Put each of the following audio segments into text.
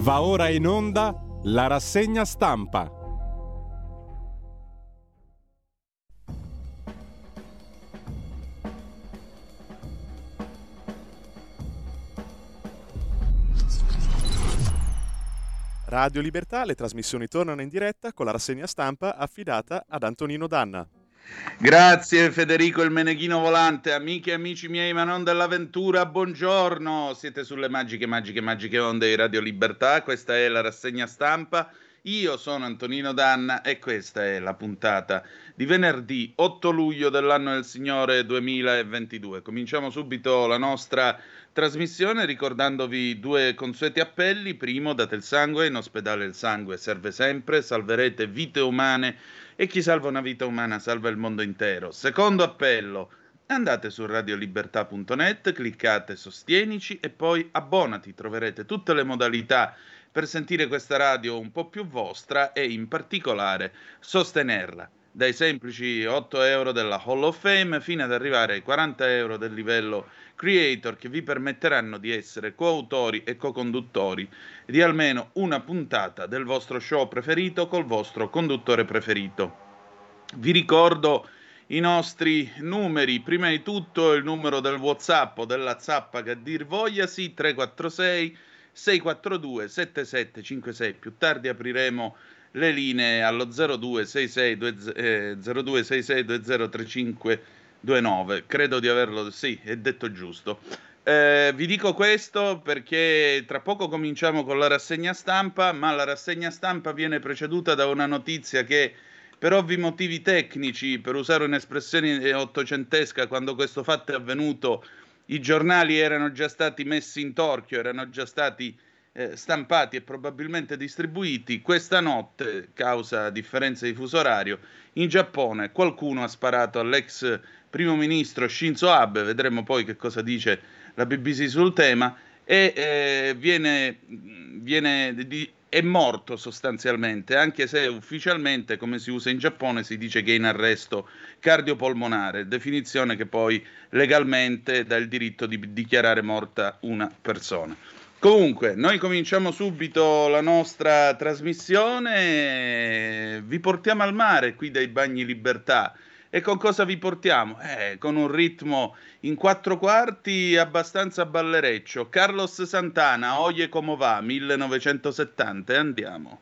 Va ora in onda la rassegna stampa. Radio Libertà, le trasmissioni tornano in diretta con la rassegna stampa affidata ad Antonino Danna. Grazie Federico il Meneghino Volante, amiche e amici miei, ma non dell'avventura, buongiorno. Siete sulle magiche, magiche, magiche onde di Radio Libertà. Questa è la rassegna stampa. Io sono Antonino Danna e questa è la puntata di venerdì 8 luglio dell'anno del Signore 2022. Cominciamo subito la nostra trasmissione ricordandovi due consueti appelli. Primo, date il sangue, in ospedale il sangue serve sempre, salverete vite umane e chi salva una vita umana salva il mondo intero. Secondo appello, andate su radiolibertà.net, cliccate sostienici e poi abbonati, troverete tutte le modalità per sentire questa radio un po' più vostra e in particolare sostenerla dai semplici 8 euro della Hall of Fame fino ad arrivare ai 40 euro del livello creator che vi permetteranno di essere coautori e co-conduttori di almeno una puntata del vostro show preferito col vostro conduttore preferito. Vi ricordo i nostri numeri, prima di tutto il numero del WhatsApp o della Zappa che a dir vogliasi 346 642 7756. Più tardi apriremo le linee allo 0266-2035. 29. Credo di averlo, sì, è detto giusto. Eh, vi dico questo perché tra poco cominciamo con la rassegna stampa, ma la rassegna stampa viene preceduta da una notizia che per ovvi motivi tecnici, per usare un'espressione ottocentesca, quando questo fatto è avvenuto, i giornali erano già stati messi in torchio, erano già stati eh, stampati e probabilmente distribuiti. Questa notte, causa differenze di fuso orario, in Giappone qualcuno ha sparato all'ex primo ministro Shinzo Abe, vedremo poi che cosa dice la BBC sul tema, e eh, viene, viene di, è morto sostanzialmente, anche se ufficialmente, come si usa in Giappone, si dice che è in arresto cardiopolmonare, definizione che poi legalmente dà il diritto di dichiarare morta una persona. Comunque, noi cominciamo subito la nostra trasmissione. Vi portiamo al mare qui dai Bagni Libertà. E con cosa vi portiamo? Eh, con un ritmo in quattro quarti abbastanza ballereccio. Carlos Santana, Oye come va, 1970. E andiamo.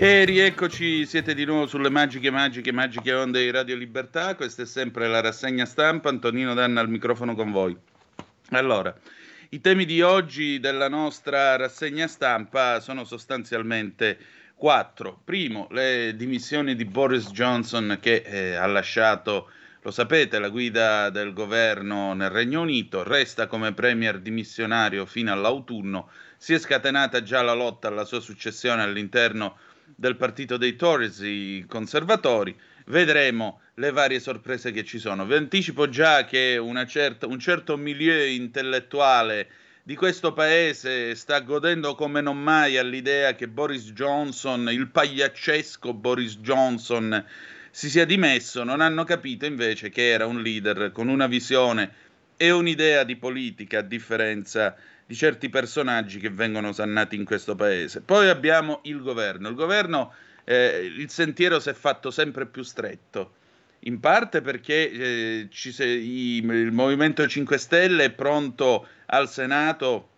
E rieccoci, siete di nuovo sulle magiche, magiche, magiche onde di Radio Libertà. Questa è sempre la rassegna stampa. Antonino Danna al microfono con voi. Allora, i temi di oggi della nostra rassegna stampa sono sostanzialmente quattro. Primo, le dimissioni di Boris Johnson che eh, ha lasciato, lo sapete, la guida del governo nel Regno Unito, resta come premier dimissionario fino all'autunno. Si è scatenata già la lotta alla sua successione all'interno del partito dei Tories, i conservatori. Vedremo le varie sorprese che ci sono. Vi anticipo già che certa, un certo milieu intellettuale di questo paese sta godendo come non mai all'idea che Boris Johnson, il pagliaccesco Boris Johnson, si sia dimesso. Non hanno capito invece che era un leader con una visione e un'idea di politica a differenza di certi personaggi che vengono sannati in questo paese. Poi abbiamo il governo. Il governo, eh, il sentiero si è fatto sempre più stretto. In parte perché eh, se, i, il Movimento 5 Stelle è pronto al Senato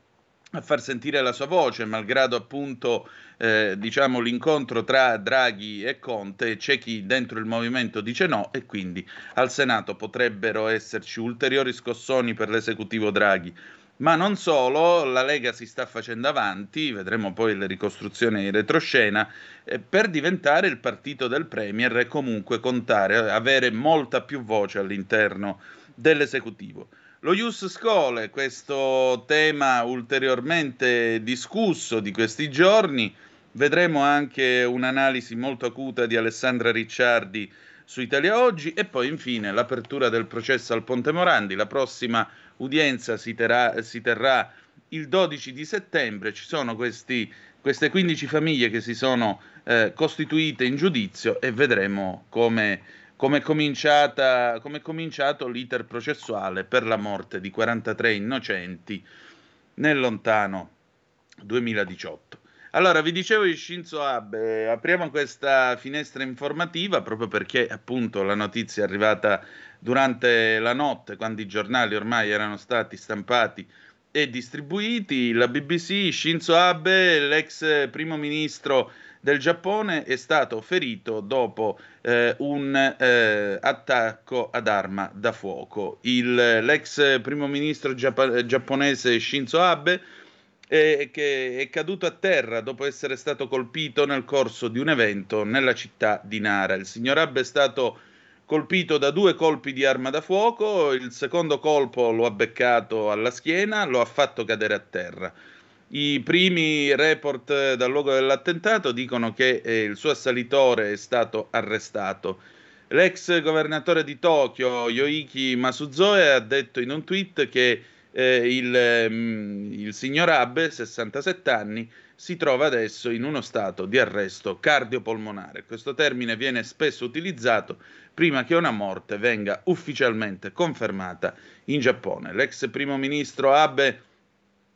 a far sentire la sua voce, malgrado appunto eh, diciamo, l'incontro tra Draghi e Conte, c'è chi dentro il movimento dice no e quindi al Senato potrebbero esserci ulteriori scossoni per l'esecutivo Draghi. Ma non solo, la Lega si sta facendo avanti, vedremo poi le ricostruzioni in retroscena, eh, per diventare il partito del Premier e comunque contare, avere molta più voce all'interno dell'esecutivo. Lo Ius Scole, questo tema ulteriormente discusso di questi giorni, vedremo anche un'analisi molto acuta di Alessandra Ricciardi su Italia Oggi e poi infine l'apertura del processo al Ponte Morandi, la prossima udienza si terrà, si terrà il 12 di settembre, ci sono questi, queste 15 famiglie che si sono eh, costituite in giudizio e vedremo come come è cominciato l'iter processuale per la morte di 43 innocenti nel lontano 2018. Allora, vi dicevo di Shinzo Abe, apriamo questa finestra informativa proprio perché appunto la notizia è arrivata durante la notte, quando i giornali ormai erano stati stampati e distribuiti. La BBC, Shinzo Abe, l'ex primo ministro del Giappone, è stato ferito dopo eh, un eh, attacco ad arma da fuoco. Il, l'ex primo ministro giappa- giapponese Shinzo Abe che è caduto a terra dopo essere stato colpito nel corso di un evento nella città di Nara. Il signor Abbe è stato colpito da due colpi di arma da fuoco, il secondo colpo lo ha beccato alla schiena, lo ha fatto cadere a terra. I primi report dal luogo dell'attentato dicono che eh, il suo assalitore è stato arrestato. L'ex governatore di Tokyo, Yoiki Masuzoe, ha detto in un tweet che eh, il, mm, il signor Abe, 67 anni, si trova adesso in uno stato di arresto cardiopolmonare. Questo termine viene spesso utilizzato prima che una morte venga ufficialmente confermata in Giappone. L'ex primo ministro Abe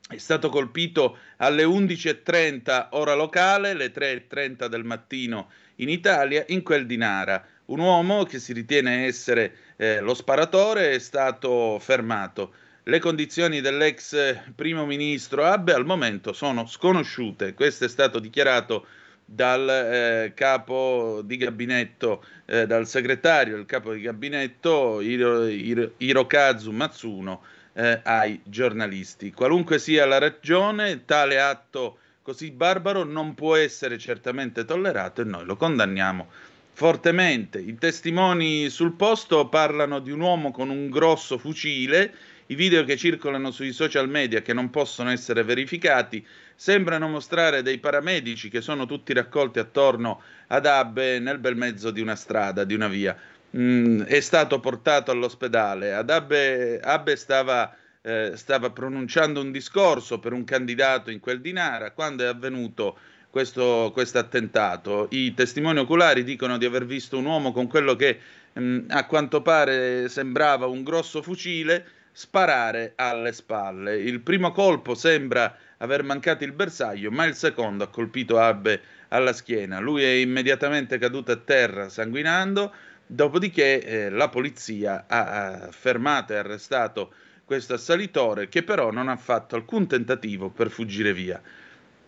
è stato colpito alle 11.30 ora locale, le 3.30 del mattino in Italia, in quel di Nara. Un uomo che si ritiene essere eh, lo sparatore è stato fermato. Le condizioni dell'ex primo ministro Abe al momento sono sconosciute. Questo è stato dichiarato dal eh, capo di gabinetto, eh, dal segretario del capo di gabinetto Hiro, Hiro, Hirokazu Matsuno eh, ai giornalisti. Qualunque sia la ragione, tale atto così barbaro non può essere certamente tollerato e noi lo condanniamo fortemente. I testimoni sul posto parlano di un uomo con un grosso fucile i video che circolano sui social media, che non possono essere verificati, sembrano mostrare dei paramedici che sono tutti raccolti attorno ad Abbe nel bel mezzo di una strada, di una via. Mm, è stato portato all'ospedale. Ad Abbe, Abbe stava, eh, stava pronunciando un discorso per un candidato in quel di Nara quando è avvenuto questo attentato. I testimoni oculari dicono di aver visto un uomo con quello che mh, mm, a quanto pare sembrava un grosso fucile sparare alle spalle. Il primo colpo sembra aver mancato il bersaglio, ma il secondo ha colpito Abbe alla schiena. Lui è immediatamente caduto a terra sanguinando, dopodiché eh, la polizia ha, ha fermato e arrestato questo assalitore che però non ha fatto alcun tentativo per fuggire via.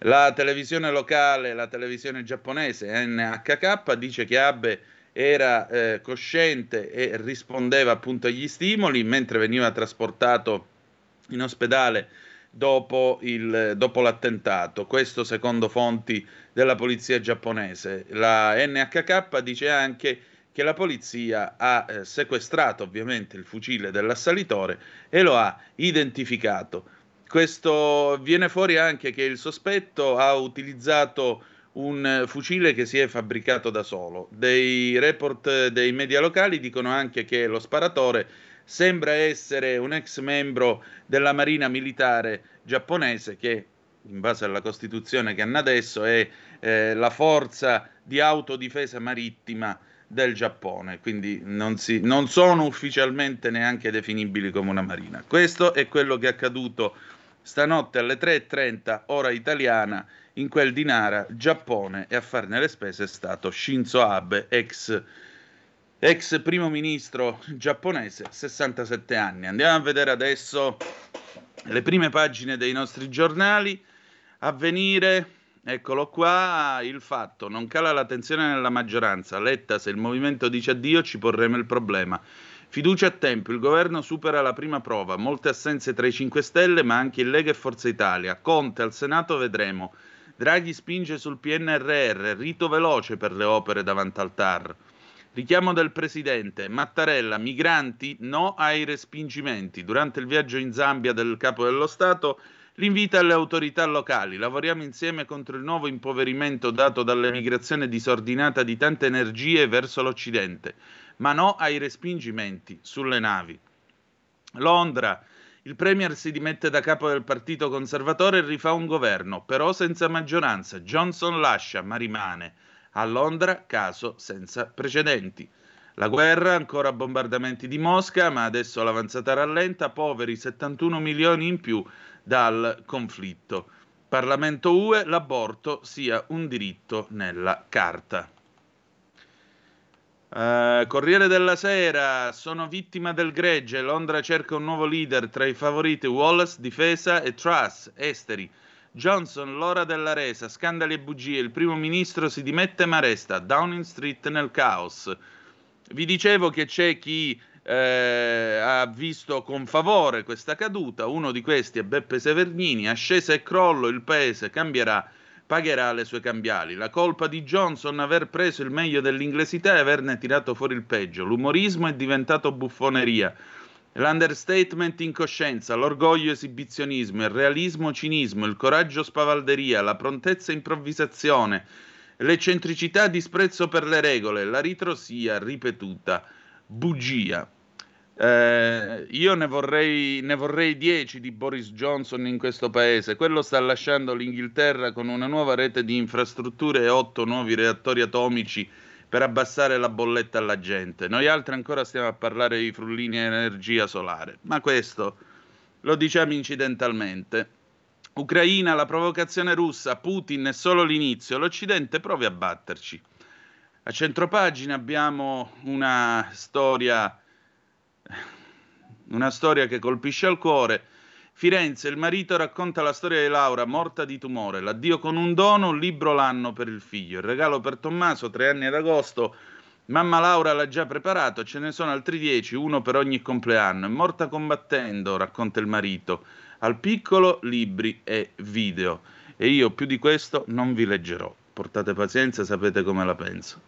La televisione locale, la televisione giapponese NHK, dice che Abe era eh, cosciente e rispondeva appunto agli stimoli mentre veniva trasportato in ospedale dopo, il, dopo l'attentato. Questo secondo fonti della polizia giapponese. La NHK dice anche che la polizia ha eh, sequestrato ovviamente il fucile dell'assalitore e lo ha identificato. Questo viene fuori anche che il sospetto ha utilizzato un fucile che si è fabbricato da solo. Dei report dei media locali dicono anche che lo sparatore sembra essere un ex membro della Marina Militare giapponese che in base alla Costituzione che hanno adesso è eh, la forza di autodifesa marittima del Giappone, quindi non, si, non sono ufficialmente neanche definibili come una marina. Questo è quello che è accaduto stanotte alle 3.30 ora italiana in quel di Nara, Giappone, e a farne le spese è stato Shinzo Abe, ex, ex primo ministro giapponese, 67 anni. Andiamo a vedere adesso le prime pagine dei nostri giornali. Avvenire, eccolo qua, il fatto, non cala la tensione nella maggioranza. Letta, se il movimento dice addio ci porremo il problema. Fiducia a tempo, il governo supera la prima prova, molte assenze tra i 5 Stelle ma anche il Lega e Forza Italia. Conte al Senato vedremo. Draghi spinge sul PNRR, rito veloce per le opere davanti al TAR. Richiamo del Presidente, Mattarella, migranti no ai respingimenti. Durante il viaggio in Zambia del Capo dello Stato L'invito alle autorità locali. Lavoriamo insieme contro il nuovo impoverimento dato dall'emigrazione disordinata di tante energie verso l'Occidente, ma no ai respingimenti sulle navi. Londra. Il Premier si dimette da capo del Partito Conservatore e rifà un governo, però senza maggioranza. Johnson lascia, ma rimane. A Londra, caso senza precedenti. La guerra, ancora bombardamenti di Mosca, ma adesso l'avanzata rallenta, poveri 71 milioni in più dal conflitto. Parlamento UE, l'aborto sia un diritto nella carta. Uh, Corriere della Sera, sono vittima del gregge, Londra cerca un nuovo leader tra i favoriti Wallace, difesa e Truss, esteri. Johnson, l'ora della resa, scandali e bugie, il primo ministro si dimette ma resta, Downing Street nel caos. Vi dicevo che c'è chi eh, ha visto con favore questa caduta, uno di questi è Beppe Severnini, ascesa e crollo, il paese cambierà, pagherà le sue cambiali. La colpa di Johnson aver preso il meglio dell'inglesità e averne tirato fuori il peggio. L'umorismo è diventato buffoneria. L'understatement incoscienza, l'orgoglio esibizionismo, il realismo cinismo, il coraggio spavalderia, la prontezza improvvisazione, l'eccentricità disprezzo per le regole, la ritrosia ripetuta bugia. Eh, io ne vorrei, ne vorrei 10 di Boris Johnson in questo paese. Quello sta lasciando l'Inghilterra con una nuova rete di infrastrutture e otto nuovi reattori atomici per abbassare la bolletta alla gente. Noi altri ancora stiamo a parlare di frullini e energia solare, ma questo lo diciamo incidentalmente. Ucraina, la provocazione russa, Putin è solo l'inizio, l'Occidente provi a batterci. A centropagina abbiamo una storia una storia che colpisce al cuore. Firenze, il marito racconta la storia di Laura, morta di tumore. L'addio con un dono, un libro l'anno per il figlio. Il regalo per Tommaso, tre anni ad agosto. Mamma Laura l'ha già preparato, ce ne sono altri dieci, uno per ogni compleanno. È morta combattendo, racconta il marito. Al piccolo, libri e video. E io più di questo non vi leggerò. Portate pazienza, sapete come la penso.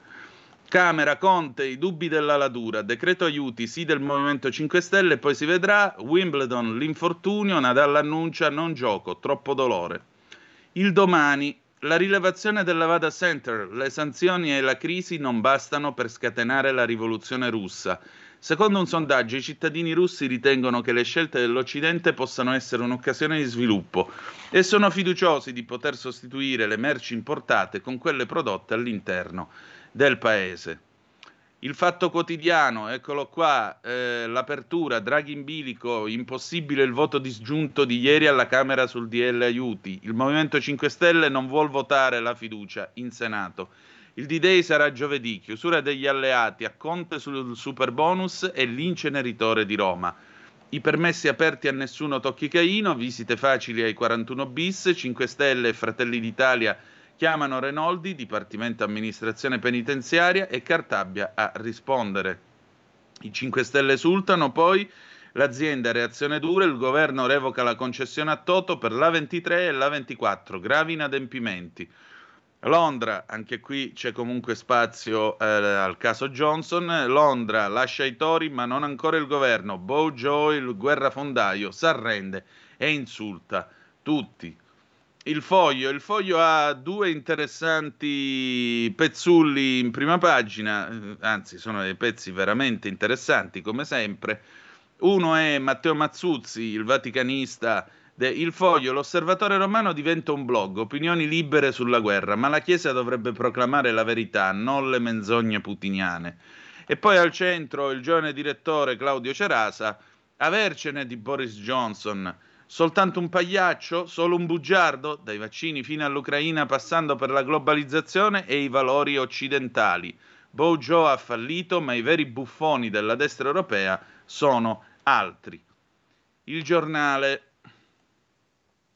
Camera, Conte, i dubbi della Ladura, decreto aiuti, sì del Movimento 5 Stelle, poi si vedrà, Wimbledon, l'infortunio, Nadal annuncia, non gioco, troppo dolore. Il domani, la rilevazione del Lavada Center, le sanzioni e la crisi non bastano per scatenare la rivoluzione russa. Secondo un sondaggio, i cittadini russi ritengono che le scelte dell'Occidente possano essere un'occasione di sviluppo e sono fiduciosi di poter sostituire le merci importate con quelle prodotte all'interno del paese. Il fatto quotidiano, eccolo qua, eh, l'apertura, Draghi in bilico, impossibile il voto disgiunto di ieri alla Camera sul DL aiuti. Il Movimento 5 Stelle non vuol votare la fiducia in Senato. Il D-Day sarà giovedì, chiusura degli alleati a Conte sul super bonus e l'inceneritore di Roma. I permessi aperti a nessuno tocchi Caino, visite facili ai 41 bis, 5 Stelle e Fratelli d'Italia chiamano Renoldi, Dipartimento Amministrazione Penitenziaria e Cartabia a rispondere. I 5 Stelle esultano poi L'azienda reazione dura, il governo revoca la concessione a Toto per la 23 e la 24, gravi inadempimenti. Londra, anche qui c'è comunque spazio eh, al caso Johnson. Londra lascia i tori, ma non ancora il governo. Bo Joe, il guerrafondaio, s'arrende e insulta tutti. Il foglio, il foglio ha due interessanti pezzulli in prima pagina, eh, anzi sono dei pezzi veramente interessanti come sempre. Uno è Matteo Mazzuzzi, il vaticanista de Il Foglio, l'osservatore romano diventa un blog, opinioni libere sulla guerra, ma la Chiesa dovrebbe proclamare la verità, non le menzogne putiniane. E poi al centro il giovane direttore Claudio Cerasa, avercene di Boris Johnson, soltanto un pagliaccio, solo un bugiardo, dai vaccini fino all'Ucraina passando per la globalizzazione e i valori occidentali. Bojo ha fallito, ma i veri buffoni della destra europea sono altri. Il giornale,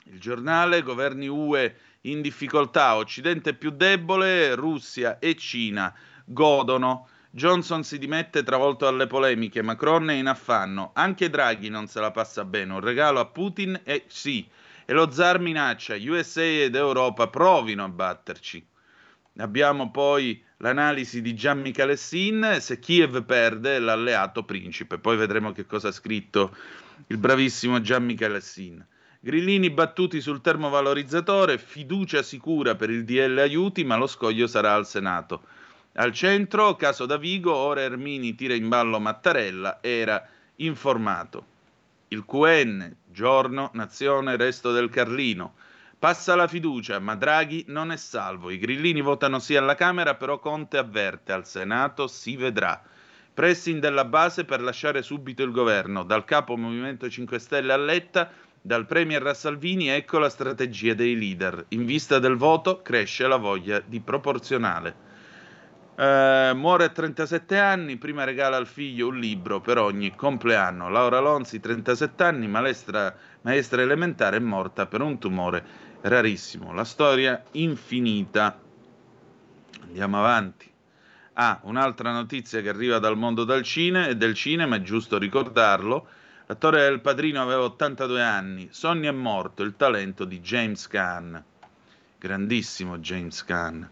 il giornale, governi UE in difficoltà, Occidente più debole, Russia e Cina godono. Johnson si dimette travolto dalle polemiche, Macron è in affanno, anche Draghi non se la passa bene, un regalo a Putin e sì, e lo zar minaccia, USA ed Europa provino a batterci. Abbiamo poi l'analisi di Gian Michalessin, se Kiev perde l'alleato principe, poi vedremo che cosa ha scritto il bravissimo Gian Michalessin. Grillini battuti sul termovalorizzatore, fiducia sicura per il DL aiuti, ma lo scoglio sarà al Senato. Al centro, caso da Vigo, ora Ermini tira in ballo Mattarella, era informato. Il QN, giorno, nazione, resto del Carlino. Passa la fiducia, ma Draghi non è salvo. I grillini votano sì alla Camera, però Conte avverte, al Senato si vedrà. Pressing della base per lasciare subito il governo. Dal capo Movimento 5 Stelle a Letta, dal Premier a Salvini, ecco la strategia dei leader. In vista del voto cresce la voglia di proporzionale. Eh, muore a 37 anni, prima regala al figlio un libro per ogni compleanno. Laura Lonzi, 37 anni, maestra, maestra elementare, è morta per un tumore rarissimo. La storia infinita. Andiamo avanti. Ah, un'altra notizia che arriva dal mondo del, cine, del cinema, è giusto ricordarlo. L'attore del padrino aveva 82 anni. Sonny è morto, il talento di James Caan. Grandissimo James Caan.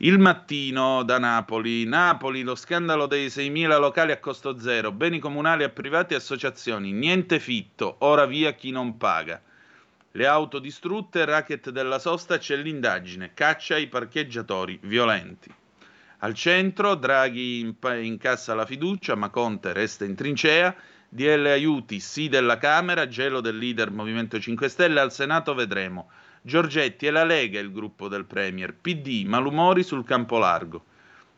Il mattino da Napoli. Napoli, lo scandalo dei 6.000 locali a costo zero, beni comunali a privati e associazioni. Niente fitto, ora via chi non paga. Le auto distrutte, racket della sosta, c'è l'indagine, caccia ai parcheggiatori violenti. Al centro Draghi incassa la fiducia, ma Conte resta in trincea. DL aiuti sì della Camera, gelo del leader Movimento 5 Stelle, al Senato vedremo. Giorgetti e la Lega il gruppo del Premier, PD, malumori sul campo largo.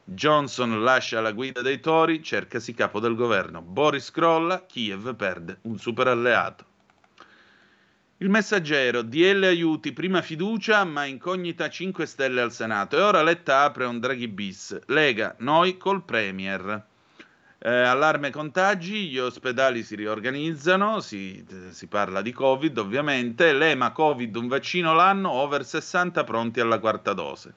Johnson lascia la guida dei tori, cercasi capo del governo. Boris crolla, Kiev perde un super alleato. Il messaggero, DL aiuti, prima fiducia, ma incognita 5 stelle al Senato. E ora Letta apre un Draghi bis. Lega, noi col Premier. Eh, allarme contagi, gli ospedali si riorganizzano, si, si, parla di Covid ovviamente, l'EMA Covid un vaccino l'anno, over 60 pronti alla quarta dose.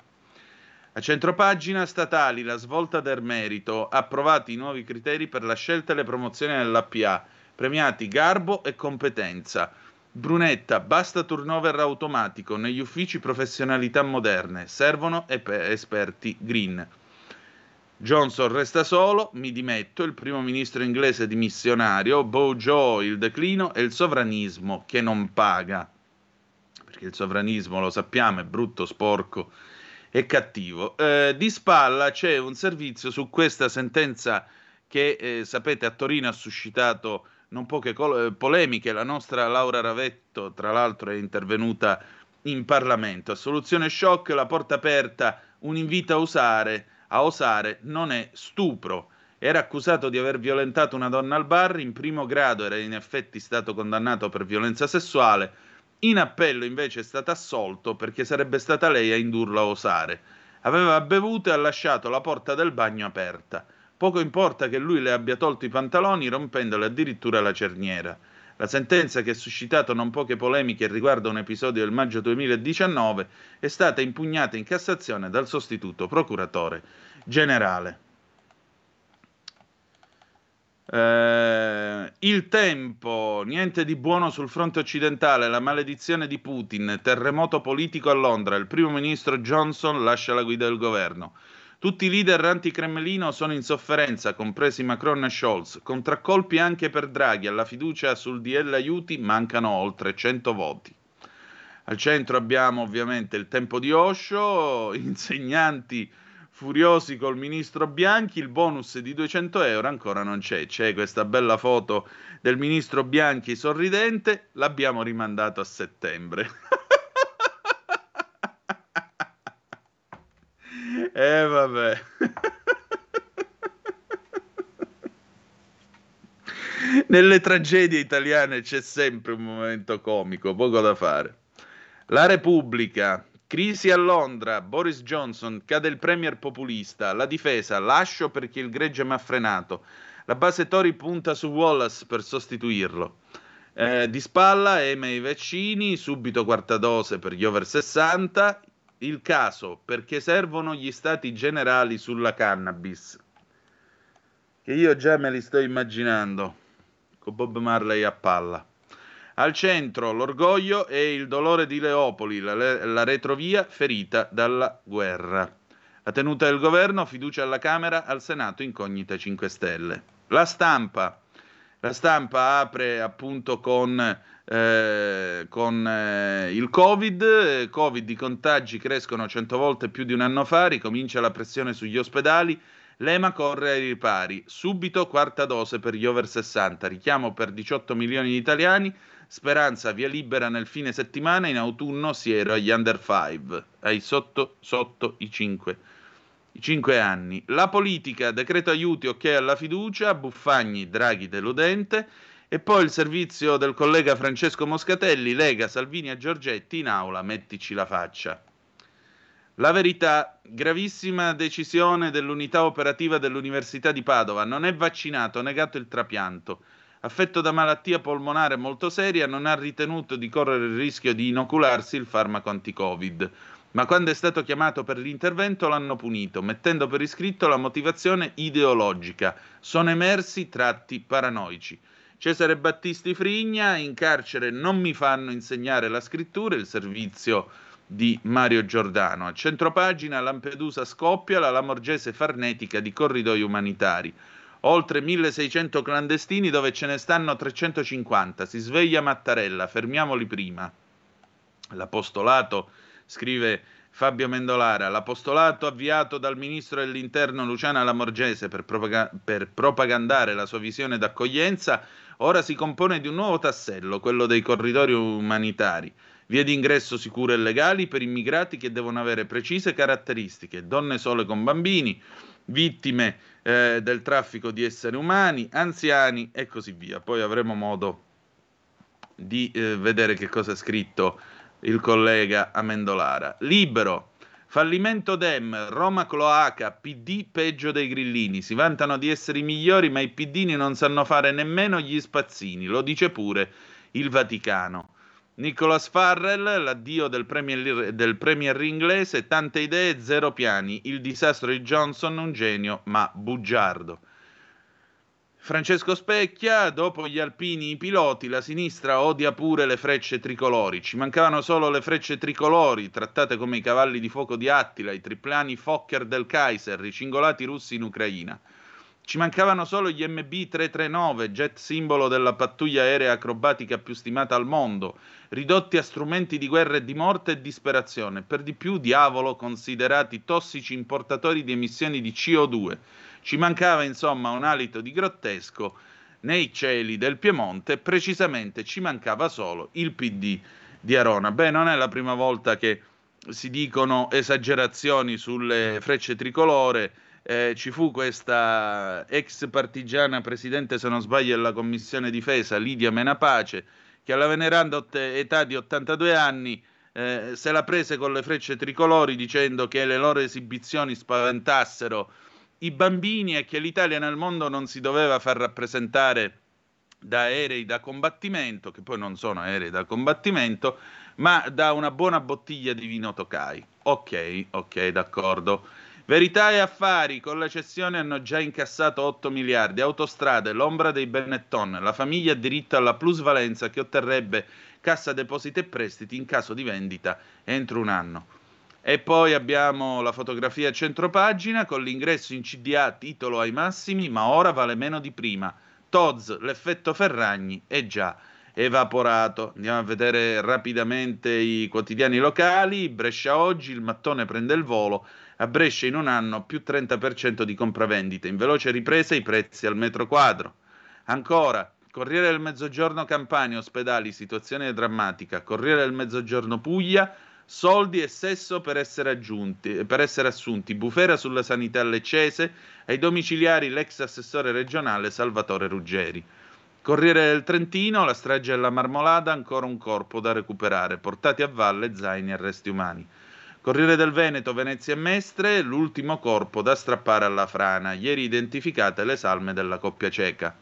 A centropagina statali, la svolta del merito, approvati i nuovi criteri per la scelta e le promozioni dell'APA, premiati garbo e competenza. Brunetta, basta turnover automatico negli uffici professionalità moderne, servono esperti green. Johnson resta solo, mi dimetto, il primo ministro inglese dimissionario, Bojo, il declino e il sovranismo che non paga. Perché il sovranismo, lo sappiamo, è brutto, sporco e cattivo. Eh, di spalla c'è un servizio su questa sentenza che, eh, sapete, a Torino ha suscitato non poche col- eh, polemiche. La nostra Laura Ravetto, tra l'altro, è intervenuta in Parlamento. A soluzione shock, la porta aperta, un invito a usare, a osare, non è stupro. Era accusato di aver violentato una donna al bar, in primo grado era in effetti stato condannato per violenza sessuale, in appello invece è stato assolto perché sarebbe stata lei a indurlo a osare. Aveva bevuto e ha lasciato la porta del bagno aperta. Poco importa che lui le abbia tolto i pantaloni rompendole addirittura la cerniera. La sentenza che ha suscitato non poche polemiche riguardo un episodio del maggio 2019 è stata impugnata in Cassazione dal sostituto procuratore generale. Eh, il tempo, niente di buono sul fronte occidentale, la maledizione di Putin, terremoto politico a Londra, il primo ministro Johnson lascia la guida del governo. Tutti i leader anti-Cremlino sono in sofferenza, compresi Macron e Scholz. Contraccolpi anche per Draghi, alla fiducia sul DL aiuti mancano oltre 100 voti. Al centro abbiamo ovviamente il tempo di Osho, insegnanti furiosi col ministro Bianchi, il bonus di 200 euro ancora non c'è, c'è questa bella foto del ministro Bianchi sorridente, l'abbiamo rimandato a settembre. eh, vabbè. Nelle tragedie italiane c'è sempre un momento comico, poco da fare. La Repubblica, Crisi a Londra, Boris Johnson, cade il premier populista, la difesa, lascio perché il gregge mi ha frenato. La base Tory punta su Wallace per sostituirlo. Eh, di spalla, eme i vaccini, subito quarta dose per gli over 60. Il caso, perché servono gli stati generali sulla cannabis. Che io già me li sto immaginando, con Bob Marley a palla. Al centro l'orgoglio e il dolore di Leopoli, la, la retrovia ferita dalla guerra. La tenuta del governo, fiducia alla Camera, al Senato incognita 5 Stelle. La stampa. La stampa apre appunto con, eh, con eh, il Covid. Covid, i contagi crescono 100 volte più di un anno fa, ricomincia la pressione sugli ospedali. L'EMA corre ai ripari. Subito quarta dose per gli over 60. Richiamo per 18 milioni di italiani. Speranza via libera nel fine settimana, in autunno siero agli under 5, ai sotto, sotto i 5. 5 anni. La politica, decreto aiuti, ok alla fiducia, Buffagni, Draghi deludente. E poi il servizio del collega Francesco Moscatelli, Lega, Salvini e Giorgetti in aula, mettici la faccia. La verità, gravissima decisione dell'unità operativa dell'Università di Padova, non è vaccinato, negato il trapianto affetto da malattia polmonare molto seria, non ha ritenuto di correre il rischio di inocularsi il farmaco anti-Covid. Ma quando è stato chiamato per l'intervento l'hanno punito, mettendo per iscritto la motivazione ideologica. Sono emersi tratti paranoici. Cesare Battisti Frigna, in carcere non mi fanno insegnare la scrittura, il servizio di Mario Giordano. A centropagina Lampedusa scoppia, la Lamorgese farnetica di corridoi umanitari oltre 1600 clandestini dove ce ne stanno 350. Si sveglia Mattarella, fermiamoli prima. L'apostolato, scrive Fabio Mendolara, l'apostolato avviato dal ministro dell'interno Luciana Lamorgese per, propag- per propagandare la sua visione d'accoglienza, ora si compone di un nuovo tassello, quello dei corridori umanitari. Vie di ingresso sicure e legali per immigrati che devono avere precise caratteristiche, donne sole con bambini, vittime eh, del traffico di esseri umani, anziani e così via. Poi avremo modo di eh, vedere che cosa ha scritto il collega Amendolara. Libero. Fallimento Dem, Roma cloaca, PD peggio dei grillini. Si vantano di essere i migliori, ma i piddini non sanno fare nemmeno gli spazzini. Lo dice pure il Vaticano. Nicholas Farrell, l'addio del premier, del premier inglese, tante idee, zero piani. Il disastro di Johnson, un genio, ma bugiardo. Francesco Specchia, dopo gli alpini i piloti, la sinistra odia pure le frecce tricolori. Ci mancavano solo le frecce tricolori, trattate come i cavalli di fuoco di Attila, i triplani Fokker del Kaiser, i cingolati russi in Ucraina. Ci mancavano solo gli MB-339, jet simbolo della pattuglia aerea acrobatica più stimata al mondo, ridotti a strumenti di guerra e di morte e disperazione, per di più diavolo considerati tossici importatori di emissioni di CO2. Ci mancava insomma un alito di grottesco nei cieli del Piemonte, precisamente ci mancava solo il PD di Arona. Beh, non è la prima volta che si dicono esagerazioni sulle frecce tricolore eh, ci fu questa ex partigiana presidente, se non sbaglio, della commissione difesa, Lidia Menapace, che alla veneranda età di 82 anni eh, se la prese con le frecce tricolori dicendo che le loro esibizioni spaventassero i bambini e che l'Italia nel mondo non si doveva far rappresentare da aerei da combattimento, che poi non sono aerei da combattimento, ma da una buona bottiglia di vino Tokai. Ok, ok, d'accordo. Verità e affari, con la cessione hanno già incassato 8 miliardi, autostrade, l'ombra dei Benetton, la famiglia ha diritto alla plusvalenza che otterrebbe Cassa Depositi e Prestiti in caso di vendita entro un anno. E poi abbiamo la fotografia a centropagina con l'ingresso in CDA titolo ai massimi, ma ora vale meno di prima. Toz, l'effetto Ferragni è già evaporato. Andiamo a vedere rapidamente i quotidiani locali. Brescia oggi, il mattone prende il volo. A Brescia in un anno più 30% di compravendite. In veloce ripresa i prezzi al metro quadro. Ancora, Corriere del Mezzogiorno Campania, ospedali, situazione drammatica. Corriere del Mezzogiorno Puglia, soldi e sesso per essere, aggiunti, per essere assunti. Bufera sulla sanità leccese, ai domiciliari l'ex assessore regionale Salvatore Ruggeri. Corriere del Trentino, la strage della Marmolada, ancora un corpo da recuperare, portati a valle zaini e arresti umani. Corriere del Veneto, Venezia e Mestre, l'ultimo corpo da strappare alla frana, ieri identificate le salme della coppia ceca.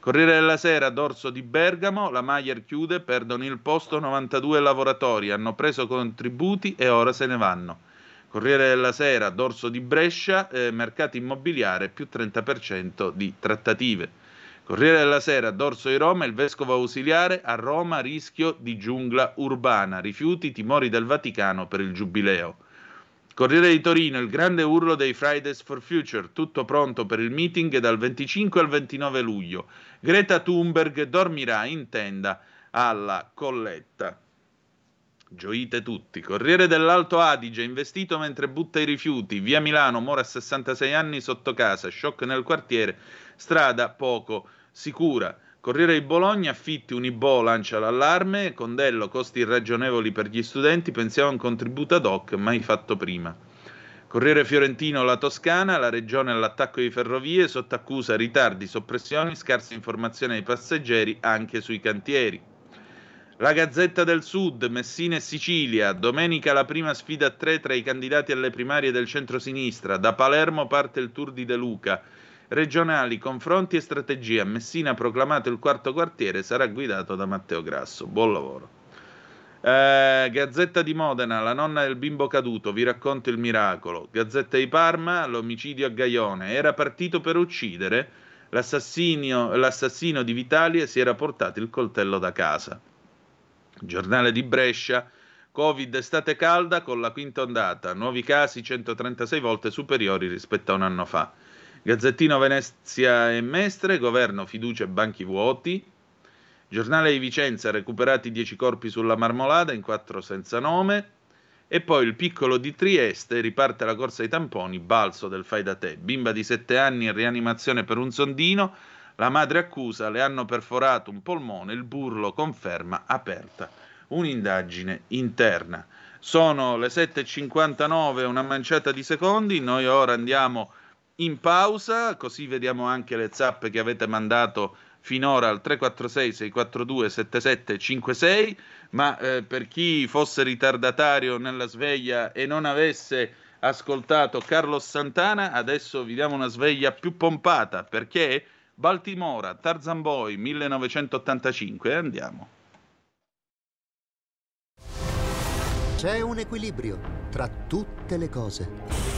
Corriere della Sera, dorso di Bergamo, la Maier chiude, perdono il posto 92 lavoratori, hanno preso contributi e ora se ne vanno. Corriere della Sera, dorso di Brescia, eh, mercato immobiliare più 30% di trattative. Corriere della Sera, dorso di Roma, il vescovo ausiliare a Roma rischio di giungla urbana, rifiuti, timori del Vaticano per il giubileo. Corriere di Torino, il grande urlo dei Fridays for Future, tutto pronto per il meeting dal 25 al 29 luglio. Greta Thunberg dormirà in tenda alla colletta. Gioite tutti. Corriere dell'Alto Adige, investito mentre butta i rifiuti. Via Milano, muore a 66 anni sotto casa. Shock nel quartiere. Strada poco sicura. Corriere di Bologna, affitti Unibo lancia l'allarme, Condello, costi irragionevoli per gli studenti, pensiamo a un contributo ad hoc mai fatto prima. Corriere Fiorentino, la Toscana, la regione all'attacco di ferrovie, sotto accusa ritardi, soppressioni, scarsa informazione ai passeggeri anche sui cantieri. La Gazzetta del Sud, Messina e Sicilia, domenica la prima sfida a tre tra i candidati alle primarie del centro-sinistra, da Palermo parte il Tour di De Luca, regionali, confronti e strategia. Messina ha proclamato il quarto quartiere, sarà guidato da Matteo Grasso. Buon lavoro. Eh, Gazzetta di Modena, la nonna del bimbo caduto, vi racconto il miracolo. Gazzetta di Parma, l'omicidio a Gaione. Era partito per uccidere, l'assassino di Vitalia si era portato il coltello da casa. Giornale di Brescia, Covid estate calda con la quinta ondata, nuovi casi 136 volte superiori rispetto a un anno fa. Gazzettino Venezia e Mestre, governo, fiducia e banchi vuoti. Giornale di Vicenza, recuperati 10 corpi sulla marmolada, in 4 senza nome. E poi il piccolo di Trieste, riparte la corsa ai tamponi, balzo del fai da te. Bimba di 7 anni in rianimazione per un sondino, la madre accusa, le hanno perforato un polmone, il burlo conferma aperta un'indagine interna. Sono le 7.59, una manciata di secondi, noi ora andiamo in pausa, così vediamo anche le zappe che avete mandato finora al 346 642 7756, ma eh, per chi fosse ritardatario nella sveglia e non avesse ascoltato Carlos Santana, adesso vi diamo una sveglia più pompata perché Baltimora, Tarzan Boy 1985, andiamo. C'è un equilibrio tra tutte le cose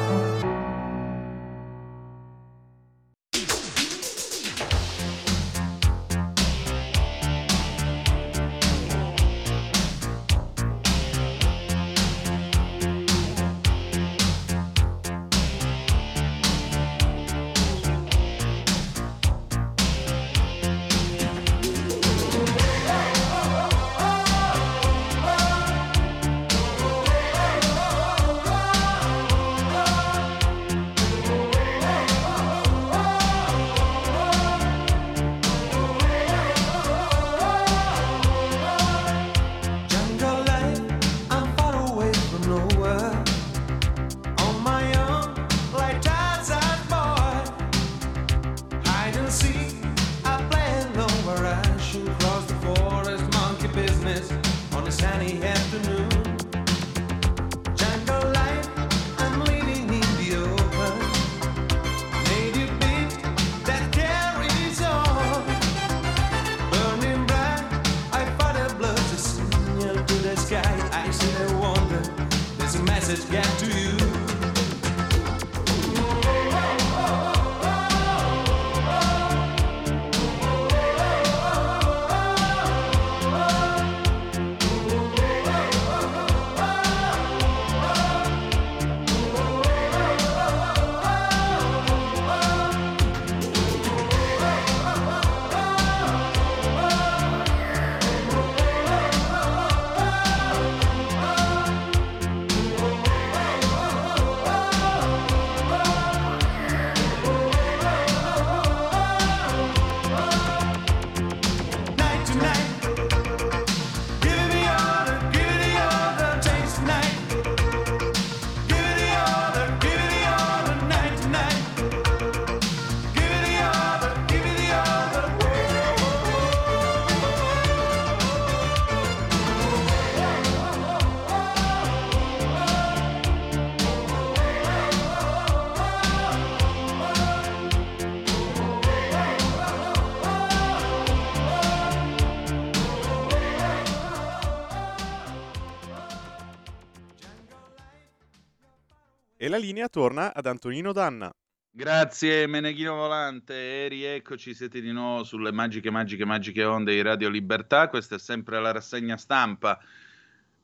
La linea torna ad Antonino Danna. Grazie Meneghino Volante e rieccoci, siete di nuovo sulle magiche, magiche, magiche onde di Radio Libertà, questa è sempre la rassegna stampa.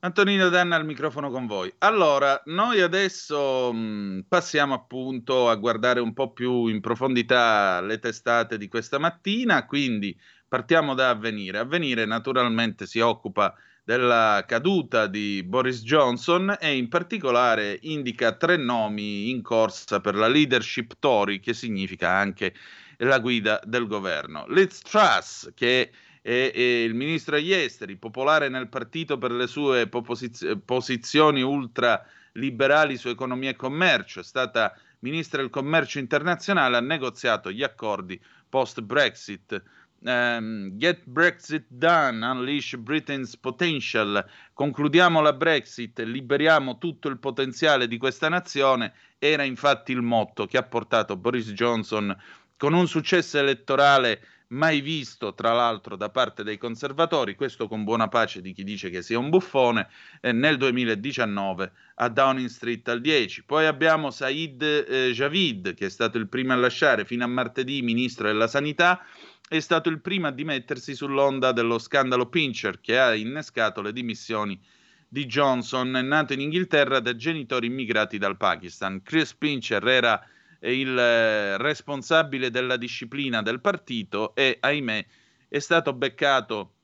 Antonino Danna al microfono con voi. Allora, noi adesso mh, passiamo appunto a guardare un po' più in profondità le testate di questa mattina, quindi partiamo da Avvenire. Avvenire naturalmente si occupa della caduta di Boris Johnson e in particolare indica tre nomi in corsa per la leadership Tory, che significa anche la guida del governo. Liz Truss, che è, è il ministro degli esteri, popolare nel partito per le sue poposiz- posizioni ultraliberali su economia e commercio, è stata ministra del commercio internazionale, ha negoziato gli accordi post-Brexit. Um, get Brexit done, unleash Britain's potential. Concludiamo la Brexit, liberiamo tutto il potenziale di questa nazione. Era infatti il motto che ha portato Boris Johnson con un successo elettorale mai visto, tra l'altro, da parte dei conservatori, questo con buona pace di chi dice che sia un buffone, eh, nel 2019 a Downing Street al 10. Poi abbiamo Said eh, Javid, che è stato il primo a lasciare fino a martedì ministro della sanità, è stato il primo a dimettersi sull'onda dello scandalo Pincher che ha innescato le dimissioni di Johnson, nato in Inghilterra da genitori immigrati dal Pakistan. Chris Pincher era il eh, responsabile della disciplina del partito e, ahimè, è stato beccato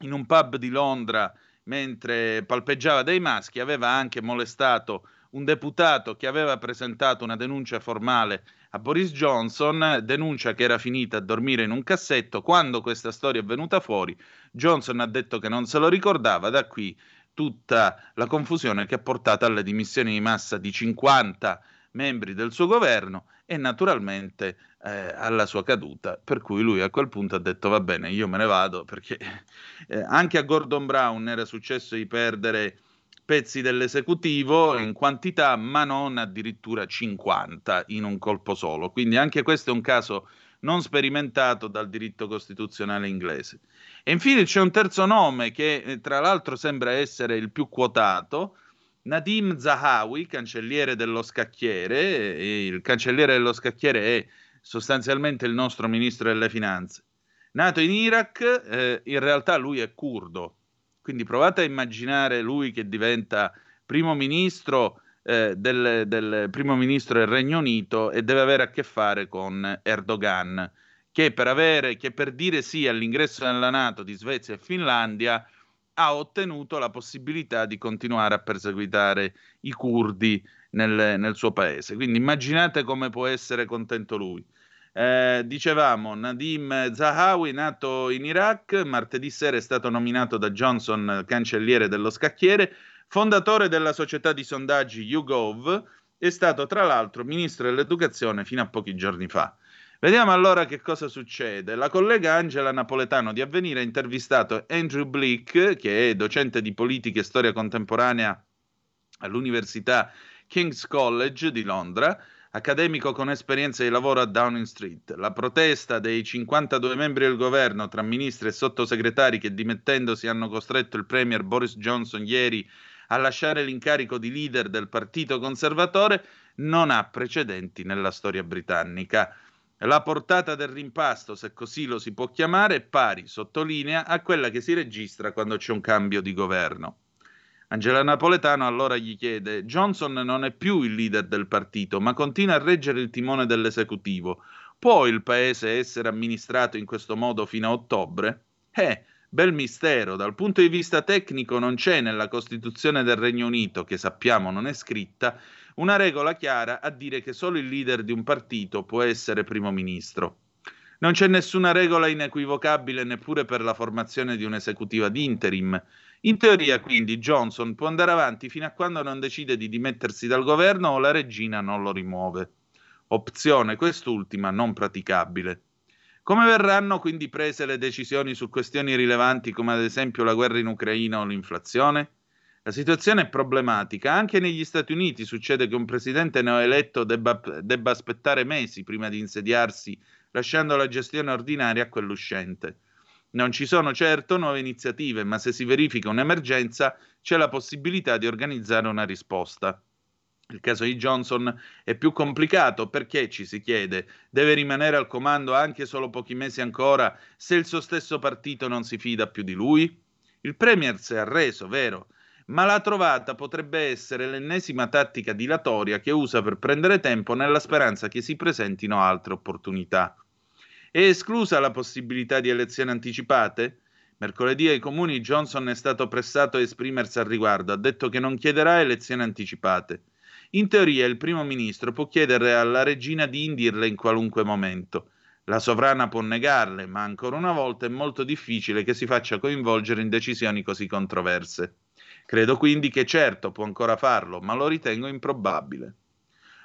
in un pub di Londra mentre palpeggiava dei maschi, aveva anche molestato un deputato che aveva presentato una denuncia formale a Boris Johnson, denuncia che era finita a dormire in un cassetto. Quando questa storia è venuta fuori, Johnson ha detto che non se lo ricordava, da qui tutta la confusione che ha portato alle dimissioni di massa di 50 membri del suo governo e naturalmente eh, alla sua caduta, per cui lui a quel punto ha detto va bene, io me ne vado perché eh, anche a Gordon Brown era successo di perdere pezzi dell'esecutivo in quantità, ma non addirittura 50 in un colpo solo. Quindi anche questo è un caso non sperimentato dal diritto costituzionale inglese. E infine c'è un terzo nome che eh, tra l'altro sembra essere il più quotato, Nadim Zahawi, cancelliere dello scacchiere, il cancelliere dello scacchiere è sostanzialmente il nostro ministro delle finanze. Nato in Iraq, eh, in realtà lui è curdo, quindi provate a immaginare lui che diventa primo ministro, eh, del, del primo ministro del Regno Unito e deve avere a che fare con Erdogan, che per, avere, che per dire sì all'ingresso nella Nato di Svezia e Finlandia ha ottenuto la possibilità di continuare a perseguitare i curdi nel, nel suo paese. Quindi immaginate come può essere contento lui. Eh, dicevamo, Nadim Zahawi, nato in Iraq, martedì sera è stato nominato da Johnson cancelliere dello scacchiere, fondatore della società di sondaggi YouGov, è stato tra l'altro ministro dell'educazione fino a pochi giorni fa. Vediamo allora che cosa succede. La collega Angela Napoletano di Avvenire ha intervistato Andrew Blick, che è docente di politica e storia contemporanea all'Università King's College di Londra, accademico con esperienza di lavoro a Downing Street. La protesta dei 52 membri del governo, tra ministri e sottosegretari che dimettendosi hanno costretto il premier Boris Johnson ieri a lasciare l'incarico di leader del partito conservatore, non ha precedenti nella storia britannica. La portata del rimpasto, se così lo si può chiamare, è pari, sottolinea, a quella che si registra quando c'è un cambio di governo. Angela Napoletano allora gli chiede: Johnson non è più il leader del partito, ma continua a reggere il timone dell'esecutivo. Può il paese essere amministrato in questo modo fino a ottobre? Eh, bel mistero. Dal punto di vista tecnico non c'è nella Costituzione del Regno Unito, che sappiamo non è scritta, una regola chiara a dire che solo il leader di un partito può essere primo ministro. Non c'è nessuna regola inequivocabile neppure per la formazione di un'esecutiva di interim. In teoria, quindi, Johnson può andare avanti fino a quando non decide di dimettersi dal governo o la regina non lo rimuove. Opzione quest'ultima non praticabile. Come verranno quindi prese le decisioni su questioni rilevanti come ad esempio la guerra in Ucraina o l'inflazione? La situazione è problematica. Anche negli Stati Uniti succede che un presidente neoeletto debba, debba aspettare mesi prima di insediarsi, lasciando la gestione ordinaria a quell'uscente. Non ci sono certo nuove iniziative, ma se si verifica un'emergenza c'è la possibilità di organizzare una risposta. Il caso di Johnson è più complicato perché, ci si chiede, deve rimanere al comando anche solo pochi mesi ancora se il suo stesso partito non si fida più di lui? Il Premier si è arreso, vero, ma la trovata potrebbe essere l'ennesima tattica dilatoria che usa per prendere tempo nella speranza che si presentino altre opportunità. È esclusa la possibilità di elezioni anticipate? Mercoledì ai comuni Johnson è stato pressato a esprimersi al riguardo, ha detto che non chiederà elezioni anticipate. In teoria il primo ministro può chiedere alla regina di indirle in qualunque momento. La sovrana può negarle, ma ancora una volta è molto difficile che si faccia coinvolgere in decisioni così controverse. Credo quindi che certo può ancora farlo, ma lo ritengo improbabile.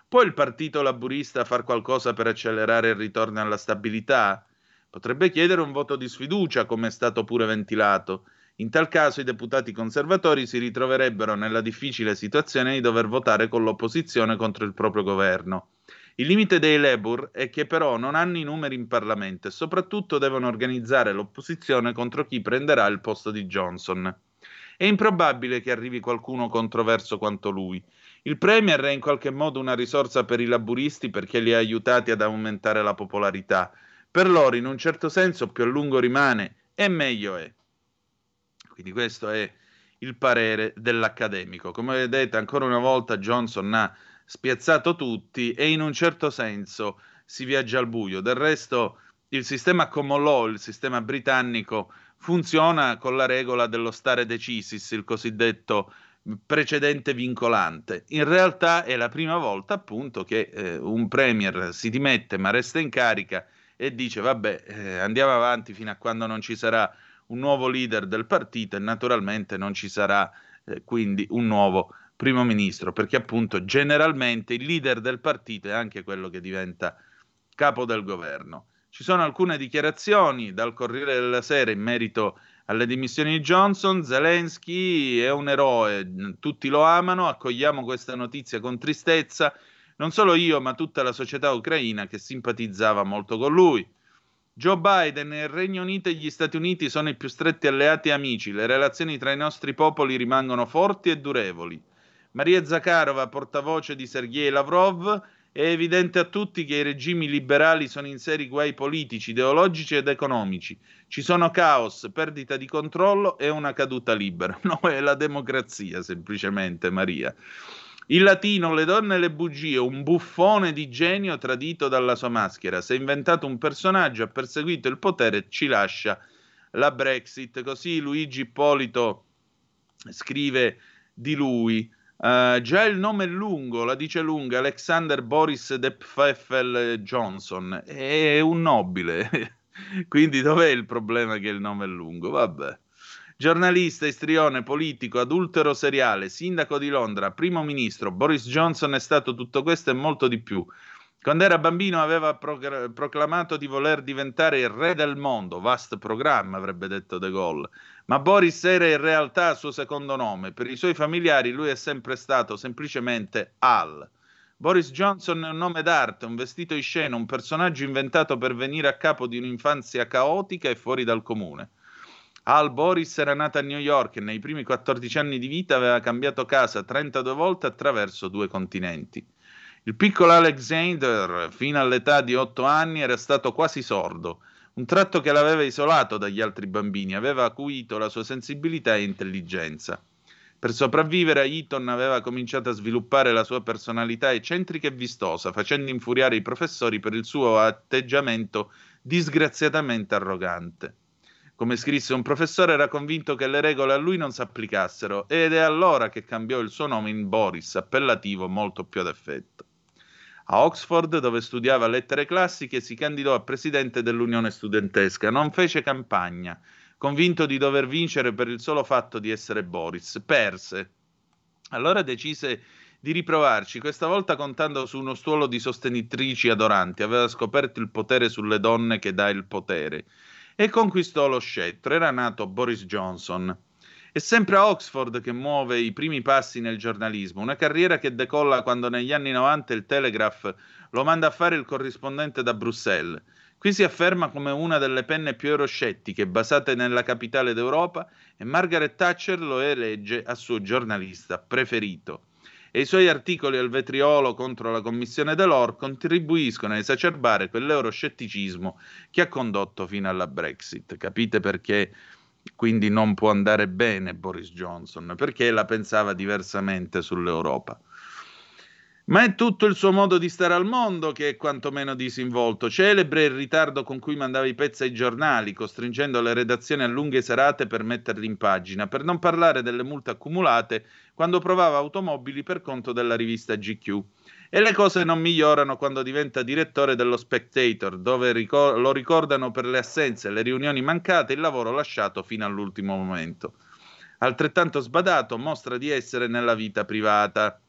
Può il partito laburista far qualcosa per accelerare il ritorno alla stabilità? Potrebbe chiedere un voto di sfiducia, come è stato pure ventilato. In tal caso i deputati conservatori si ritroverebbero nella difficile situazione di dover votare con l'opposizione contro il proprio governo. Il limite dei Labour è che però non hanno i numeri in Parlamento e soprattutto devono organizzare l'opposizione contro chi prenderà il posto di Johnson. È improbabile che arrivi qualcuno controverso quanto lui. Il Premier è in qualche modo una risorsa per i laburisti perché li ha aiutati ad aumentare la popolarità. Per loro, in un certo senso, più a lungo rimane e meglio è. Quindi questo è il parere dell'accademico. Come vedete, ancora una volta Johnson ha spiazzato tutti e in un certo senso si viaggia al buio. Del resto, il sistema common law, il sistema britannico, funziona con la regola dello stare decisis, il cosiddetto precedente vincolante. In realtà è la prima volta appunto che eh, un premier si dimette ma resta in carica e dice vabbè eh, andiamo avanti fino a quando non ci sarà un nuovo leader del partito e naturalmente non ci sarà eh, quindi un nuovo primo ministro perché appunto generalmente il leader del partito è anche quello che diventa capo del governo. Ci sono alcune dichiarazioni dal Corriere della Sera in merito alle dimissioni di Johnson, Zelensky è un eroe, tutti lo amano, accogliamo questa notizia con tristezza, non solo io ma tutta la società ucraina che simpatizzava molto con lui. Joe Biden, il Regno Unito e gli Stati Uniti sono i più stretti alleati e amici, le relazioni tra i nostri popoli rimangono forti e durevoli. Maria Zakharova, portavoce di Sergei Lavrov, è evidente a tutti che i regimi liberali sono in seri guai politici, ideologici ed economici. Ci sono caos, perdita di controllo e una caduta libera. No, è la democrazia, semplicemente, Maria. Il latino, le donne e le bugie, un buffone di genio tradito dalla sua maschera. Si è inventato un personaggio, ha perseguito il potere e ci lascia la Brexit. Così Luigi Ippolito scrive di lui. Uh, già il nome è lungo, la dice lunga, Alexander Boris de Pfeffel Johnson, è un nobile, quindi dov'è il problema che il nome è lungo? Vabbè. Giornalista, istrione, politico, adultero seriale, sindaco di Londra, primo ministro, Boris Johnson è stato tutto questo e molto di più. Quando era bambino aveva proclamato di voler diventare il re del mondo, vast programma avrebbe detto De Gaulle, ma Boris era in realtà il suo secondo nome. Per i suoi familiari lui è sempre stato semplicemente Al. Boris Johnson è un nome d'arte, un vestito in scena, un personaggio inventato per venire a capo di un'infanzia caotica e fuori dal comune. Al Boris era nata a New York e nei primi 14 anni di vita aveva cambiato casa 32 volte attraverso due continenti. Il piccolo Alexander, fino all'età di 8 anni, era stato quasi sordo, un tratto che l'aveva isolato dagli altri bambini, aveva acuito la sua sensibilità e intelligenza. Per sopravvivere a Eton aveva cominciato a sviluppare la sua personalità eccentrica e vistosa, facendo infuriare i professori per il suo atteggiamento disgraziatamente arrogante. Come scrisse un professore, era convinto che le regole a lui non si applicassero ed è allora che cambiò il suo nome in Boris, appellativo molto più ad effetto. A Oxford, dove studiava lettere classiche, si candidò a presidente dell'Unione Studentesca. Non fece campagna, convinto di dover vincere per il solo fatto di essere Boris. Perse. Allora decise di riprovarci, questa volta contando su uno stuolo di sostenitrici adoranti. Aveva scoperto il potere sulle donne che dà il potere. E conquistò lo scettro. Era nato Boris Johnson. È sempre a Oxford che muove i primi passi nel giornalismo, una carriera che decolla quando negli anni 90 il Telegraph lo manda a fare il corrispondente da Bruxelles. Qui si afferma come una delle penne più euroscettiche basate nella capitale d'Europa e Margaret Thatcher lo elegge a suo giornalista preferito. E i suoi articoli al vetriolo contro la commissione Delors contribuiscono a esacerbare quell'euroscetticismo che ha condotto fino alla Brexit. Capite perché quindi non può andare bene Boris Johnson, perché la pensava diversamente sull'Europa. Ma è tutto il suo modo di stare al mondo che è quantomeno disinvolto. Celebre il ritardo con cui mandava i pezzi ai giornali, costringendo le redazioni a lunghe serate per metterli in pagina, per non parlare delle multe accumulate quando provava automobili per conto della rivista GQ. E le cose non migliorano quando diventa direttore dello Spectator, dove ricor- lo ricordano per le assenze, le riunioni mancate e il lavoro lasciato fino all'ultimo momento. Altrettanto sbadato, mostra di essere nella vita privata.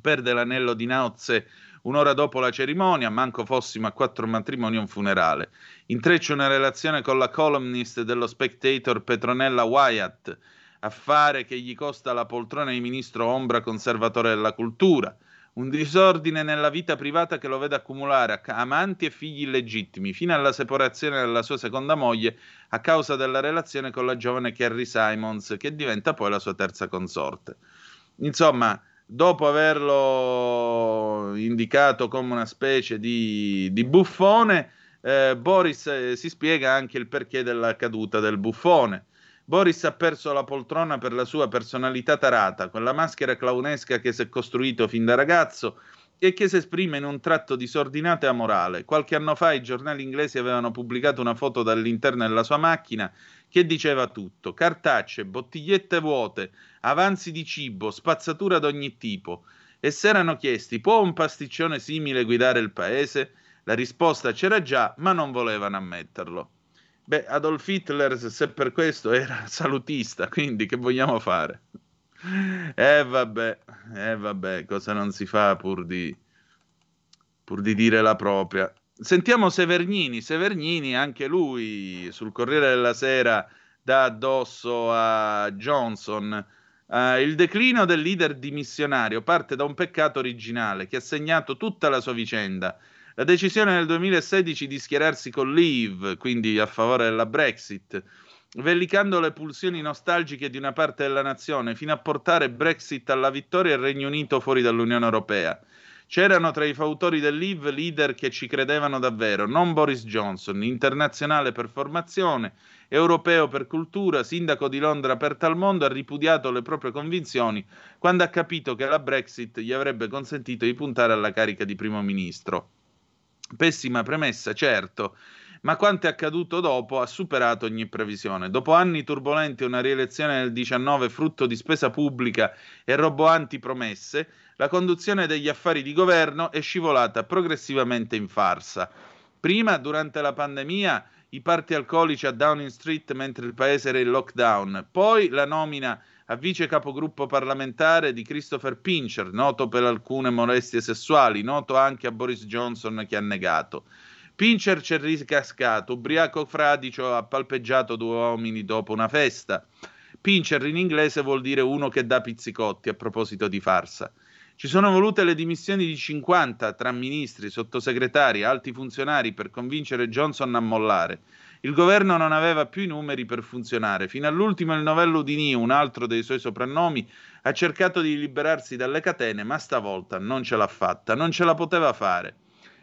Perde l'anello di nozze un'ora dopo la cerimonia, manco fossimo a quattro matrimoni e un funerale. Intreccia una relazione con la columnist dello Spectator Petronella Wyatt, affare che gli costa la poltrona di ministro ombra conservatore della cultura un disordine nella vita privata che lo vede accumulare amanti e figli illegittimi, fino alla separazione della sua seconda moglie a causa della relazione con la giovane Carrie Simons, che diventa poi la sua terza consorte. Insomma, dopo averlo indicato come una specie di, di buffone, eh, Boris eh, si spiega anche il perché della caduta del buffone. Boris ha perso la poltrona per la sua personalità tarata, quella maschera clownesca che si è costruito fin da ragazzo e che si esprime in un tratto disordinato e amorale. Qualche anno fa i giornali inglesi avevano pubblicato una foto dall'interno della sua macchina che diceva tutto: cartacce, bottigliette vuote, avanzi di cibo, spazzatura d'ogni tipo. E si erano chiesti: può un pasticcione simile guidare il paese? La risposta c'era già, ma non volevano ammetterlo. Beh, Adolf Hitler, se per questo era salutista, quindi che vogliamo fare? E eh, vabbè, eh vabbè, cosa non si fa pur di, pur di dire la propria. Sentiamo Severnini, Severnini anche lui sul Corriere della Sera dà addosso a Johnson. Uh, il declino del leader dimissionario parte da un peccato originale che ha segnato tutta la sua vicenda la decisione nel 2016 di schierarsi con Leave, quindi a favore della Brexit, vellicando le pulsioni nostalgiche di una parte della nazione, fino a portare Brexit alla vittoria e il Regno Unito fuori dall'Unione Europea. C'erano tra i fautori del Leave leader che ci credevano davvero, non Boris Johnson, internazionale per formazione, europeo per cultura, sindaco di Londra aperta al mondo, ha ripudiato le proprie convinzioni quando ha capito che la Brexit gli avrebbe consentito di puntare alla carica di primo ministro. Pessima premessa, certo, ma quanto è accaduto dopo ha superato ogni previsione. Dopo anni turbolenti e una rielezione nel 19 frutto di spesa pubblica e roboanti promesse, la conduzione degli affari di governo è scivolata progressivamente in farsa. Prima, durante la pandemia, i party alcolici a Downing Street mentre il paese era in lockdown, poi la nomina a vice capogruppo parlamentare di Christopher Pincher, noto per alcune molestie sessuali, noto anche a Boris Johnson che ha negato. Pincher c'è ricascato, ubriaco fradicio ha palpeggiato due uomini dopo una festa. Pincher in inglese vuol dire uno che dà pizzicotti, a proposito di farsa. Ci sono volute le dimissioni di 50 tra ministri, sottosegretari, alti funzionari per convincere Johnson a mollare. Il governo non aveva più i numeri per funzionare. Fino all'ultimo il novello Udini, un altro dei suoi soprannomi, ha cercato di liberarsi dalle catene, ma stavolta non ce l'ha fatta, non ce la poteva fare.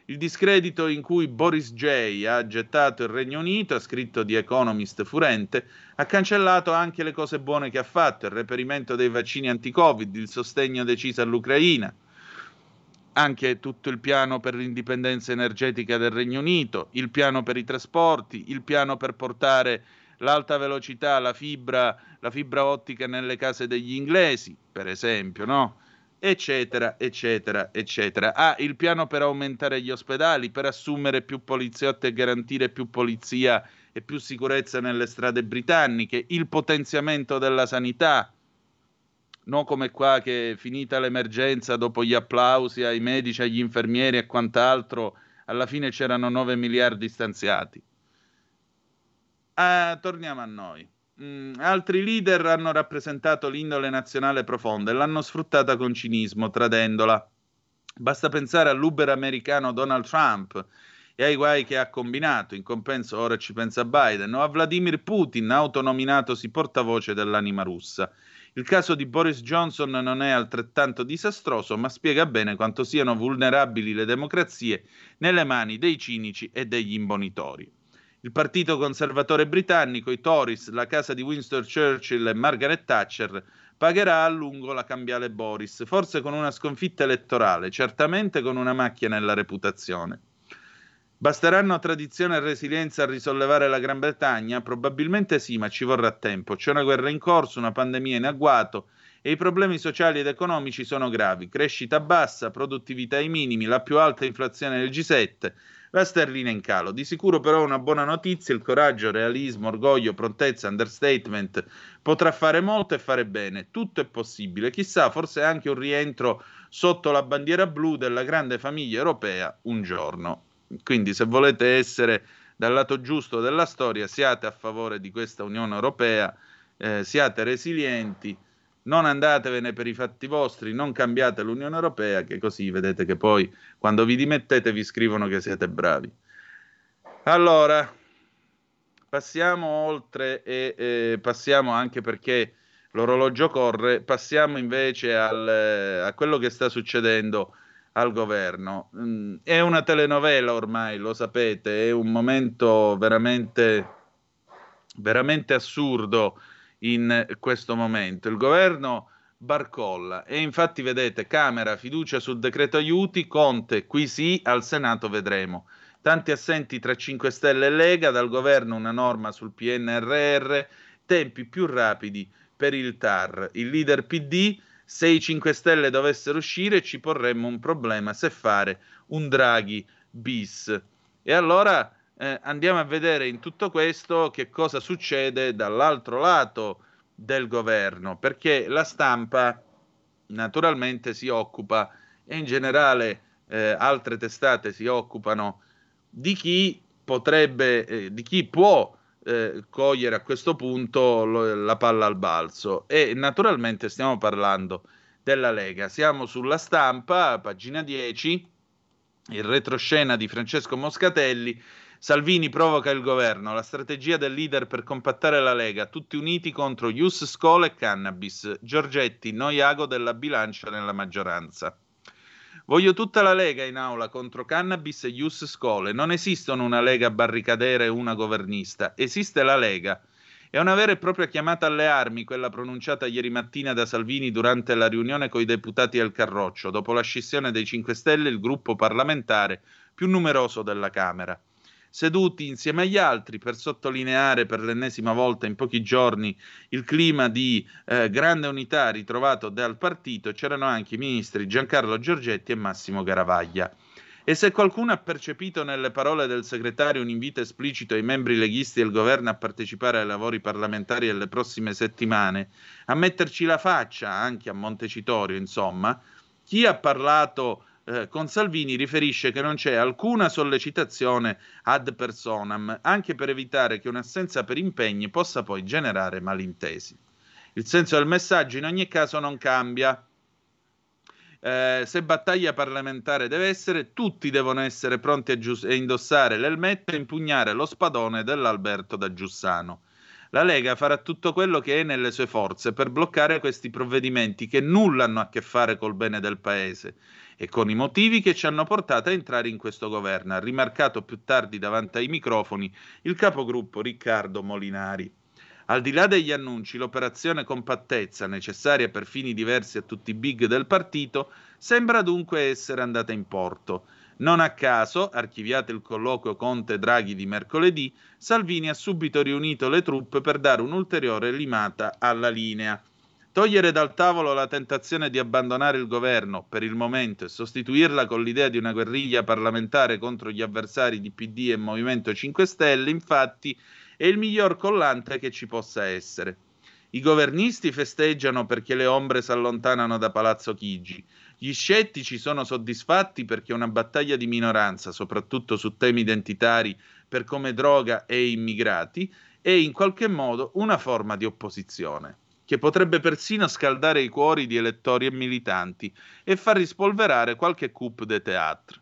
Il discredito in cui Boris J. ha gettato il Regno Unito, ha scritto The Economist furente, ha cancellato anche le cose buone che ha fatto, il reperimento dei vaccini anti-Covid, il sostegno deciso all'Ucraina, anche tutto il piano per l'indipendenza energetica del Regno Unito, il piano per i trasporti, il piano per portare l'alta velocità, la fibra, la fibra ottica nelle case degli inglesi, per esempio, no? eccetera, eccetera, eccetera. Ha il piano per aumentare gli ospedali, per assumere più poliziotti e garantire più polizia e più sicurezza nelle strade britanniche, il potenziamento della sanità, non come qua che finita l'emergenza, dopo gli applausi ai medici, agli infermieri e quant'altro, alla fine c'erano 9 miliardi stanziati. Ah, torniamo a noi. Mm, altri leader hanno rappresentato l'indole nazionale profonda e l'hanno sfruttata con cinismo, tradendola. Basta pensare all'Uber americano Donald Trump e ai guai che ha combinato, in compenso ora ci pensa Biden, o a Vladimir Putin, autonominatosi portavoce dell'anima russa. Il caso di Boris Johnson non è altrettanto disastroso, ma spiega bene quanto siano vulnerabili le democrazie nelle mani dei cinici e degli imbonitori. Il partito conservatore britannico, i Tories, la casa di Winston Churchill e Margaret Thatcher pagherà a lungo la cambiale Boris, forse con una sconfitta elettorale, certamente con una macchia nella reputazione. Basteranno tradizione e resilienza a risollevare la Gran Bretagna? Probabilmente sì, ma ci vorrà tempo. C'è una guerra in corso, una pandemia in agguato e i problemi sociali ed economici sono gravi. Crescita bassa, produttività ai minimi, la più alta inflazione del G7, la sterlina in calo. Di sicuro però una buona notizia, il coraggio, realismo, orgoglio, prontezza, understatement potrà fare molto e fare bene. Tutto è possibile. Chissà, forse anche un rientro sotto la bandiera blu della grande famiglia europea un giorno. Quindi se volete essere dal lato giusto della storia, siate a favore di questa Unione Europea, eh, siate resilienti, non andatevene per i fatti vostri, non cambiate l'Unione Europea, che così vedete che poi quando vi dimettete vi scrivono che siete bravi. Allora, passiamo oltre e eh, passiamo anche perché l'orologio corre, passiamo invece al, a quello che sta succedendo al governo. Mm, è una telenovela ormai, lo sapete, è un momento veramente, veramente assurdo in questo momento. Il governo barcolla e infatti vedete Camera, fiducia sul decreto aiuti, Conte, qui sì, al Senato vedremo. Tanti assenti tra 5 Stelle e Lega, dal governo una norma sul PNRR, tempi più rapidi per il TAR. Il leader PD se i 5 Stelle dovessero uscire ci porremmo un problema se fare un Draghi bis. E allora eh, andiamo a vedere in tutto questo che cosa succede dall'altro lato del governo, perché la stampa naturalmente si occupa e in generale eh, altre testate si occupano di chi potrebbe, eh, di chi può eh, cogliere a questo punto lo, la palla al balzo. E naturalmente stiamo parlando della Lega. Siamo sulla stampa, pagina 10, il retroscena di Francesco Moscatelli. Salvini provoca il governo, la strategia del leader per compattare la Lega, tutti uniti contro Ius Scola e Cannabis. Giorgetti, noiago della bilancia nella maggioranza. Voglio tutta la Lega in aula contro cannabis e Ius Scole. Non esistono una Lega barricadera e una governista, esiste la Lega. È una vera e propria chiamata alle armi quella pronunciata ieri mattina da Salvini durante la riunione con i deputati al Carroccio, dopo la scissione dei 5 Stelle, il gruppo parlamentare più numeroso della Camera seduti insieme agli altri per sottolineare per l'ennesima volta in pochi giorni il clima di eh, grande unità ritrovato dal partito, c'erano anche i ministri Giancarlo Giorgetti e Massimo Garavaglia. E se qualcuno ha percepito nelle parole del segretario un invito esplicito ai membri leghisti del governo a partecipare ai lavori parlamentari delle prossime settimane, a metterci la faccia anche a Montecitorio, insomma, chi ha parlato eh, con Salvini riferisce che non c'è alcuna sollecitazione ad personam, anche per evitare che un'assenza per impegni possa poi generare malintesi. Il senso del messaggio in ogni caso non cambia. Eh, se battaglia parlamentare deve essere, tutti devono essere pronti a, gius- a indossare l'elmetto e impugnare lo spadone dell'Alberto da Giussano. La Lega farà tutto quello che è nelle sue forze per bloccare questi provvedimenti che nulla hanno a che fare col bene del Paese e con i motivi che ci hanno portato a entrare in questo governo, ha rimarcato più tardi davanti ai microfoni il capogruppo Riccardo Molinari. Al di là degli annunci, l'operazione compattezza necessaria per fini diversi a tutti i big del partito sembra dunque essere andata in porto. Non a caso, archiviato il colloquio Conte-Draghi di mercoledì, Salvini ha subito riunito le truppe per dare un'ulteriore limata alla linea. Togliere dal tavolo la tentazione di abbandonare il governo per il momento e sostituirla con l'idea di una guerriglia parlamentare contro gli avversari di PD e Movimento 5 Stelle, infatti, è il miglior collante che ci possa essere. I governisti festeggiano perché le ombre si allontanano da Palazzo Chigi. Gli scettici sono soddisfatti perché una battaglia di minoranza, soprattutto su temi identitari per come droga e immigrati, è in qualche modo una forma di opposizione, che potrebbe persino scaldare i cuori di elettori e militanti e far rispolverare qualche coup de théâtre.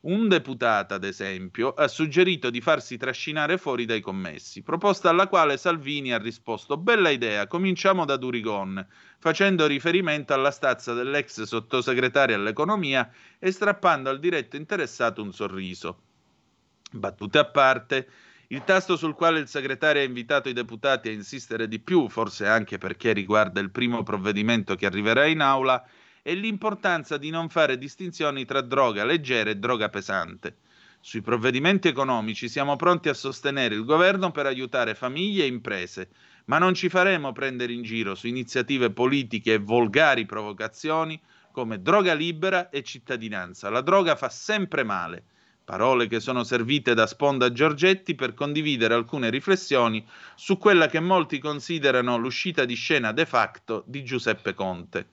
Un deputato, ad esempio, ha suggerito di farsi trascinare fuori dai commessi, proposta alla quale Salvini ha risposto bella idea, cominciamo da Durigon, facendo riferimento alla stazza dell'ex sottosegretario all'economia e strappando al diretto interessato un sorriso. Battute a parte, il tasto sul quale il segretario ha invitato i deputati a insistere di più, forse anche perché riguarda il primo provvedimento che arriverà in aula, è l'importanza di non fare distinzioni tra droga leggera e droga pesante. Sui provvedimenti economici siamo pronti a sostenere il governo per aiutare famiglie e imprese, ma non ci faremo prendere in giro su iniziative politiche e volgari provocazioni come droga libera e cittadinanza. La droga fa sempre male. Parole che sono servite da Sponda Giorgetti per condividere alcune riflessioni su quella che molti considerano l'uscita di scena de facto di Giuseppe Conte.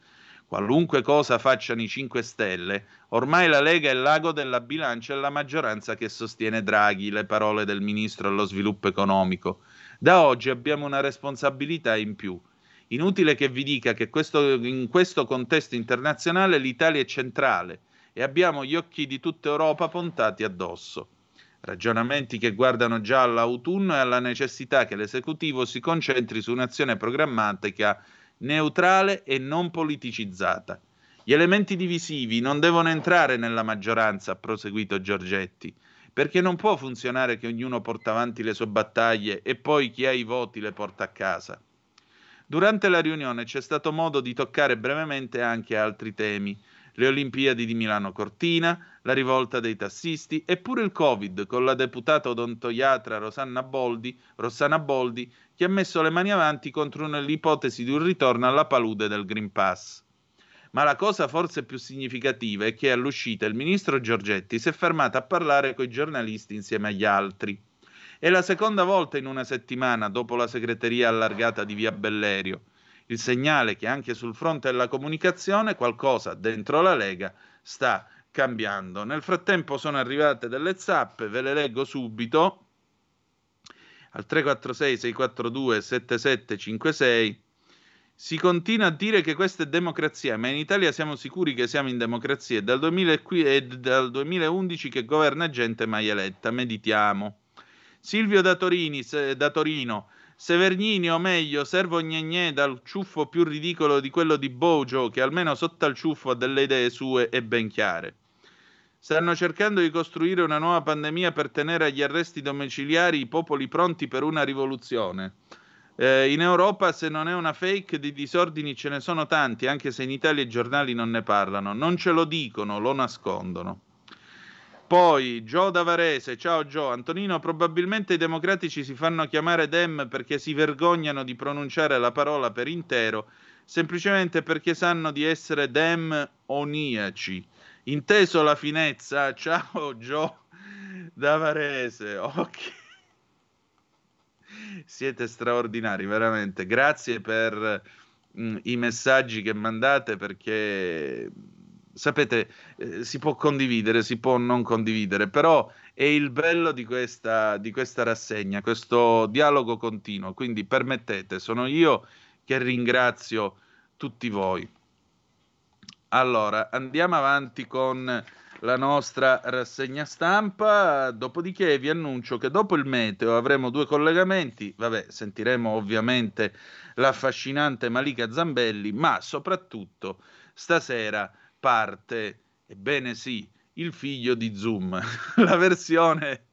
Qualunque cosa facciano i 5 Stelle, ormai la Lega è l'ago della bilancia e la maggioranza che sostiene Draghi, le parole del ministro allo sviluppo economico. Da oggi abbiamo una responsabilità in più. Inutile che vi dica che questo, in questo contesto internazionale l'Italia è centrale e abbiamo gli occhi di tutta Europa puntati addosso. Ragionamenti che guardano già all'autunno e alla necessità che l'esecutivo si concentri su un'azione programmatica neutrale e non politicizzata. Gli elementi divisivi non devono entrare nella maggioranza, ha proseguito Giorgetti, perché non può funzionare che ognuno porta avanti le sue battaglie e poi chi ha i voti le porta a casa. Durante la riunione c'è stato modo di toccare brevemente anche altri temi, le Olimpiadi di Milano Cortina, la rivolta dei tassisti e pure il Covid con la deputata odontoiatra Rosanna Boldi, Rossana Boldi che ha messo le mani avanti contro l'ipotesi di un ritorno alla palude del Green Pass. Ma la cosa forse più significativa è che all'uscita il ministro Giorgetti si è fermato a parlare con i giornalisti insieme agli altri. È la seconda volta in una settimana dopo la segreteria allargata di Via Bellerio il segnale che anche sul fronte della comunicazione qualcosa dentro la Lega sta cambiando. Nel frattempo sono arrivate delle zappe, ve le leggo subito al 346 642 7756. Si continua a dire che questa è democrazia, ma in Italia siamo sicuri che siamo in democrazia. È dal, 2000 è dal 2011 che governa gente mai eletta. Meditiamo. Silvio da, Torini, da Torino. Severnini, o meglio, Servo Gnegnè dal ciuffo più ridicolo di quello di Bojo, che almeno sotto al ciuffo ha delle idee sue e ben chiare. Stanno cercando di costruire una nuova pandemia per tenere agli arresti domiciliari i popoli pronti per una rivoluzione. Eh, in Europa, se non è una fake, di disordini ce ne sono tanti, anche se in Italia i giornali non ne parlano. Non ce lo dicono, lo nascondono. Poi Gio da Varese, ciao Gio, Antonino, probabilmente i democratici si fanno chiamare Dem perché si vergognano di pronunciare la parola per intero, semplicemente perché sanno di essere demoniaci Inteso la finezza, ciao Gio da Varese. Ok. Siete straordinari, veramente. Grazie per mh, i messaggi che mandate perché sapete, eh, si può condividere, si può non condividere, però è il bello di questa, di questa rassegna, questo dialogo continuo. Quindi permettete, sono io che ringrazio tutti voi. Allora, andiamo avanti con la nostra rassegna stampa, dopodiché vi annuncio che dopo il meteo avremo due collegamenti, vabbè, sentiremo ovviamente l'affascinante Malika Zambelli, ma soprattutto stasera parte, ebbene sì, il figlio di Zoom, la versione,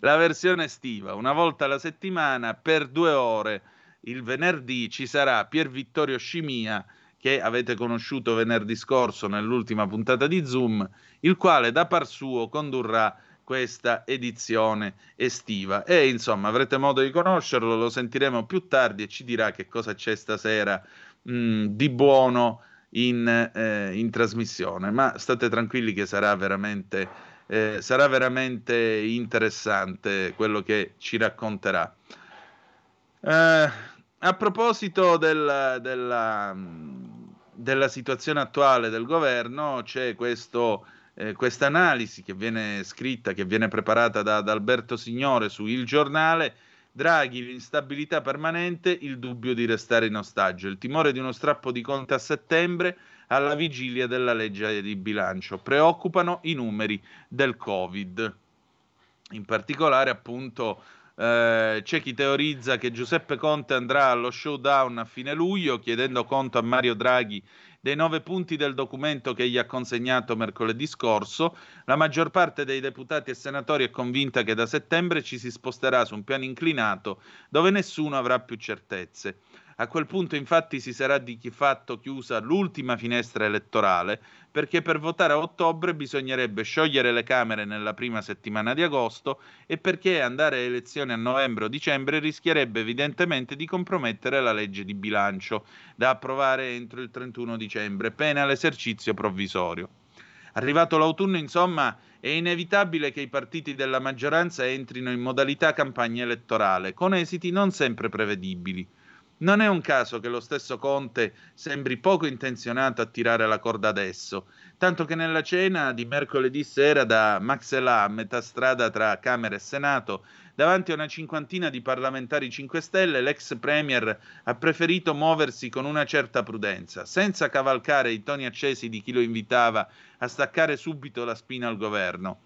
la versione estiva, una volta alla settimana per due ore. Il venerdì ci sarà Pier Vittorio Scimia che avete conosciuto venerdì scorso nell'ultima puntata di Zoom, il quale da par suo condurrà questa edizione estiva. E insomma avrete modo di conoscerlo, lo sentiremo più tardi e ci dirà che cosa c'è stasera mh, di buono in, eh, in, trasmissione. Ma state tranquilli che sarà veramente, eh, sarà veramente interessante quello che ci racconterà. Eh, a proposito del, della, della, situazione attuale del governo, c'è questo, eh, questa analisi che viene scritta, che viene preparata da, da Alberto Signore su Il Giornale. Draghi, l'instabilità permanente, il dubbio di restare in ostaggio, il timore di uno strappo di conti a settembre alla vigilia della legge di bilancio. Preoccupano i numeri del Covid. In particolare, appunto, eh, c'è chi teorizza che Giuseppe Conte andrà allo showdown a fine luglio chiedendo conto a Mario Draghi dei nove punti del documento che gli ha consegnato mercoledì scorso. La maggior parte dei deputati e senatori è convinta che da settembre ci si sposterà su un piano inclinato dove nessuno avrà più certezze. A quel punto infatti si sarà di fatto chiusa l'ultima finestra elettorale perché per votare a ottobre bisognerebbe sciogliere le Camere nella prima settimana di agosto e perché andare a elezioni a novembre o dicembre rischierebbe evidentemente di compromettere la legge di bilancio da approvare entro il 31 dicembre, pena l'esercizio provvisorio. Arrivato l'autunno, insomma, è inevitabile che i partiti della maggioranza entrino in modalità campagna elettorale, con esiti non sempre prevedibili. Non è un caso che lo stesso Conte sembri poco intenzionato a tirare la corda adesso, tanto che nella cena di mercoledì sera da Maxelà a metà strada tra Camera e Senato, davanti a una cinquantina di parlamentari 5 Stelle, l'ex Premier ha preferito muoversi con una certa prudenza, senza cavalcare i toni accesi di chi lo invitava a staccare subito la spina al governo.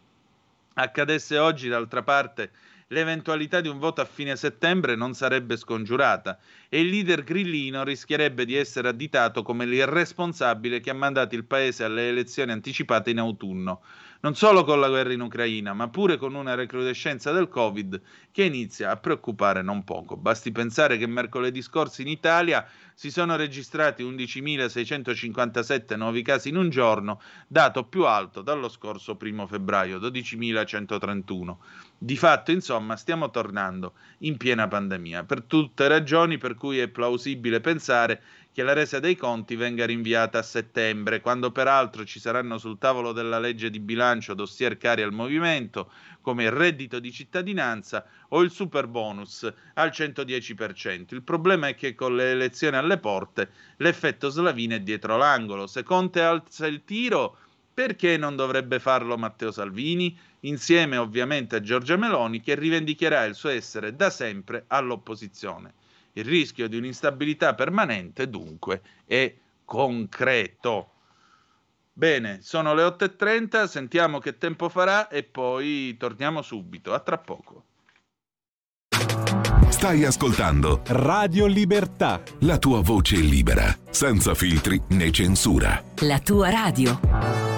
Accadesse oggi, d'altra parte, l'eventualità di un voto a fine settembre non sarebbe scongiurata e il leader grillino rischierebbe di essere additato come l'irresponsabile che ha mandato il paese alle elezioni anticipate in autunno, non solo con la guerra in Ucraina, ma pure con una recrudescenza del Covid che inizia a preoccupare non poco. Basti pensare che mercoledì scorso in Italia si sono registrati 11.657 nuovi casi in un giorno, dato più alto dallo scorso primo febbraio, 12.131. Di fatto, insomma, stiamo tornando in piena pandemia, per tutte ragioni per cui è plausibile pensare che la resa dei conti venga rinviata a settembre, quando peraltro ci saranno sul tavolo della legge di bilancio dossier cari al movimento, come il reddito di cittadinanza o il super bonus al 110%. Il problema è che con le elezioni alle porte l'effetto slavina è dietro l'angolo. Se Conte alza il tiro, perché non dovrebbe farlo Matteo Salvini? Insieme ovviamente a Giorgia Meloni che rivendicherà il suo essere da sempre all'opposizione. Il rischio di un'instabilità permanente, dunque, è concreto. Bene, sono le 8.30, sentiamo che tempo farà e poi torniamo subito. A tra poco. Stai ascoltando Radio Libertà. la tua voce libera, senza filtri né censura. La tua radio.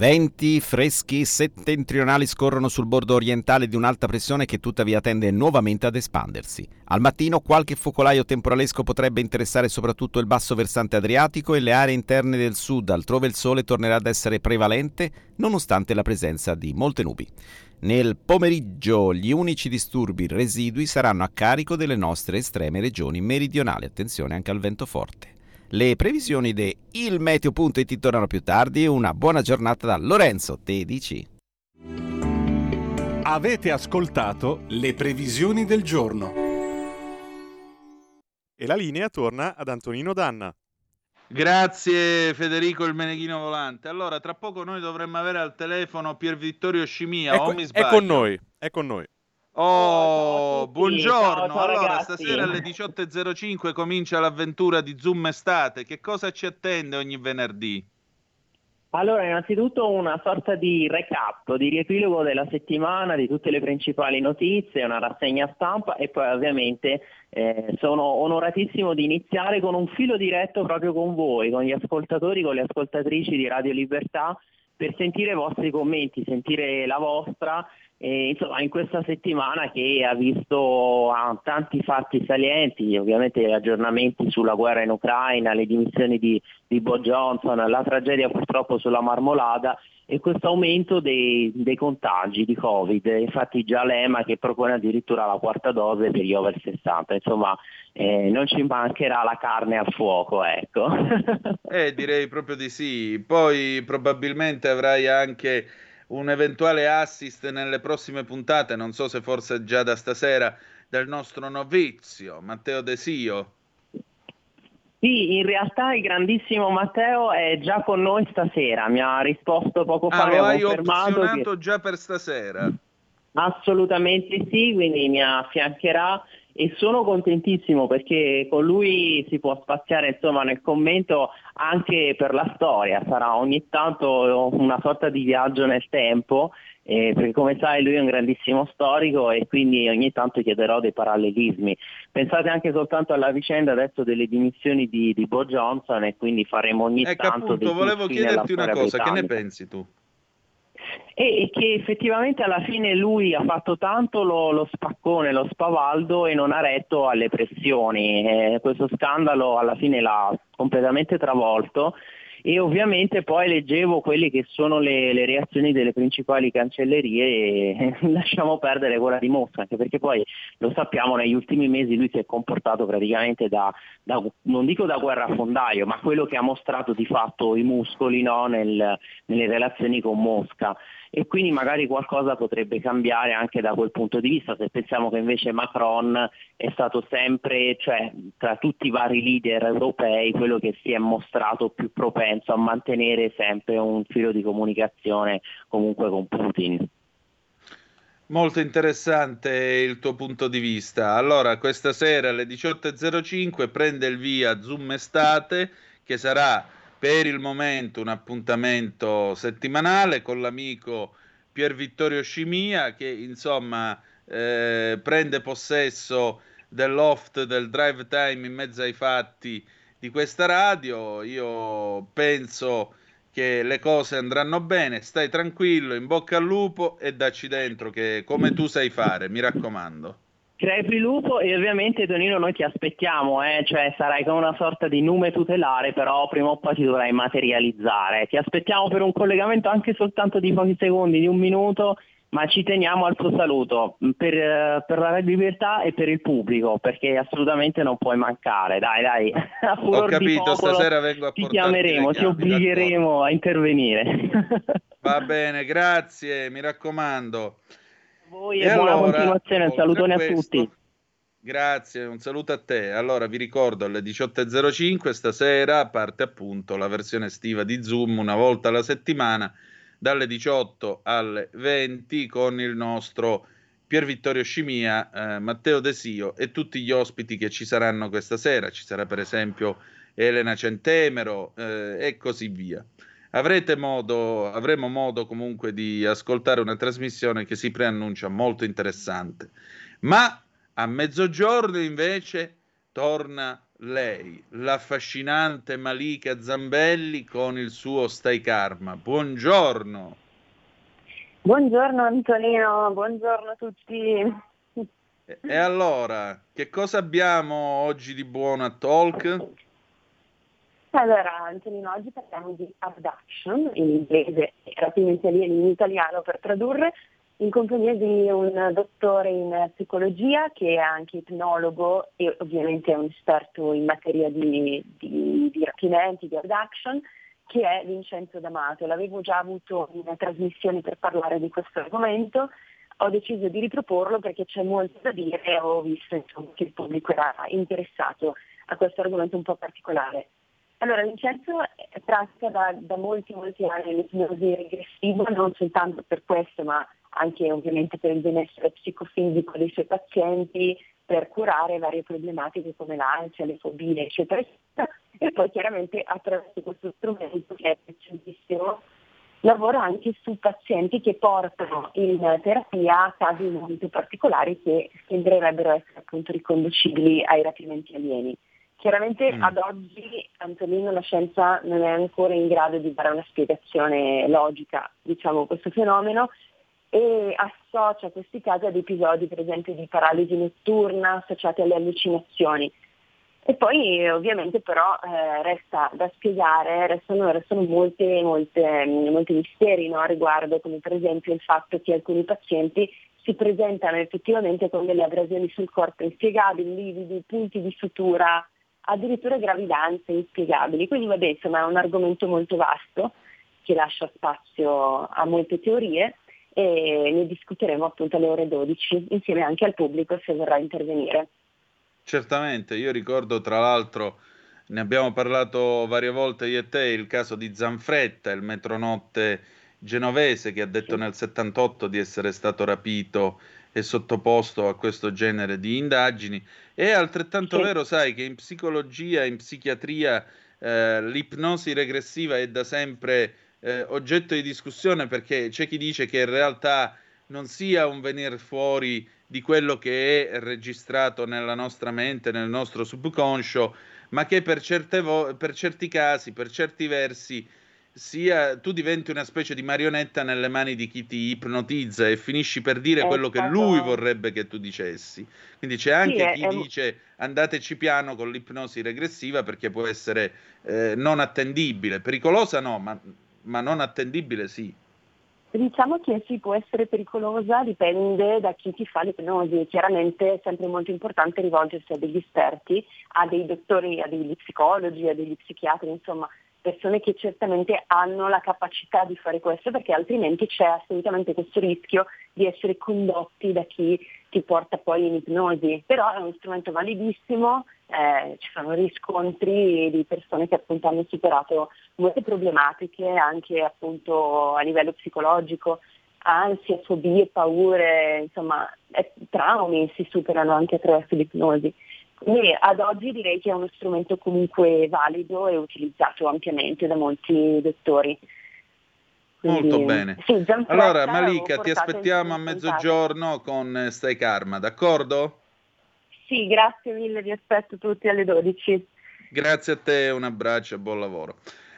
Venti freschi settentrionali scorrono sul bordo orientale di un'alta pressione che tuttavia tende nuovamente ad espandersi. Al mattino qualche focolaio temporalesco potrebbe interessare soprattutto il basso versante adriatico e le aree interne del sud, altrove il sole tornerà ad essere prevalente nonostante la presenza di molte nubi. Nel pomeriggio gli unici disturbi residui saranno a carico delle nostre estreme regioni meridionali. Attenzione anche al vento forte. Le previsioni di ilmeteo.it tornano più tardi. Una buona giornata da Lorenzo Tedici. Avete ascoltato le previsioni del giorno. E la linea torna ad Antonino Danna. Grazie Federico il Meneghino Volante. Allora, tra poco noi dovremmo avere al telefono Pier Vittorio Scimia. Ecco- o mi è con noi, è con noi. Oh, buongiorno. Ciao, ciao, allora, ragazzi. stasera alle 18.05 comincia l'avventura di Zoom Estate. Che cosa ci attende ogni venerdì? Allora, innanzitutto una sorta di recap, di riepilogo della settimana, di tutte le principali notizie, una rassegna stampa e poi ovviamente eh, sono onoratissimo di iniziare con un filo diretto proprio con voi, con gli ascoltatori, con le ascoltatrici di Radio Libertà, per sentire i vostri commenti, sentire la vostra. E, insomma, in questa settimana che ha visto ah, tanti fatti salienti, ovviamente aggiornamenti sulla guerra in Ucraina, le dimissioni di, di Bo Johnson, la tragedia purtroppo sulla Marmolada e questo aumento dei, dei contagi di Covid. Infatti già l'EMA che propone addirittura la quarta dose per gli over 60. Insomma, eh, non ci mancherà la carne al fuoco, ecco. Eh, direi proprio di sì. Poi probabilmente avrai anche un eventuale assist nelle prossime puntate, non so se forse già da stasera, del nostro novizio Matteo Desio. Sì, in realtà il grandissimo Matteo è già con noi stasera, mi ha risposto poco fa, Ah, lo ha hai confermato che... opzionato già per stasera. Assolutamente sì, quindi mi affiancherà e sono contentissimo perché con lui si può spaziare insomma nel commento anche per la storia, sarà ogni tanto una sorta di viaggio nel tempo, eh, perché come sai lui è un grandissimo storico e quindi ogni tanto chiederò dei parallelismi. Pensate anche soltanto alla vicenda adesso delle dimissioni di, di Bo Johnson e quindi faremo ogni Ecco tanto dei appunto, volevo chiederti una cosa, che ne britannica. pensi tu? E, e che effettivamente alla fine lui ha fatto tanto lo, lo spaccone, lo spavaldo e non ha retto alle pressioni. Eh, questo scandalo alla fine l'ha completamente travolto e ovviamente poi leggevo quelle che sono le, le reazioni delle principali cancellerie e lasciamo perdere quella di Mosca, anche perché poi lo sappiamo negli ultimi mesi lui si è comportato praticamente da, da- non dico da guerrafondaio, ma quello che ha mostrato di fatto i muscoli no, nel- nelle relazioni con Mosca e quindi magari qualcosa potrebbe cambiare anche da quel punto di vista, se pensiamo che invece Macron è stato sempre, cioè tra tutti i vari leader europei, quello che si è mostrato più propenso a mantenere sempre un filo di comunicazione comunque con Putin. Molto interessante il tuo punto di vista. Allora, questa sera alle 18.05 prende il via Zoom Estate, che sarà per il momento un appuntamento settimanale con l'amico Pier Vittorio Scimia, che insomma eh, prende possesso del loft del drive time in mezzo ai fatti di questa radio. Io penso che le cose andranno bene, stai tranquillo, in bocca al lupo e dacci dentro che come tu sai fare, mi raccomando. Crepi lupo e ovviamente Tonino noi ti aspettiamo, eh, cioè sarai come una sorta di nume tutelare, però prima o poi ti dovrai materializzare. Ti aspettiamo per un collegamento anche soltanto di pochi secondi, di un minuto, ma ci teniamo al tuo saluto per, eh, per la Libertà e per il pubblico, perché assolutamente non puoi mancare. Dai, dai, a Ho capito, popolo stasera vengo a ti chiameremo, ti obbligheremo a intervenire. Va bene, grazie, mi raccomando. Voi e buona continuazione, un salutone a tutti. Grazie, un saluto a te. Allora, vi ricordo alle 18.05 stasera parte appunto la versione estiva di Zoom una volta alla settimana dalle 18 alle 20 con il nostro Pier Vittorio Scimia, eh, Matteo Desio e tutti gli ospiti che ci saranno questa sera. Ci sarà per esempio Elena Centemero eh, e così via. Avrete modo, avremo modo comunque di ascoltare una trasmissione che si preannuncia molto interessante. Ma a mezzogiorno invece torna lei, l'affascinante Malika Zambelli con il suo Stai Karma. Buongiorno. Buongiorno Antonino, buongiorno a tutti. E- allora, che cosa abbiamo oggi di buono a Talk? Allora Antonino, oggi parliamo di abduction in inglese rapimenti alieni in italiano per tradurre, in compagnia di un dottore in psicologia che è anche ipnologo e ovviamente è un esperto in materia di, di, di rapimenti, di abduction, che è Vincenzo D'Amato. L'avevo già avuto in trasmissioni per parlare di questo argomento, ho deciso di riproporlo perché c'è molto da dire e ho visto insomma, che il pubblico era interessato a questo argomento un po' particolare. Allora, Vincenzo pratica da, da molti, molti anni l'ipnosi regressiva, non soltanto per questo, ma anche ovviamente per il benessere psicofisico dei suoi pazienti, per curare varie problematiche come l'ansia, le fobie, eccetera, eccetera. E poi chiaramente attraverso questo strumento che è preziosissimo, lavora anche su pazienti che portano in terapia casi molto particolari che sembrerebbero essere appunto riconducibili ai rapimenti alieni. Chiaramente Mm. ad oggi Antonino la scienza non è ancora in grado di dare una spiegazione logica diciamo, a questo fenomeno e associa questi casi ad episodi per esempio di paralisi notturna associati alle allucinazioni. E poi ovviamente però eh, resta da spiegare, restano, restano molte, molte, mm, molti misteri no, a riguardo, come per esempio il fatto che alcuni pazienti si presentano effettivamente con delle abrasioni sul corpo inspiegabili, lividi, punti di sutura, addirittura gravidanze inspiegabili. Quindi vabbè, insomma è un argomento molto vasto che lascia spazio a molte teorie e ne discuteremo appunto alle ore 12 insieme anche al pubblico se vorrà intervenire. Certamente, io ricordo tra l'altro, ne abbiamo parlato varie volte io e te, il caso di Zanfretta, il metronotte genovese che ha detto nel 78 di essere stato rapito e sottoposto a questo genere di indagini. È altrettanto Sì. vero, sai, che in psicologia, in psichiatria, eh, l'ipnosi regressiva è da sempre eh, oggetto di discussione perché c'è chi dice che in realtà non sia un venire fuori di quello che è registrato nella nostra mente, nel nostro subconscio, ma che per, certe vo- per certi casi, per certi versi, sia tu diventi una specie di marionetta nelle mani di chi ti ipnotizza e finisci per dire È quello che stato- lui vorrebbe che tu dicessi. Quindi c'è anche è- chi è- dice andateci piano con l'ipnosi regressiva perché può essere eh, non attendibile, pericolosa no, ma, ma non attendibile sì. Diciamo che sì, può essere pericolosa, dipende da chi ti fa l'ipnosi. Chiaramente è sempre molto importante rivolgersi a degli esperti, a dei dottori, a degli psicologi, a degli psichiatri, insomma, persone che certamente hanno la capacità di fare questo, perché altrimenti c'è assolutamente questo rischio di essere condotti da chi ti porta poi in ipnosi. Però è uno strumento validissimo, eh, ci sono riscontri di persone che appunto hanno superato molte problematiche anche appunto a livello psicologico, ansie, fobie, paure, insomma, eh, traumi si superano anche attraverso l'ipnosi. Quindi ad oggi direi che è uno strumento comunque valido e utilizzato ampiamente da molti dottori. Quindi, Molto bene. Sì, Allora, Malika, ti aspettiamo a mezzogiorno con eh, Stai Karma, d'accordo? Sì, grazie mille, vi aspetto tutti alle 12. Grazie a te, un abbraccio e buon lavoro.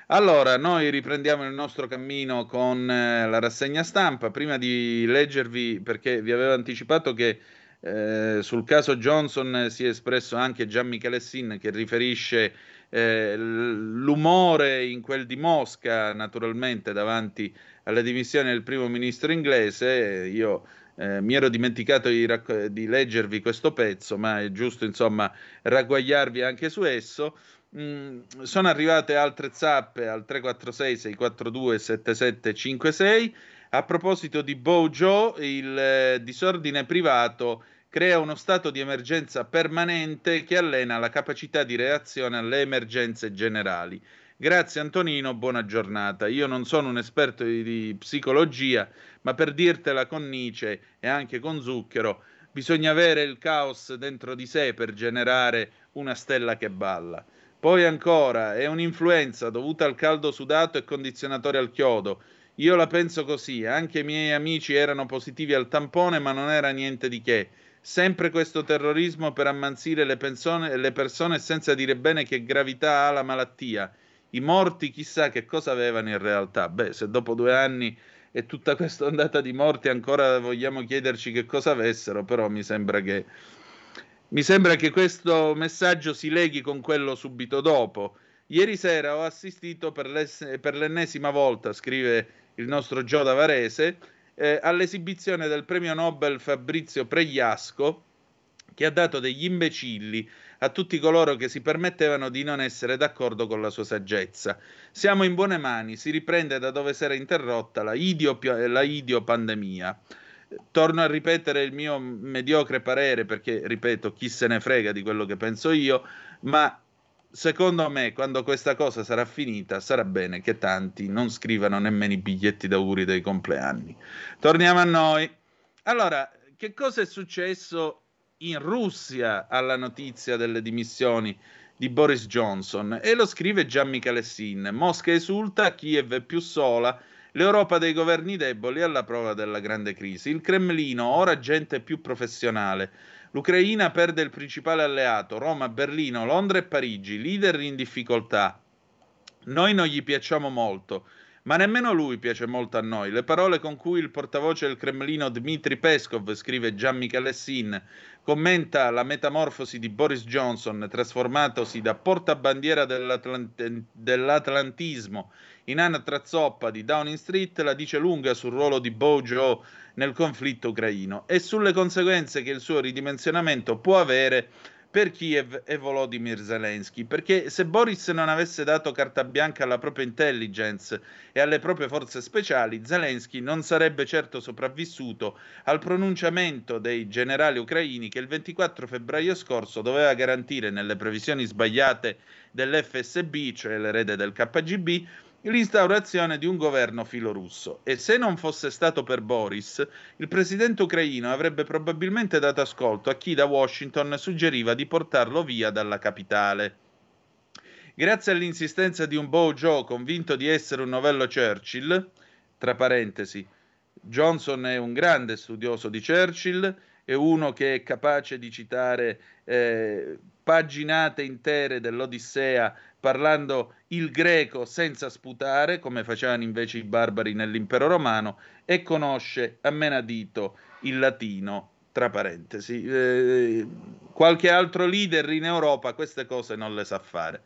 Allora, noi riprendiamo il nostro cammino con eh, la rassegna stampa. Prima di leggervi, perché vi avevo anticipato che eh, sul caso Johnson si è espresso anche Gian Michele Sin che riferisce eh, l'umore in quel di Mosca, naturalmente, davanti alle dimissioni del primo ministro inglese. Io eh, mi ero dimenticato di, racco- di leggervi questo pezzo, ma è giusto, insomma, ragguagliarvi anche su esso. Mm, sono arrivate altre zappe al 346 642 7756 a proposito di Bojo il eh, disordine privato crea uno stato di emergenza permanente che allena la capacità di reazione alle emergenze generali. Grazie Antonino buona giornata. Io non sono un esperto di, di psicologia ma per dirtela con Nietzsche e anche con Zucchero bisogna avere il caos dentro di sé per generare una stella che balla. Poi ancora, è un'influenza dovuta al caldo sudato e condizionatore al chiodo. Io la penso così, anche i miei amici erano positivi al tampone, ma non era niente di che. Sempre questo terrorismo per ammansire le, persone, le persone senza dire bene che gravità ha la malattia. I morti chissà che cosa avevano in realtà. Beh, se dopo due anni e tutta questa ondata di morti ancora vogliamo chiederci che cosa avessero, però mi sembra che, mi sembra che questo messaggio si leghi con quello subito dopo. Ieri sera ho assistito per l'ennesima volta, scrive il nostro Gio Davarese, eh, all'esibizione del premio Nobel Fabrizio Pregliasco, che ha dato degli imbecilli a tutti coloro che si permettevano di non essere d'accordo con la sua saggezza. Siamo in buone mani, si riprende da dove si era interrotta la, idio, la idiopandemia. Torno a ripetere il mio mediocre parere perché, ripeto, chi se ne frega di quello che penso io, ma secondo me quando questa cosa sarà finita sarà bene che tanti non scrivano nemmeno i biglietti d'auguri dei compleanni. Torniamo a noi. Allora, che cosa è successo in Russia alla notizia delle dimissioni di Boris Johnson e lo scrive Gian Michalessin. Mosca esulta, Kiev è più sola, l'Europa dei governi deboli alla prova della grande crisi. Il Cremlino, ora gente più professionale. L'Ucraina perde il principale alleato, Roma, Berlino, Londra e Parigi, leader in difficoltà. Noi non gli piacciamo molto, ma nemmeno lui piace molto a noi. Le parole con cui il portavoce del Cremlino Dmitry Peskov, scrive Gian Michalessin, commenta la metamorfosi di Boris Johnson, trasformatosi da portabandiera dell'atlant- dell'atlantismo in anatra zoppa di Downing Street, la dice lunga sul ruolo di Bojo nel conflitto ucraino e sulle conseguenze che il suo ridimensionamento può avere per Kiev e Volodymyr Zelensky, perché se Boris non avesse dato carta bianca alla propria intelligence e alle proprie forze speciali, Zelensky non sarebbe certo sopravvissuto al pronunciamento dei generali ucraini che il 24 febbraio scorso doveva garantire nelle previsioni sbagliate dell'FSB, cioè l'erede del KGB, l'instaurazione di un governo filorusso e se non fosse stato per Boris, il presidente ucraino avrebbe probabilmente dato ascolto a chi da Washington suggeriva di portarlo via dalla capitale. Grazie all'insistenza di un Bojo convinto di essere un novello Churchill, tra parentesi, Johnson è un grande studioso di Churchill, è uno che è capace di citare eh, paginate intere dell'Odissea parlando il greco senza sputare, come facevano invece i barbari nell'impero romano, e conosce a menadito il latino, tra parentesi. Eh, qualche altro leader in Europa queste cose non le sa fare.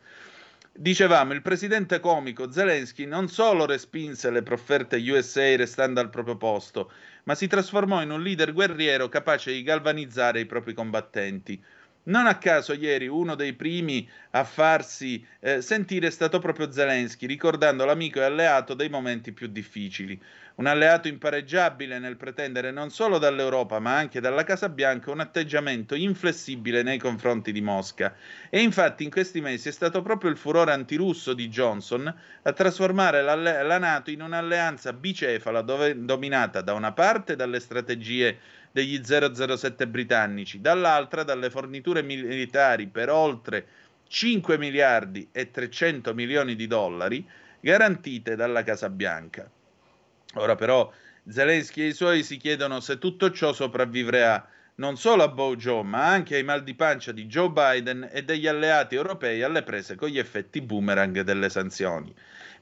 Dicevamo, il presidente comico Zelensky non solo respinse le profferte USA restando al proprio posto, ma si trasformò in un leader guerriero capace di galvanizzare i propri combattenti. Non a caso ieri uno dei primi a farsi eh, sentire è stato proprio Zelensky, ricordando l'amico e alleato dei momenti più difficili. Un alleato impareggiabile nel pretendere non solo dall'Europa ma anche dalla Casa Bianca un atteggiamento inflessibile nei confronti di Mosca. E infatti in questi mesi è stato proprio il furore antirusso di Johnson a trasformare la, Nato in un'alleanza bicefala dove, dominata da una parte dalle strategie degli 007 britannici, dall'altra dalle forniture militari per oltre 5 miliardi e 300 milioni di dollari garantite dalla Casa Bianca. Ora però Zelensky e i suoi si chiedono se tutto ciò sopravvivrà non solo a Bojo, ma anche ai mal di pancia di Joe Biden e degli alleati europei alle prese con gli effetti boomerang delle sanzioni.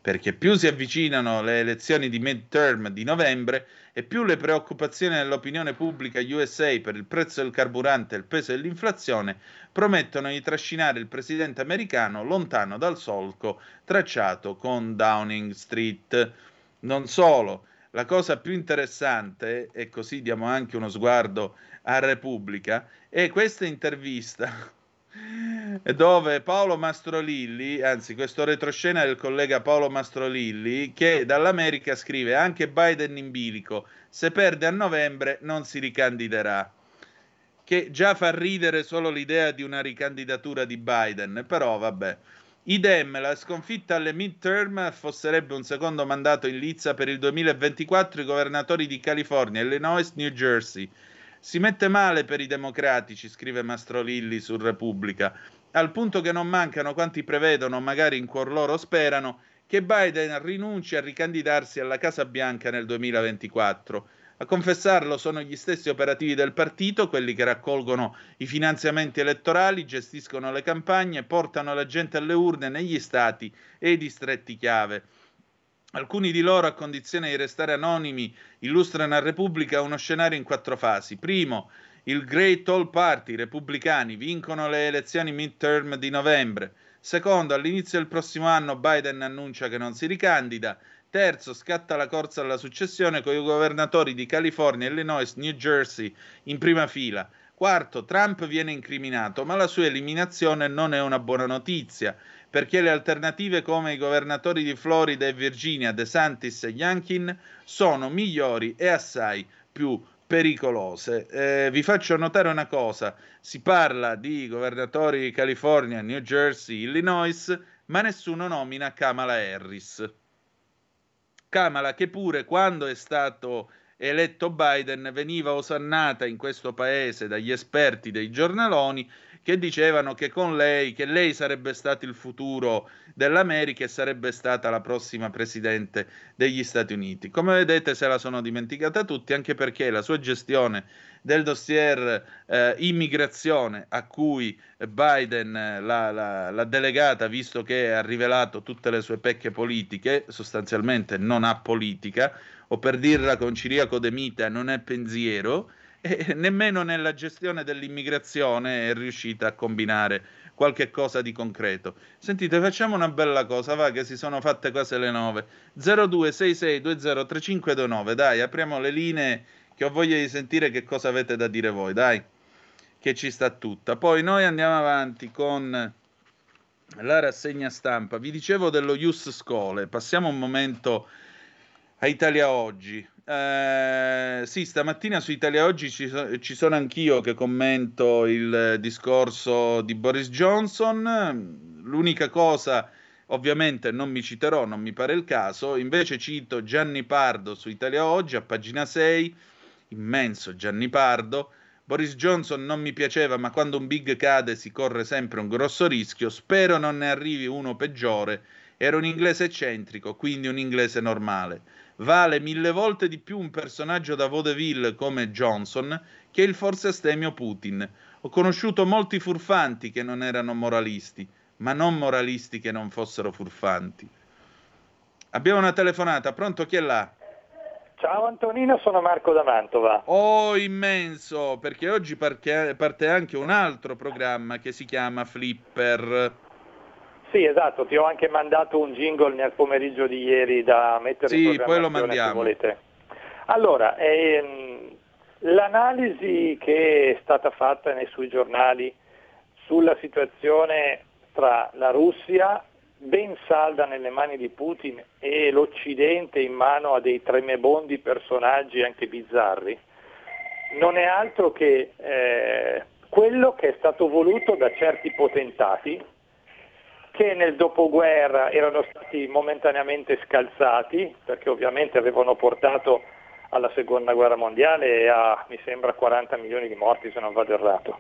Perché più si avvicinano le elezioni di midterm di novembre e più le preoccupazioni dell'opinione pubblica USA per il prezzo del carburante e il peso dell'inflazione promettono di trascinare il presidente americano lontano dal solco tracciato con Downing Street. Non solo, la cosa più interessante, e così diamo anche uno sguardo a Repubblica, è questa intervista dove Paolo Mastrolilli, anzi questo retroscena del collega Paolo Mastrolilli, che dall'America scrive anche Biden in bilico, se perde a novembre non si ricandiderà. Che già fa ridere solo l'idea di una ricandidatura di Biden, però vabbè. Idem, la sconfitta alle midterm affosserebbe un secondo mandato in lizza per il 2024 i governatori di California, Illinois, New Jersey. Si mette male per i democratici, scrive Mastrolilli su Repubblica, al punto che non mancano quanti prevedono, magari in cuor loro sperano, che Biden rinunci a ricandidarsi alla Casa Bianca nel 2024. A confessarlo sono gli stessi operativi del partito, quelli che raccolgono i finanziamenti elettorali, gestiscono le campagne, portano la gente alle urne negli stati e i distretti chiave. Alcuni di loro, a condizione di restare anonimi, illustrano a Repubblica uno scenario in quattro fasi. Primo, il Great All Party, i repubblicani, vincono le elezioni midterm di novembre. Secondo, all'inizio del prossimo anno Biden annuncia che non si ricandida. Terzo, scatta la corsa alla successione con i governatori di California, Illinois, New Jersey in prima fila. Quarto, Trump viene incriminato, ma la sua eliminazione non è una buona notizia, perché le alternative come i governatori di Florida e Virginia, DeSantis e Youngkin, sono migliori e assai più pericolose. Eh, vi faccio notare una cosa, si parla di governatori di California, New Jersey, Illinois, ma nessuno nomina Kamala Harris. Kamala che pure quando è stato eletto Biden veniva osannata in questo paese dagli esperti dei giornaloni che dicevano che con lei, che lei sarebbe stato il futuro dell'America e sarebbe stata la prossima presidente degli Stati Uniti. Come vedete se la sono dimenticata tutti, anche perché la sua gestione del dossier eh, immigrazione a cui Biden eh, l'ha, l'ha, l'ha delegata, visto che ha rivelato tutte le sue pecche politiche, sostanzialmente non ha politica, o per dirla con Ciriaco De Mita non è pensiero, e nemmeno nella gestione dell'immigrazione è riuscita a combinare qualche cosa di concreto. Sentite, facciamo una bella cosa, va che si sono fatte quasi le 9. 0266203529, dai, apriamo le linee che ho voglia di sentire che cosa avete da dire voi, dai, che ci sta tutta. Poi noi andiamo avanti con la rassegna stampa. Vi dicevo dello Ius Scole, passiamo un momento a Italia Oggi. Eh, sì, stamattina su Italia Oggi ci, so- ci, sono anch'io che commento il discorso di Boris Johnson. L'unica cosa, ovviamente non mi citerò, non mi pare il caso, invece cito Gianni Pardo su Italia Oggi a pagina 6, immenso Gianni Pardo. Boris Johnson non mi piaceva, ma quando un big cade si corre sempre un grosso rischio. Spero non ne arrivi uno peggiore. Era un inglese eccentrico, quindi un inglese normale vale mille volte di più un personaggio da vaudeville come Johnson che il forse astemio Putin. Ho conosciuto molti furfanti che non erano moralisti, ma non moralisti che non fossero furfanti. Abbiamo una telefonata, pronto chi è là? Ciao Antonino, sono Marco da Mantova. Oh, immenso, perché oggi parte anche un altro programma che si chiama Flipper. Sì, esatto, ti ho anche mandato un jingle nel pomeriggio di ieri da mettere sì, in poi lo programmazione mandiamo. se volete. Allora, ehm, l'analisi che è stata fatta nei sui giornali sulla situazione tra la Russia, ben salda nelle mani di Putin, e l'Occidente in mano a dei tremebondi personaggi anche bizzarri, non è altro che eh, quello che è stato voluto da certi potentati che nel dopoguerra erano stati momentaneamente scalzati, perché ovviamente avevano portato alla seconda guerra mondiale e a, mi sembra, 40 milioni di morti se non vado errato.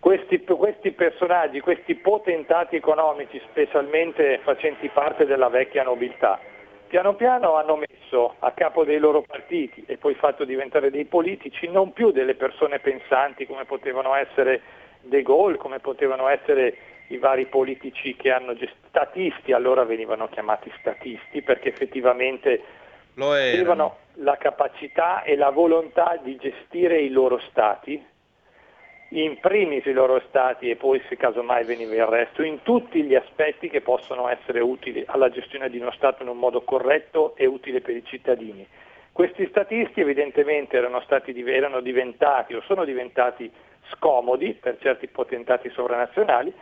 Questi, questi personaggi, questi potentati economici, specialmente facenti parte della vecchia nobiltà, piano piano hanno messo a capo dei loro partiti e poi fatto diventare dei politici non più delle persone pensanti come potevano essere De Gaulle, come potevano essere i vari politici che hanno gest- statisti, allora venivano chiamati statisti perché effettivamente avevano la capacità e la volontà di gestire i loro stati, in primis i loro stati e poi se casomai veniva il resto, in tutti gli aspetti che possono essere utili alla gestione di uno Stato in un modo corretto e utile per i cittadini. Questi statisti evidentemente erano, stati, erano diventati o sono diventati scomodi per certi potentati sovranazionali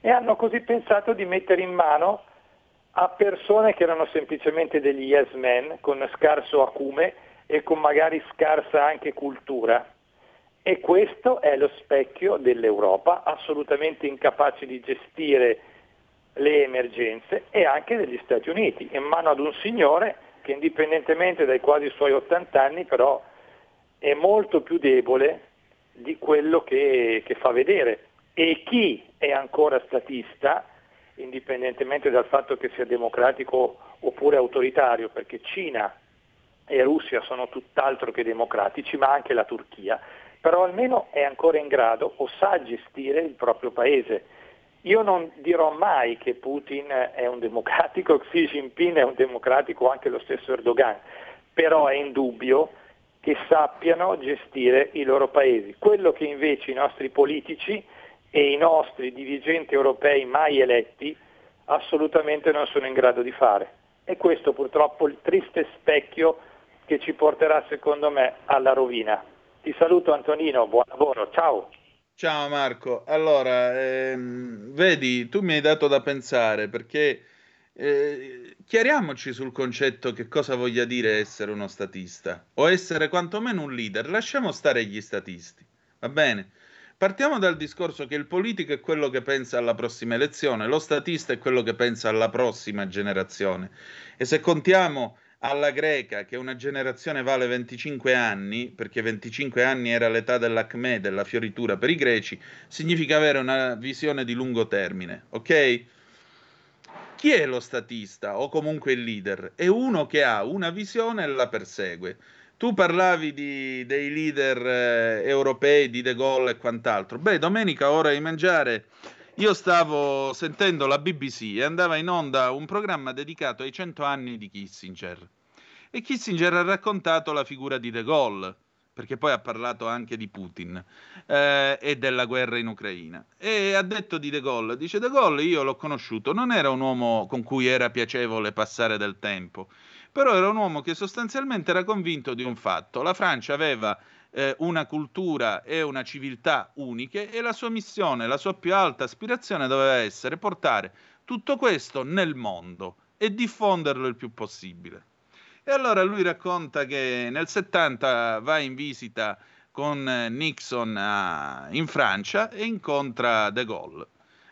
e hanno così pensato di mettere in mano a persone che erano semplicemente degli yes men con scarso acume e con magari scarsa anche cultura. E questo è lo specchio dell'Europa, assolutamente incapace di gestire le emergenze e anche degli Stati Uniti, in mano ad un signore che indipendentemente dai quasi suoi 80 anni però è molto più debole di quello che, che fa vedere. E chi è ancora statista, indipendentemente dal fatto che sia democratico oppure autoritario, perché Cina e Russia sono tutt'altro che democratici, ma anche la Turchia, però almeno è ancora in grado o sa gestire il proprio paese. Io non dirò mai che Putin è un democratico, Xi Jinping è un democratico, anche lo stesso Erdogan, però è indubbio che sappiano gestire i loro paesi. Quello che invece i nostri politici e i nostri dirigenti europei mai eletti assolutamente non sono in grado di fare. E questo purtroppo è il triste specchio che ci porterà secondo me alla rovina. Ti saluto Antonino, buon lavoro, ciao. Ciao Marco, allora, ehm, vedi, tu mi hai dato da pensare perché eh, chiariamoci sul concetto che cosa voglia dire essere uno statista o essere quantomeno un leader. Lasciamo stare gli statisti, va bene? Partiamo dal discorso che il politico è quello che pensa alla prossima elezione, lo statista è quello che pensa alla prossima generazione. E se contiamo alla greca che una generazione vale 25 anni, perché 25 anni era l'età dell'acme, della fioritura per i greci, significa avere una visione di lungo termine, ok? Chi è lo statista o comunque il leader? È uno che ha una visione e la persegue. Tu parlavi di, dei leader eh, europei, di De Gaulle e quant'altro. Beh, domenica, ora di mangiare, io stavo sentendo la BBC e andava in onda un programma dedicato ai 100 anni di Kissinger. E Kissinger ha raccontato la figura di De Gaulle, perché poi ha parlato anche di Putin eh, e della guerra in Ucraina. E ha detto di De Gaulle, dice De Gaulle io l'ho conosciuto, non era un uomo con cui era piacevole passare del tempo, però era un uomo che sostanzialmente era convinto di un fatto, la Francia aveva eh, una cultura e una civiltà uniche e la sua missione, la sua più alta aspirazione doveva essere portare tutto questo nel mondo e diffonderlo il più possibile. E allora lui racconta che nel 70 va in visita con Nixon a, in Francia e incontra De Gaulle.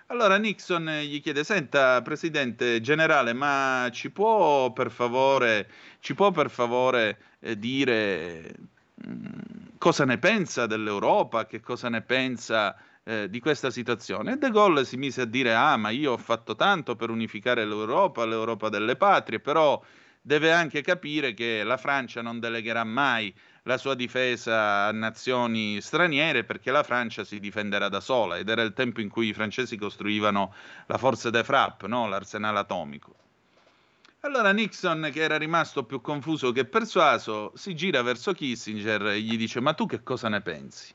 Allora Nixon gli chiede: Senta, presidente generale, ma ci può per favore, può per favore eh, dire cosa ne pensa dell'Europa, che cosa ne pensa eh, di questa situazione. E De Gaulle si mise a dire: Ah, ma io ho fatto tanto per unificare l'Europa, l'Europa delle patrie, però deve anche capire che la Francia non delegherà mai la sua difesa a nazioni straniere perché la Francia si difenderà da sola ed era il tempo in cui i francesi costruivano la forza de frappe, no? l'arsenale atomico. Allora Nixon, che era rimasto più confuso che persuaso, si gira verso Kissinger e gli dice: Ma tu che cosa ne pensi?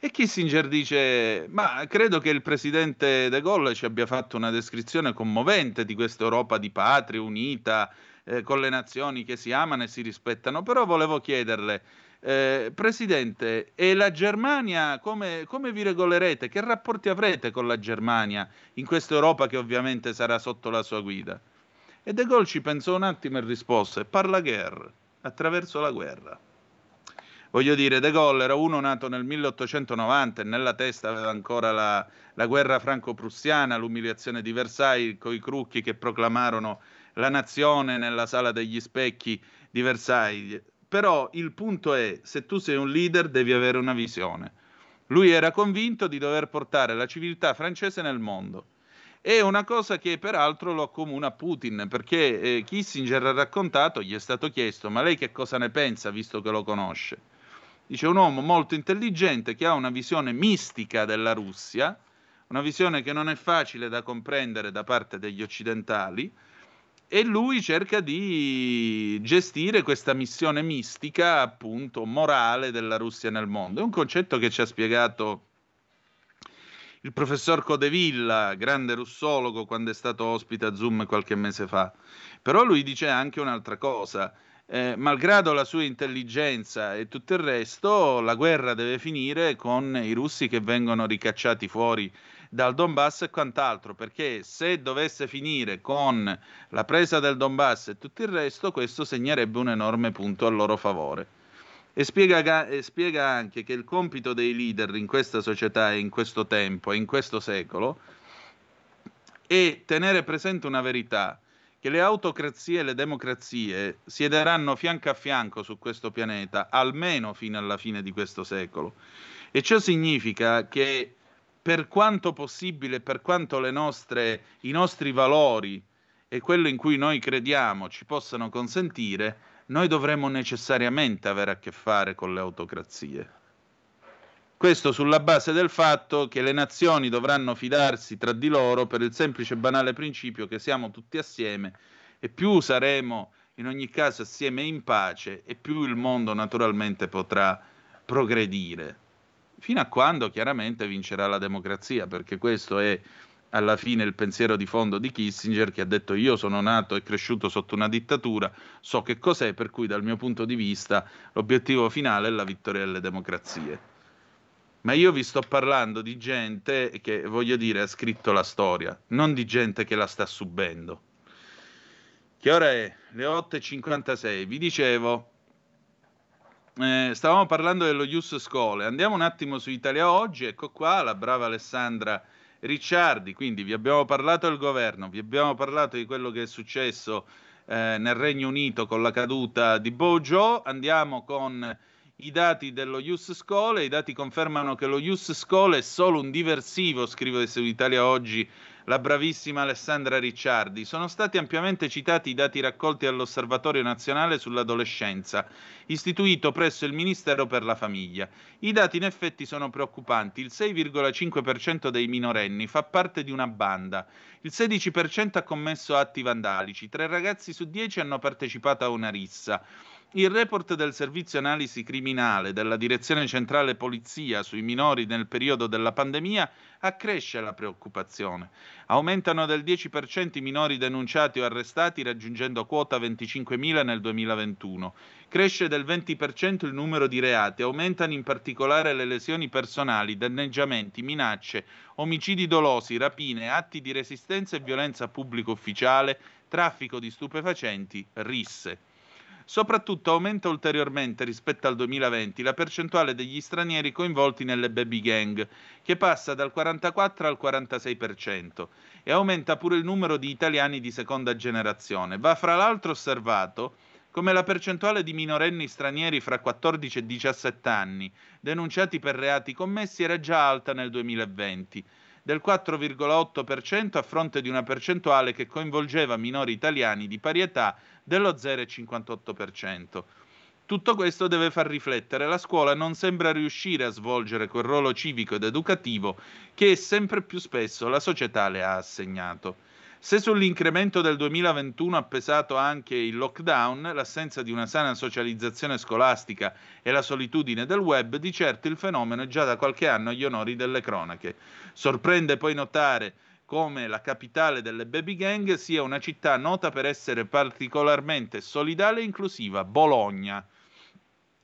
E Kissinger dice: Ma credo che il presidente De Gaulle ci abbia fatto una descrizione commovente di questa Europa di patria unita, eh, con le nazioni che si amano e si rispettano. Però volevo chiederle, eh, Presidente, e la Germania come, come vi regolerete? Che rapporti avrete con la Germania in questa Europa che ovviamente sarà sotto la sua guida? E De Gaulle ci pensò un attimo e rispose: Parla guerra, attraverso la guerra. Voglio dire, De Gaulle era uno nato nel 1890 e nella testa aveva ancora la, la guerra franco-prussiana, l'umiliazione di Versailles, coi crucchi che proclamarono la nazione nella sala degli specchi di Versailles. Però il punto è, se tu sei un leader devi avere una visione. Lui era convinto di dover portare la civiltà francese nel mondo. È una cosa che peraltro lo accomuna a Putin, perché eh, Kissinger ha raccontato, gli è stato chiesto, ma lei che cosa ne pensa, visto che lo conosce? Dice un uomo molto intelligente che ha una visione mistica della Russia, una visione che non è facile da comprendere da parte degli occidentali, e lui cerca di gestire questa missione mistica, appunto, morale della Russia nel mondo. È un concetto che ci ha spiegato il professor Codevilla, grande russologo, quando è stato ospite a Zoom qualche mese fa. Però lui dice anche un'altra cosa. Eh, malgrado la sua intelligenza e tutto il resto, la guerra deve finire con i russi che vengono ricacciati fuori dal Donbass e quant'altro, perché se dovesse finire con la presa del Donbass e tutto il resto, questo segnerebbe un enorme punto a loro favore. E spiega, e spiega, anche che il compito dei leader in questa società e in questo tempo e in questo secolo è tenere presente una verità, che le autocrazie e le democrazie siederanno fianco a fianco su questo pianeta, almeno fino alla fine di questo secolo. E ciò significa che per quanto possibile, per quanto nostre, i nostri valori e quello in cui noi crediamo ci possano consentire, noi dovremo necessariamente avere a che fare con le autocrazie. Questo sulla base del fatto che le nazioni dovranno fidarsi tra di loro per il semplice e banale principio che siamo tutti assieme e più saremo in ogni caso assieme in pace e più il mondo naturalmente potrà progredire. Fino a quando chiaramente vincerà la democrazia, perché questo è alla fine il pensiero di fondo di Kissinger che ha detto io sono nato e cresciuto sotto una dittatura, so che cos'è, per cui dal mio punto di vista l'obiettivo finale è la vittoria delle democrazie. Ma io vi sto parlando di gente che, voglio dire, ha scritto la storia, non di gente che la sta subendo. Che ora è? Le 8.56. Vi dicevo, eh, stavamo parlando dello Ius Scole. Andiamo un attimo su Italia Oggi. Ecco qua la brava Alessandra Ricciardi. Quindi vi abbiamo parlato del governo, vi abbiamo parlato di quello che è successo eh, nel Regno Unito con la caduta di Bojo. Andiamo con i dati dello Ius Scole. I dati confermano che lo Ius Scole è solo un diversivo, scrive su Italia Oggi la bravissima Alessandra Ricciardi. Sono stati ampiamente citati i dati raccolti dall'Osservatorio Nazionale sull'Adolescenza, istituito presso il Ministero per la Famiglia. I dati in effetti sono preoccupanti. Il 6,5% dei minorenni fa parte di una banda. Il 16% ha commesso atti vandalici. Tre ragazzi su dieci hanno partecipato a una rissa. Il report del Servizio Analisi Criminale della Direzione Centrale Polizia sui minori nel periodo della pandemia accresce la preoccupazione. Aumentano del 10% i minori denunciati o arrestati raggiungendo quota 25.000 nel 2021. Cresce del 20% il numero di reati, aumentano in particolare le lesioni personali, danneggiamenti, minacce, omicidi dolosi, rapine, atti di resistenza e violenza pubblico ufficiale, traffico di stupefacenti, risse. Soprattutto aumenta ulteriormente rispetto al 2020 la percentuale degli stranieri coinvolti nelle baby gang, che passa dal 44 al 46%, e aumenta pure il numero di italiani di seconda generazione. Va fra l'altro osservato come la percentuale di minorenni stranieri fra 14 e 17 anni denunciati per reati commessi era già alta nel 2020 del 4,8% a fronte di una percentuale che coinvolgeva minori italiani di pari età dello 0,58%. Tutto questo deve far riflettere. La scuola non sembra riuscire a svolgere quel ruolo civico ed educativo che sempre più spesso la società le ha assegnato. Se sull'incremento del 2021 ha pesato anche il lockdown, l'assenza di una sana socializzazione scolastica e la solitudine del web, di certo il fenomeno è già da qualche anno agli onori delle cronache. Sorprende poi notare come la capitale delle baby gang sia una città nota per essere particolarmente solidale e inclusiva, Bologna.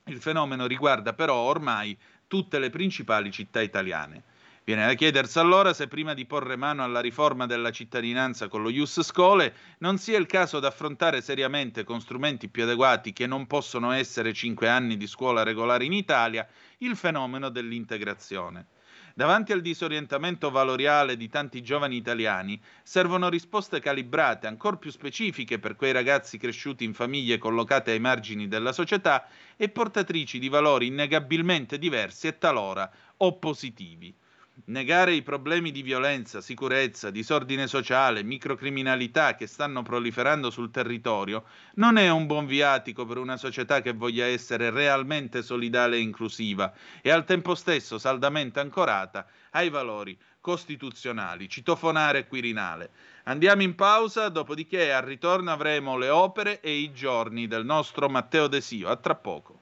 Il fenomeno riguarda però ormai tutte le principali città italiane. Viene da chiedersi allora se prima di porre mano alla riforma della cittadinanza con lo Ius Scole non sia il caso di affrontare seriamente con strumenti più adeguati che non possono essere cinque anni di scuola regolare in Italia il fenomeno dell'integrazione. Davanti al disorientamento valoriale di tanti giovani italiani servono risposte calibrate, ancora più specifiche per quei ragazzi cresciuti in famiglie collocate ai margini della società e portatrici di valori innegabilmente diversi e talora oppositivi. Negare i problemi di violenza, sicurezza, disordine sociale, microcriminalità che stanno proliferando sul territorio non è un buon viatico per una società che voglia essere realmente solidale e inclusiva e al tempo stesso saldamente ancorata ai valori costituzionali, citofonare quirinale. Andiamo in pausa, dopodiché al ritorno avremo le opere e i giorni del nostro Matteo Desio. A tra poco.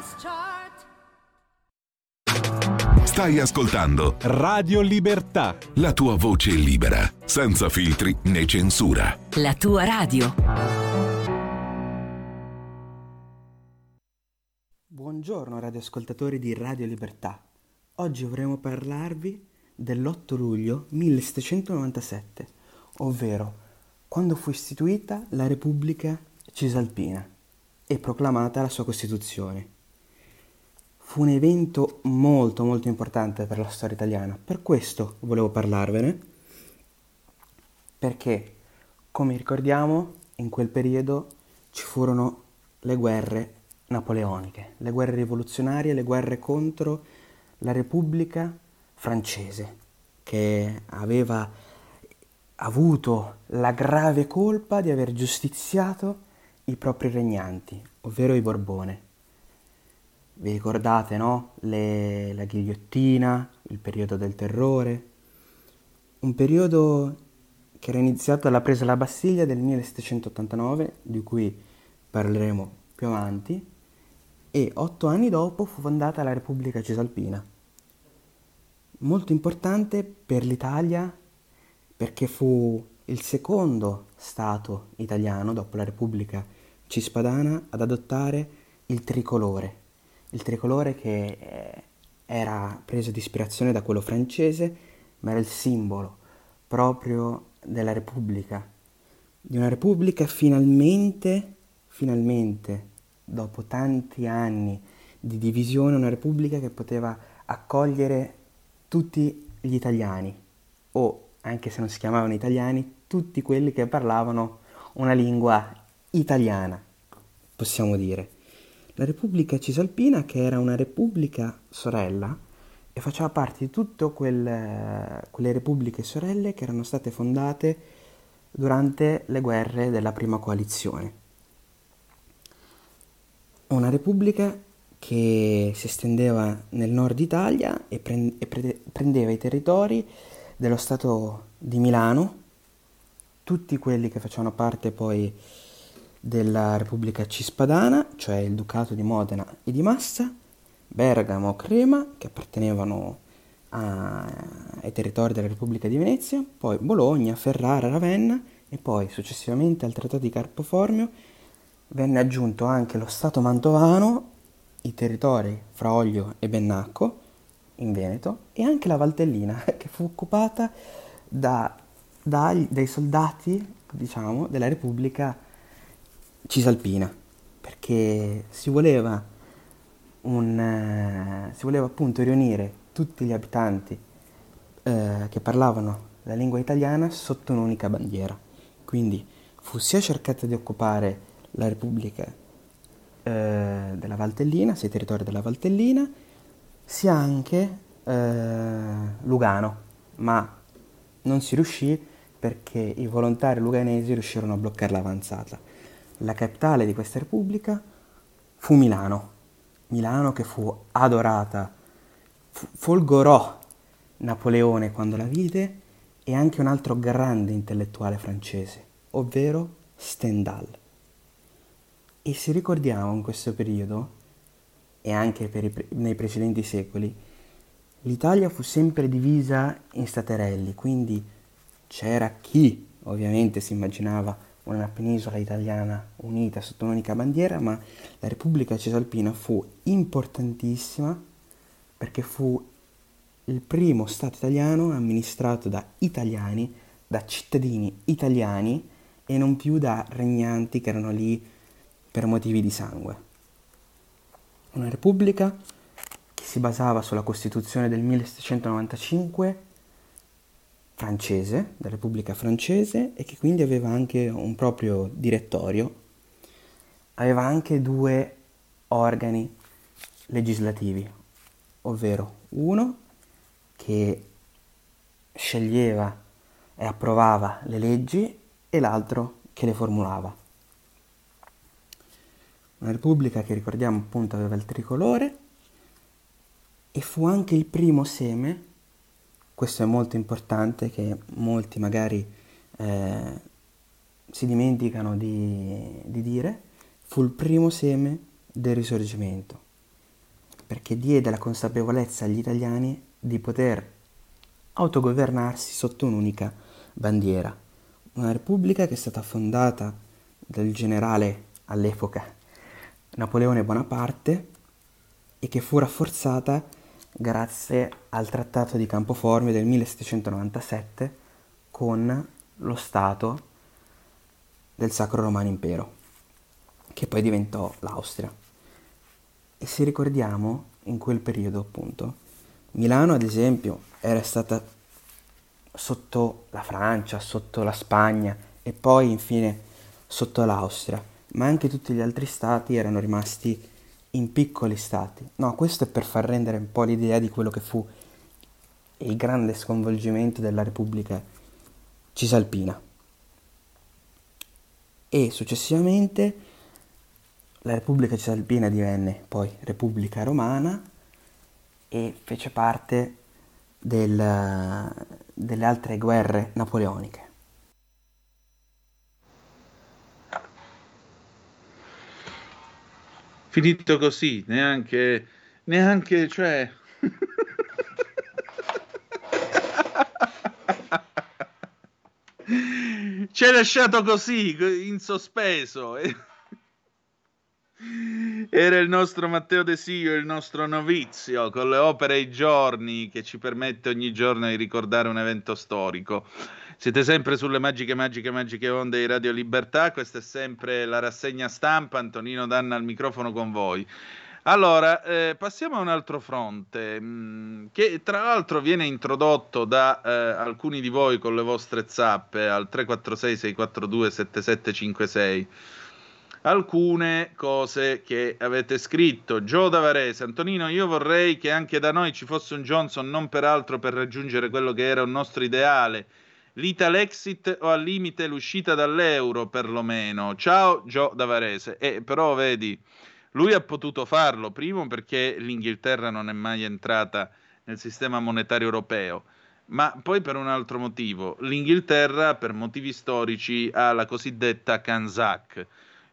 Stai ascoltando Radio Libertà. la tua voce libera, senza filtri né censura. La tua radio. Buongiorno radioascoltatori di Radio Libertà. Oggi vorremmo parlarvi dell'8 luglio 1797, ovvero quando fu istituita la Repubblica Cisalpina e proclamata la sua Costituzione. Fu un evento molto molto importante per la storia italiana, per questo volevo parlarvene, perché come ricordiamo in quel periodo ci furono le guerre napoleoniche, le guerre rivoluzionarie, le guerre contro la Repubblica francese, che aveva avuto la grave colpa di aver giustiziato i propri regnanti, ovvero i Borbone. Vi ricordate, no? Le- la ghigliottina, il periodo del terrore, un periodo che era iniziato dalla presa della Bastiglia del 1789, di cui parleremo più avanti, e otto anni dopo fu fondata la Repubblica Cisalpina. Molto importante per l'Italia perché fu il secondo Stato italiano, dopo la Repubblica Cispadana, ad adottare il tricolore. Il tricolore che eh, era preso di ispirazione da quello francese, ma era il simbolo proprio della Repubblica. Di una Repubblica finalmente, finalmente, dopo tanti anni di divisione, una Repubblica che poteva accogliere tutti gli italiani, o anche se non si chiamavano italiani, tutti quelli che parlavano una lingua italiana, possiamo dire. La Repubblica Cisalpina, che era una repubblica sorella, e faceva parte di tutte quel- quelle repubbliche sorelle che erano state fondate durante le guerre della prima coalizione. Una repubblica che si estendeva nel nord Italia e, pren- e pre- prendeva i territori dello Stato di Milano, tutti quelli che facevano parte poi della Repubblica Cispadana, cioè il Ducato di Modena e di Massa, Bergamo, Crema, che appartenevano a- ai territori della Repubblica di Venezia, poi Bologna, Ferrara, Ravenna e poi successivamente al Trattato di Carpoformio venne aggiunto anche lo Stato mantovano, i territori fra Oglio e Bennacco in Veneto e anche la Valtellina che fu occupata da- dai- dai soldati, diciamo, della Repubblica Cisalpina perché si voleva un, eh, si voleva appunto riunire tutti gli abitanti eh, che parlavano la lingua italiana sotto un'unica bandiera. Quindi fu sia cercata di occupare la Repubblica eh, della Valtellina, sia i territori della Valtellina, sia anche eh, Lugano, ma non si riuscì perché i volontari luganesi riuscirono a bloccare l'avanzata. La capitale di questa Repubblica fu Milano, Milano che fu adorata, fu- folgorò Napoleone quando la vide e anche un altro grande intellettuale francese, ovvero Stendhal. E se ricordiamo in questo periodo, e anche pre- nei precedenti secoli, l'Italia fu sempre divisa in staterelli, quindi c'era chi ovviamente si immaginava una penisola italiana unita sotto un'unica bandiera, ma la Repubblica Cisalpina fu importantissima perché fu il primo Stato italiano amministrato da italiani, da cittadini italiani e non più da regnanti che erano lì per motivi di sangue. Una repubblica che si basava sulla Costituzione del 1795 francese, della Repubblica francese, e che quindi aveva anche un proprio direttorio, aveva anche due organi legislativi, ovvero uno che sceglieva e approvava le leggi e l'altro che le formulava. Una repubblica che ricordiamo appunto aveva il tricolore e fu anche il primo seme, questo è molto importante che molti magari eh, si dimenticano di, di dire, fu il primo seme del risorgimento, perché diede la consapevolezza agli italiani di poter autogovernarsi sotto un'unica bandiera. Una repubblica che è stata fondata dal generale all'epoca Napoleone Bonaparte e che fu rafforzata grazie al Trattato di Campoformio del 1797 con lo Stato del Sacro Romano Impero, che poi diventò l'Austria. E se ricordiamo, in quel periodo appunto, Milano ad esempio era stata sotto la Francia, sotto la Spagna e poi infine sotto l'Austria, ma anche tutti gli altri stati erano rimasti in piccoli stati. No, questo è per far rendere un po' l'idea di quello che fu il grande sconvolgimento della Repubblica Cisalpina. E successivamente la Repubblica Cisalpina divenne poi Repubblica Romana e fece parte del- delle altre guerre napoleoniche. Finito così, neanche, neanche, cioè... Ci hai lasciato così, in sospeso. Era il nostro Matteo De Sio, il nostro novizio, con le opere ai giorni, che ci permette ogni giorno di ricordare un evento storico. Siete sempre sulle magiche, magiche, magiche onde di Radio Libertà. Questa è sempre la rassegna stampa. Antonino Danna al microfono con voi. Allora, eh, passiamo a un altro fronte, mh, che tra l'altro viene introdotto da eh, alcuni di voi con le vostre zappe al 346-642-7756. Alcune cose che avete scritto. Gio da Varese, Antonino, io vorrei che anche da noi ci fosse un Johnson, non peraltro per raggiungere quello che era un nostro ideale. L'Italexit o al limite l'uscita dall'euro perlomeno. Ciao Gio da Varese. Eh, però vedi, lui ha potuto farlo, primo perché l'Inghilterra non è mai entrata nel sistema monetario europeo, ma poi per un altro motivo. L'Inghilterra, per motivi storici, ha la cosiddetta Kansak,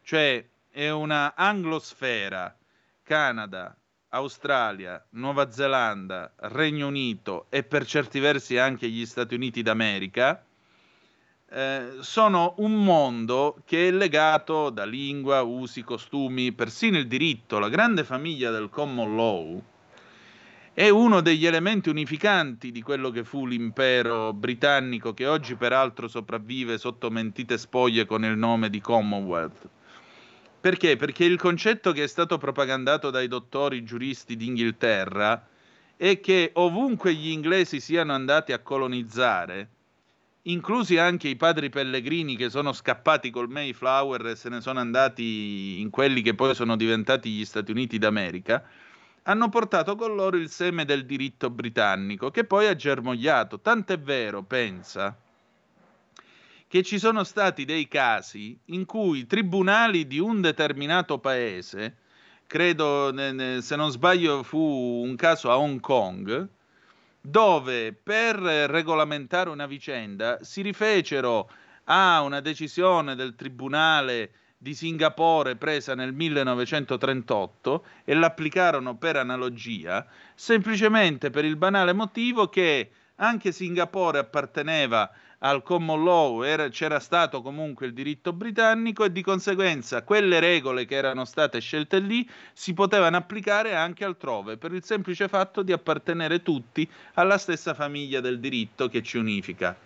cioè è una anglosfera, Canada, Australia, Nuova Zelanda, Regno Unito e per certi versi anche gli Stati Uniti d'America, eh, sono un mondo che è legato da lingua, usi, costumi, persino il diritto, la grande famiglia del common law è uno degli elementi unificanti di quello che fu l'impero britannico che oggi peraltro sopravvive sotto mentite spoglie con il nome di Commonwealth. Perché? Perché il concetto che è stato propagandato dai dottori giuristi d'Inghilterra è che ovunque gli inglesi siano andati a colonizzare, inclusi anche i padri pellegrini che sono scappati col Mayflower e se ne sono andati in quelli che poi sono diventati gli Stati Uniti d'America, hanno portato con loro il seme del diritto britannico, che poi ha germogliato. Tant'è vero, pensa, che ci sono stati dei casi in cui i tribunali di un determinato paese, credo se non sbaglio fu un caso a Hong Kong, dove per regolamentare una vicenda si rifecero a una decisione del tribunale di Singapore presa nel 1938 e l'applicarono per analogia, semplicemente per il banale motivo che anche Singapore apparteneva al common law, era- c'era stato comunque il diritto britannico e di conseguenza quelle regole che erano state scelte lì si potevano applicare anche altrove, per il semplice fatto di appartenere tutti alla stessa famiglia del diritto che ci unifica.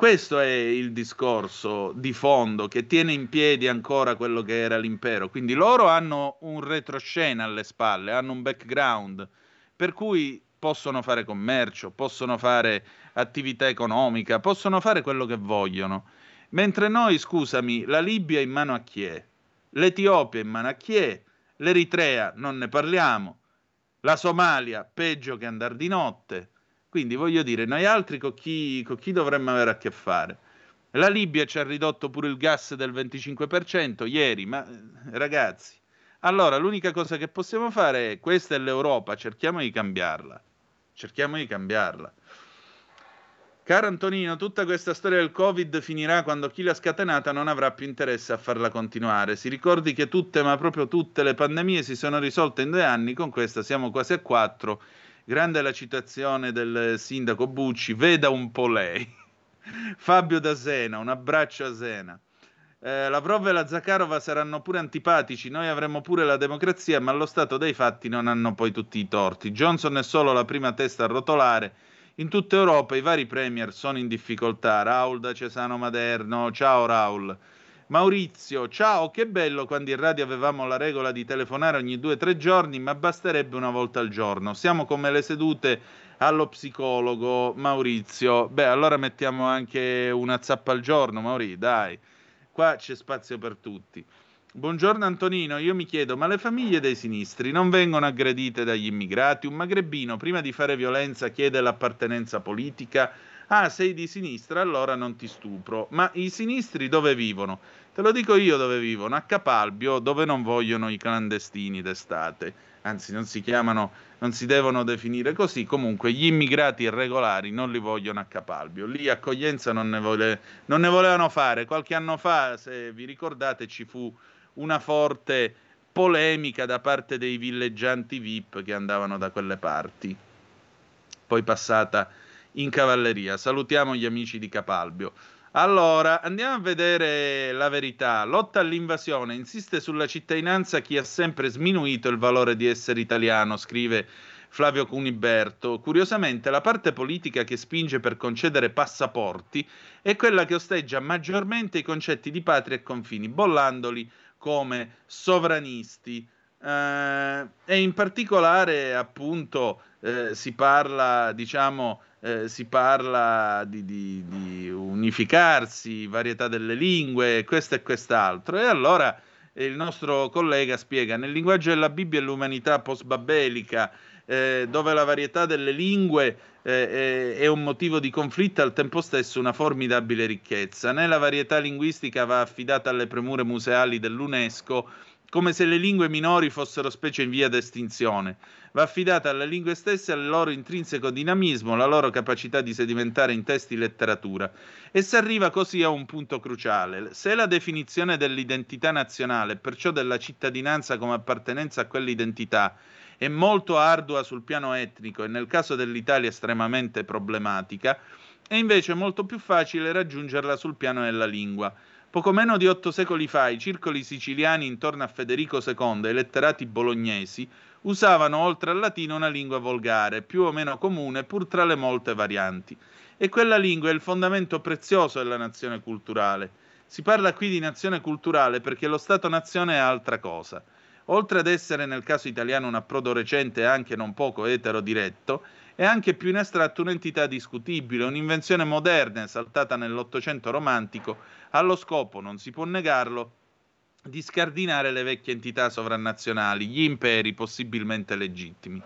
Questo è il discorso di fondo che tiene in piedi ancora quello che era l'impero. Quindi loro hanno un retroscena alle spalle, hanno un background, per cui possono fare commercio, possono fare attività economica, possono fare quello che vogliono. Mentre noi, scusami, la Libia in mano a chi è? L'Etiopia in mano a chi è? L'Eritrea non ne parliamo. La Somalia peggio che andare di notte. Quindi voglio dire, noi altri con chi, con chi dovremmo avere a che fare? La Libia ci ha ridotto pure il gas del 25% ieri, ma ragazzi, allora l'unica cosa che possiamo fare è questa è l'Europa, cerchiamo di cambiarla. Cerchiamo di cambiarla. Caro Antonino, tutta questa storia del Covid finirà quando chi l'ha scatenata non avrà più interesse a farla continuare. Si ricordi che tutte, ma proprio tutte le pandemie si sono risolte in due anni, con questa siamo quasi a quattro. Grande la citazione del sindaco Bucci, veda un po' lei. Fabio da Sena, un abbraccio a Sena. Eh, Lavrov e la Zakharova saranno pure antipatici, noi avremo pure la democrazia, ma allo stato dei fatti non hanno poi tutti i torti. Johnson è solo la prima testa a rotolare, In tutta Europa i vari premier sono in difficoltà. Raul da Cesano Maderno, ciao Raul. Maurizio, ciao, che bello quando in radio avevamo la regola di telefonare ogni due o tre giorni, ma basterebbe una volta al giorno. Siamo come le sedute allo psicologo, Maurizio. Beh, allora mettiamo anche una zappa al giorno, Mauri, dai. Qua c'è spazio per tutti. Buongiorno Antonino, io mi chiedo, ma le famiglie dei sinistri non vengono aggredite dagli immigrati? Un magrebino prima di fare violenza chiede l'appartenenza politica? Ah, sei di sinistra, allora non ti stupro. Ma i sinistri dove vivono? Te lo dico io dove vivono, a Capalbio, dove non vogliono i clandestini d'estate. Anzi, non si chiamano, non si devono definire così. Comunque, gli immigrati irregolari non li vogliono a Capalbio. Lì accoglienza non ne, vole- non ne volevano fare. Qualche anno fa, se vi ricordate, ci fu una forte polemica da parte dei villeggianti VIP che andavano da quelle parti. Poi passata in cavalleria. Salutiamo gli amici di Capalbio. Allora, andiamo a vedere la verità. Lotta all'invasione, insiste sulla cittadinanza chi ha sempre sminuito il valore di essere italiano, scrive Flavio Cuniberto. Curiosamente, la parte politica che spinge per concedere passaporti è quella che osteggia maggiormente i concetti di patria e confini, bollandoli come sovranisti. Eh, e in particolare, appunto, eh, si parla, diciamo, eh, si parla di, di- di unificarsi, varietà delle lingue, questo e quest'altro. E allora il nostro collega spiega, nel linguaggio della Bibbia e l'umanità post-babelica, eh, dove la varietà delle lingue eh, è, un motivo di conflitto al tempo stesso una formidabile ricchezza. Né la varietà linguistica va affidata alle premure museali dell'UNESCO, come se le lingue minori fossero specie in via d'estinzione. Va affidata alle lingue stesse al loro intrinseco dinamismo, la loro capacità di sedimentare in testi letteratura. E si arriva così a un punto cruciale. Se la definizione dell'identità nazionale, perciò della cittadinanza come appartenenza a quell'identità, è molto ardua sul piano etnico e nel caso dell'Italia estremamente problematica, è invece molto più facile raggiungerla sul piano della lingua. Poco meno di otto secoli fa i circoli siciliani intorno a Federico II i letterati bolognesi usavano oltre al latino una lingua volgare, più o meno comune pur tra le molte varianti. E quella lingua è il fondamento prezioso della nazione culturale. Si parla qui di nazione culturale perché lo Stato-nazione è altra cosa. Oltre ad essere nel caso italiano un approdo recente e anche non poco etero-diretto, è anche più in astratto un'entità discutibile, un'invenzione moderna esaltata nell'Ottocento romantico, allo scopo, non si può negarlo, di scardinare le vecchie entità sovranazionali, gli imperi possibilmente legittimi.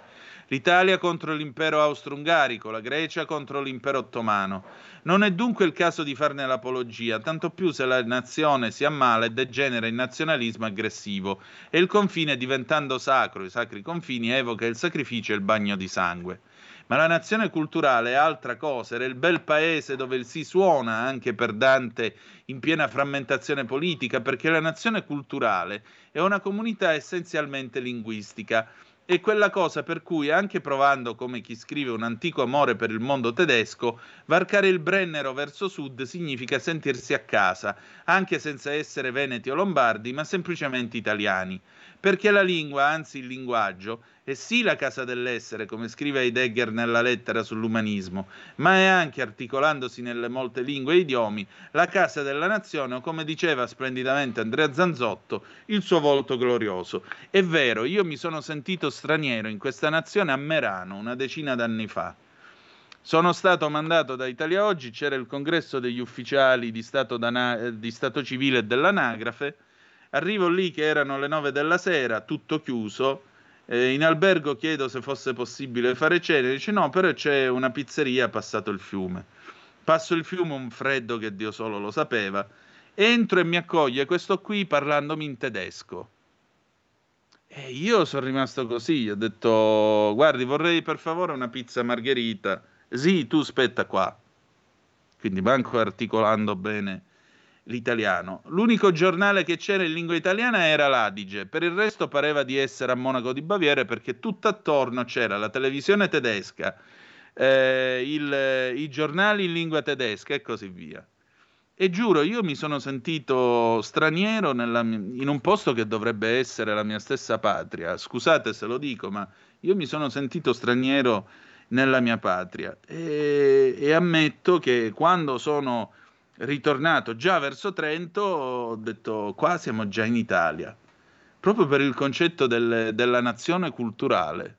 L'Italia contro l'impero austro-ungarico, la Grecia contro l'impero ottomano. Non è dunque il caso di farne l'apologia, tanto più se la nazione si ammala e degenera in nazionalismo aggressivo e il confine diventando sacro, i sacri confini evoca il sacrificio e il bagno di sangue. Ma la nazione culturale è altra cosa, era il bel paese dove il si suona anche per Dante in piena frammentazione politica, perché la nazione culturale è una comunità essenzialmente linguistica. È quella cosa per cui, anche provando, come chi scrive, un antico amore per il mondo tedesco, varcare il Brennero verso sud significa sentirsi a casa, anche senza essere veneti o lombardi, ma semplicemente italiani. Perché la lingua, anzi il linguaggio, è sì la casa dell'essere, come scrive Heidegger nella lettera sull'umanismo, ma è anche, articolandosi nelle molte lingue e idiomi, la casa della nazione o, come diceva splendidamente Andrea Zanzotto, il suo volto glorioso. È vero, io mi sono sentito straniero in questa nazione a Merano una decina d'anni fa. Sono stato mandato da Italia Oggi, c'era il congresso degli ufficiali di stato, di stato civile e dell'anagrafe, arrivo lì che erano le nove della sera, tutto chiuso, eh, in albergo chiedo se fosse possibile fare cena, dice no, però c'è una pizzeria passato il fiume. Passo il fiume, un freddo che Dio solo lo sapeva, entro e mi accoglie questo qui parlandomi in tedesco. E io sono rimasto così, ho detto guardi vorrei per favore una pizza margherita. Sì, tu aspetta qua. Quindi manco articolando bene l'italiano. L'unico giornale che c'era in lingua italiana era l'Adige, per il resto pareva di essere a Monaco di Baviera perché tutto attorno c'era la televisione tedesca, eh, il- i giornali in lingua tedesca e così via. E giuro, io mi sono sentito straniero nella in un posto che dovrebbe essere la mia stessa patria. Scusate se lo dico, ma io mi sono sentito straniero nella mia patria. E, e ammetto che quando sono ritornato già verso Trento ho detto qua siamo già in Italia, proprio per il concetto del- della nazione culturale.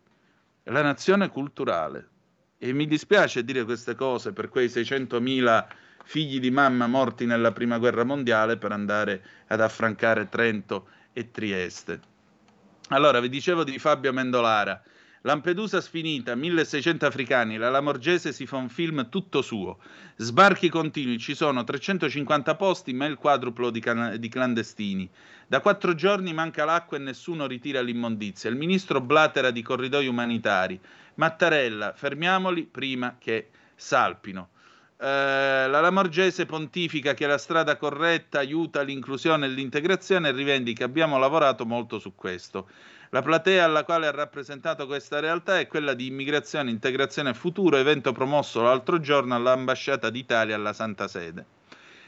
La nazione culturale. E mi dispiace dire queste cose per quei 600.000 figli di mamma morti nella prima guerra mondiale per andare ad affrancare Trento e Trieste. Allora, vi dicevo di Fabio Mendolara. Lampedusa sfinita, 1600 africani, la Lamorgese si fa un film tutto suo. Sbarchi continui, ci sono 350 posti, ma il quadruplo di, can- di clandestini. Da quattro giorni manca l'acqua e nessuno ritira l'immondizia. Il ministro blatera di corridoi umanitari. Mattarella, fermiamoli prima che salpino. Eh, la Lamorgese pontifica che la strada corretta aiuta l'inclusione e l'integrazione e rivendica abbiamo lavorato molto su questo. La platea alla quale ha rappresentato questa realtà è quella di Immigrazione, Integrazione e Futuro, evento promosso l'altro giorno all'Ambasciata d'Italia alla Santa Sede.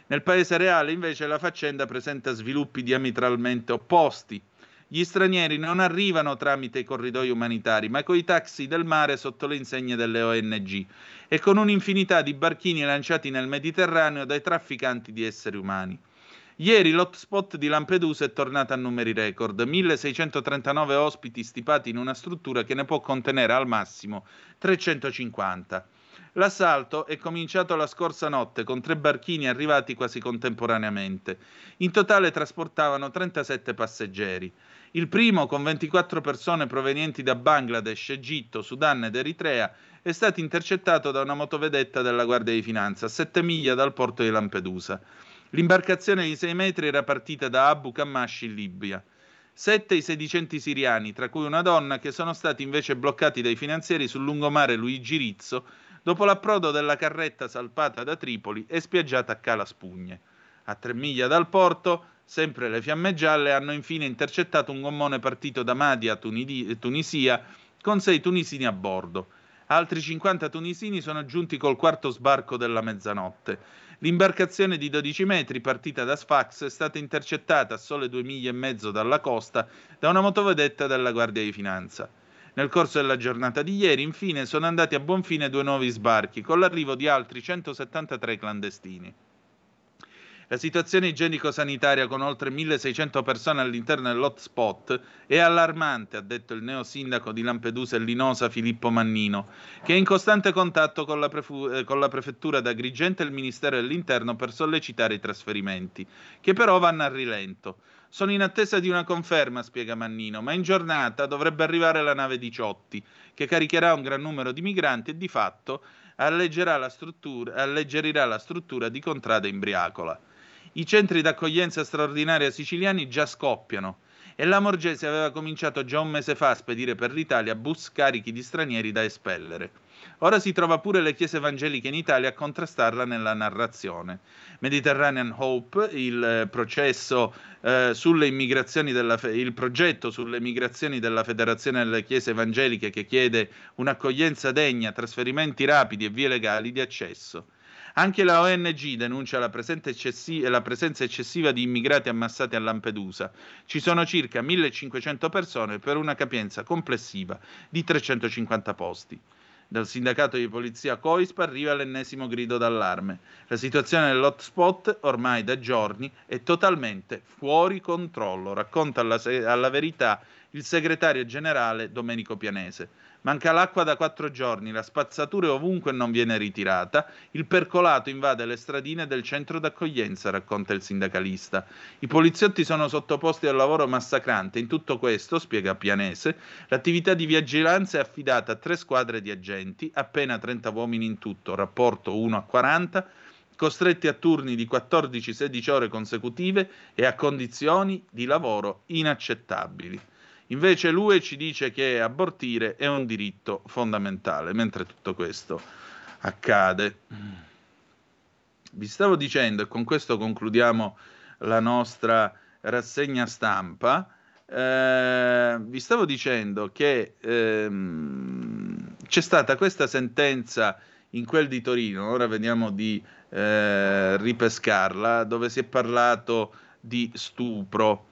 Nel paese reale invece la faccenda presenta sviluppi diametralmente opposti. Gli stranieri non arrivano tramite i corridoi umanitari, ma coi taxi del mare sotto le insegne delle ONG e con un'infinità di barchini lanciati nel Mediterraneo dai trafficanti di esseri umani. Ieri l'hotspot di Lampedusa è tornato a numeri record, 1639 ospiti stipati in una struttura che ne può contenere al massimo 350. L'assalto è cominciato la scorsa notte con tre barchini arrivati quasi contemporaneamente. In totale trasportavano 37 passeggeri. Il primo, con 24 persone provenienti da Bangladesh, Egitto, Sudan ed Eritrea, è stato intercettato da una motovedetta della Guardia di Finanza a 7 miglia dal porto di Lampedusa. L'imbarcazione di 6 metri era partita da Abu Kamash in Libia. Sette i sedicenti siriani, tra cui una donna, che sono stati invece bloccati dai finanzieri sul lungomare Luigi Rizzo dopo l'approdo della carretta salpata da Tripoli e spiaggiata a Cala Spugne. A tre miglia dal porto, sempre le fiamme gialle hanno infine intercettato un gommone partito da Madia, Tunidi- Tunisia, con sei tunisini a bordo. Altri 50 tunisini sono giunti col quarto sbarco della mezzanotte. L'imbarcazione di 12 metri, partita da Sfax, è stata intercettata a sole due miglia e mezzo dalla costa da una motovedetta della Guardia di Finanza. Nel corso della giornata di ieri, infine, sono andati a buon fine due nuovi sbarchi, con l'arrivo di altri 173 clandestini. La situazione igienico-sanitaria con oltre 1600 persone all'interno dell'hotspot è allarmante, ha detto il neo sindaco di Lampedusa e Linosa Filippo Mannino, che è in costante contatto con la, prefu- eh, con la prefettura d'Agrigento e il Ministero dell'Interno per sollecitare i trasferimenti, che però vanno a rilento. Sono in attesa di una conferma, spiega Mannino, ma in giornata dovrebbe arrivare la nave 18, che caricherà un gran numero di migranti e di fatto alleggerirà la struttura di Contrada Imbriacola. I centri d'accoglienza straordinaria siciliani già scoppiano e la Morgese aveva cominciato già un mese fa a spedire per l'Italia bus carichi di stranieri da espellere. Ora si trova pure le chiese evangeliche in Italia a contrastarla nella narrazione. Mediterranean Hope, il eh, eh, sulle immigrazioni della il progetto sulle migrazioni della Federazione delle Chiese Evangeliche che chiede un'accoglienza degna, trasferimenti rapidi e vie legali di accesso. Anche la ONG denuncia la presenza, eccessi- la presenza eccessiva di immigrati ammassati a Lampedusa. Ci sono circa 1500 persone per una capienza complessiva di 350 posti. Dal sindacato di polizia Coispa arriva l'ennesimo grido d'allarme. La situazione dell'hotspot, ormai da giorni, è totalmente fuori controllo, racconta alla, alla verità il segretario generale Domenico Pianese. Manca l'acqua da quattro giorni, la spazzatura è ovunque non viene ritirata, il percolato invade le stradine del centro d'accoglienza, racconta il sindacalista. I poliziotti sono sottoposti al lavoro massacrante. In tutto questo, spiega Pianese, l'attività di vigilanza è affidata a tre squadre di agenti, appena 30 uomini in tutto, rapporto 1 a 40, costretti a turni di 14-16 ore consecutive e a condizioni di lavoro inaccettabili. Invece l'UE ci dice che abortire è un diritto fondamentale, mentre tutto questo accade. Vi stavo dicendo, e con questo concludiamo la nostra rassegna stampa, eh, vi stavo dicendo che ehm, c'è stata questa sentenza in quel di Torino, ora vediamo di eh, ripescarla, dove si è parlato di stupro.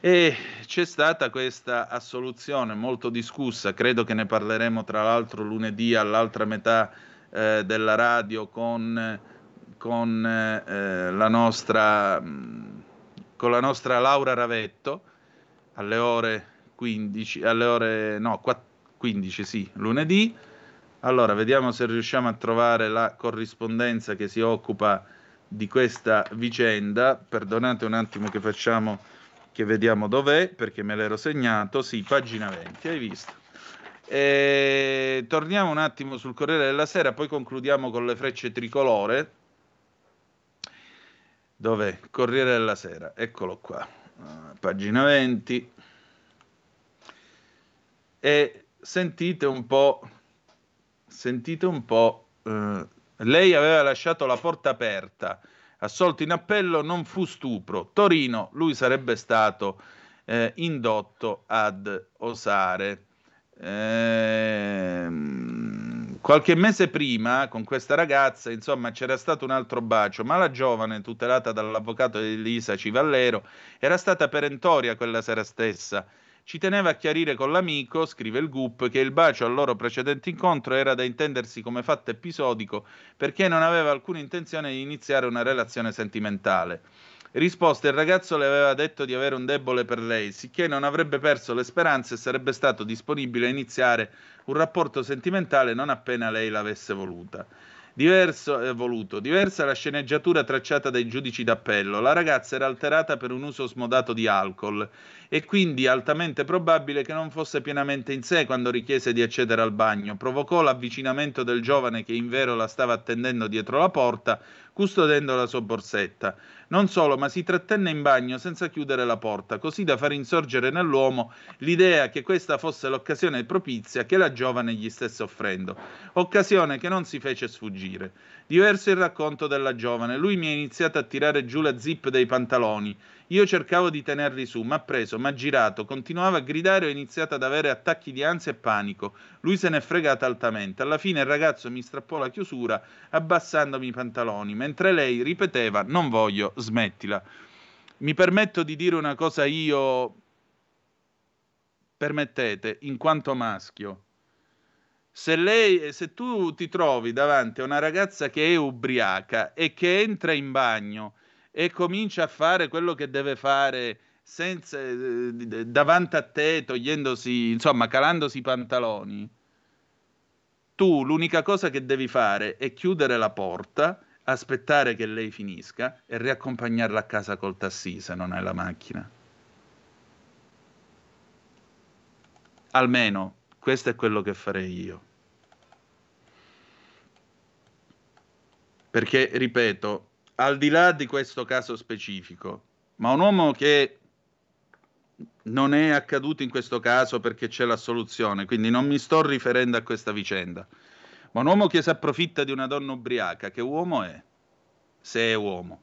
E c'è stata questa assoluzione molto discussa, credo che ne parleremo tra l'altro lunedì all'altra metà eh, della radio con, con, eh, la nostra, mh, con la nostra Laura Ravetto alle ore 15, alle ore no, 15 sì, lunedì. Allora, vediamo se riusciamo a trovare la corrispondenza che si occupa di questa vicenda. Perdonate un attimo che facciamo che vediamo dov'è perché me l'ero segnato. Sì, pagina 20, hai visto. E torniamo un attimo sul Corriere della Sera, poi concludiamo con le frecce tricolore. Dov'è? Corriere della Sera, eccolo qua. Uh, pagina 20. E sentite un po', sentite un po', eh, lei aveva lasciato la porta aperta, assolto in appello non fu stupro, Torino lui sarebbe stato eh, indotto ad osare. Ehm, qualche mese prima con questa ragazza, insomma, c'era stato un altro bacio, ma la giovane, tutelata dall'avvocato Elisa Civallero, era stata perentoria quella sera stessa ci teneva a chiarire con l'amico, scrive il GUP, che il bacio al loro precedente incontro era da intendersi come fatto episodico perché non aveva alcuna intenzione di iniziare una relazione sentimentale. Risposta: il ragazzo le aveva detto di avere un debole per lei, sicché non avrebbe perso le speranze e sarebbe stato disponibile a iniziare un rapporto sentimentale non appena lei l'avesse voluta. Diverso, eh, voluto. Diversa la sceneggiatura tracciata dai giudici d'appello. La ragazza era alterata per un uso smodato di alcol e quindi altamente probabile che non fosse pienamente in sé quando richiese di accedere al bagno. Provocò l'avvicinamento del giovane che in vero la stava attendendo dietro la porta, custodendo la sua borsetta. Non solo, ma si trattenne in bagno senza chiudere la porta, così da far insorgere nell'uomo l'idea che questa fosse l'occasione propizia che la giovane gli stesse offrendo. Occasione che non si fece sfuggire. Diverso il racconto della giovane. Lui mi ha iniziato a tirare giù la zip dei pantaloni. Io cercavo di tenerli su, ma ha preso, m'ha girato, continuava a gridare e ho iniziato ad avere attacchi di ansia e panico. Lui se n'è fregato altamente. Alla fine il ragazzo mi strappò la chiusura abbassandomi i pantaloni, mentre lei ripeteva non voglio, smettila. Mi permetto di dire una cosa io, permettete, in quanto maschio. Se, lei, se tu ti trovi davanti a una ragazza che è ubriaca e che entra in bagno e comincia a fare quello che deve fare senza, eh, davanti a te, togliendosi, insomma, calandosi i pantaloni, tu l'unica cosa che devi fare è chiudere la porta, aspettare che lei finisca e riaccompagnarla a casa col tassì se non hai la macchina. Almeno questo è quello che farei io. Perché, ripeto, al di là di questo caso specifico, ma un uomo che non è accaduto in questo caso perché c'è la soluzione, quindi non mi sto riferendo a questa vicenda, ma un uomo che si approfitta di una donna ubriaca, che uomo è? Se è uomo.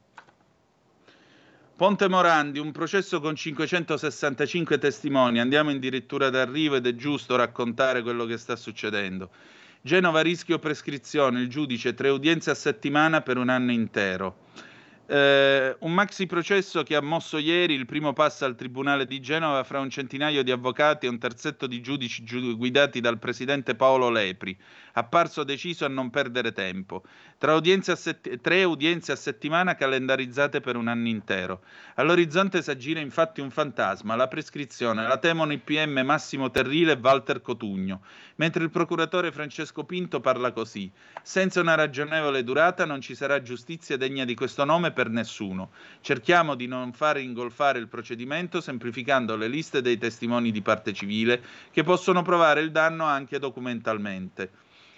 Ponte Morandi, un processo con 565 testimoni, andiamo addirittura d'arrivo ed è giusto raccontare quello che sta succedendo. Genova rischio prescrizione, il giudice tre udienze a settimana per un anno intero. Eh, un maxi processo che ha mosso ieri il primo passo al Tribunale di Genova fra un centinaio di avvocati e un terzetto di giudici guidati dal presidente Paolo Lepri, apparso deciso a non perdere tempo. Udienze sett- tre udienze a settimana calendarizzate per un anno intero. All'orizzonte si aggira infatti un fantasma, la prescrizione, la temono i PM Massimo Terrile e Walter Cotugno, mentre il procuratore Francesco Pinto parla così. Senza una ragionevole durata non ci sarà giustizia degna di questo nome per nessuno. Cerchiamo di non far ingolfare il procedimento semplificando le liste dei testimoni di parte civile che possono provare il danno anche documentalmente.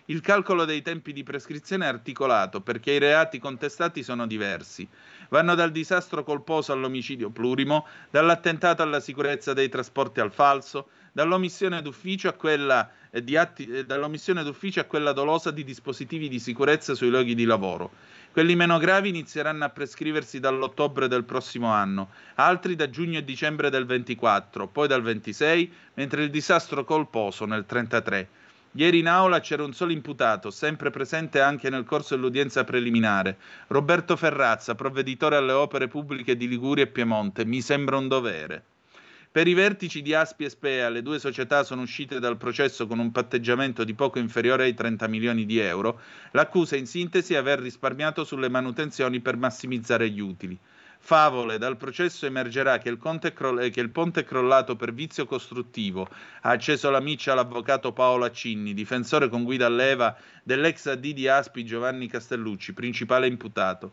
Il calcolo dei tempi di prescrizione è articolato perché i reati contestati sono diversi. Vanno dal disastro colposo all'omicidio plurimo, dall'attentato alla sicurezza dei trasporti al falso, dall'omissione d'ufficio a quella, eh, di atti, eh, dall'omissione d'ufficio a quella dolosa di dispositivi di sicurezza sui luoghi di lavoro. Quelli meno gravi inizieranno a prescriversi dall'ottobre del prossimo anno, altri da giugno e dicembre del 24, poi dal 26, mentre il disastro colposo nel 33. Ieri in aula c'era un solo imputato, sempre presente anche nel corso dell'udienza preliminare, Roberto Ferrazza, provveditore alle opere pubbliche di Liguria e Piemonte. Mi sembra un dovere. Per i vertici di Aspi e Spea, le due società sono uscite dal processo con un patteggiamento di poco inferiore ai 30 milioni di euro. L'accusa in sintesi è aver risparmiato sulle manutenzioni per massimizzare gli utili. Favole, dal processo emergerà che il, conte cro- eh, che il ponte è crollato per vizio costruttivo. Ha acceso la miccia l'avvocato Paolo Accinni, difensore con guida a leva dell'ex AD di Aspi Giovanni Castellucci, principale imputato.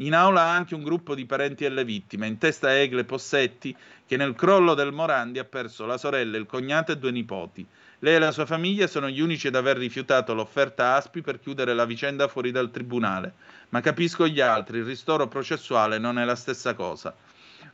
In aula anche un gruppo di parenti delle vittime, in testa Egle Possetti, che nel crollo del Morandi ha perso la sorella, il cognato e due nipoti. Lei e la sua famiglia sono gli unici ad aver rifiutato l'offerta Aspi per chiudere la vicenda fuori dal tribunale. Ma capisco gli altri, il ristoro processuale non è la stessa cosa.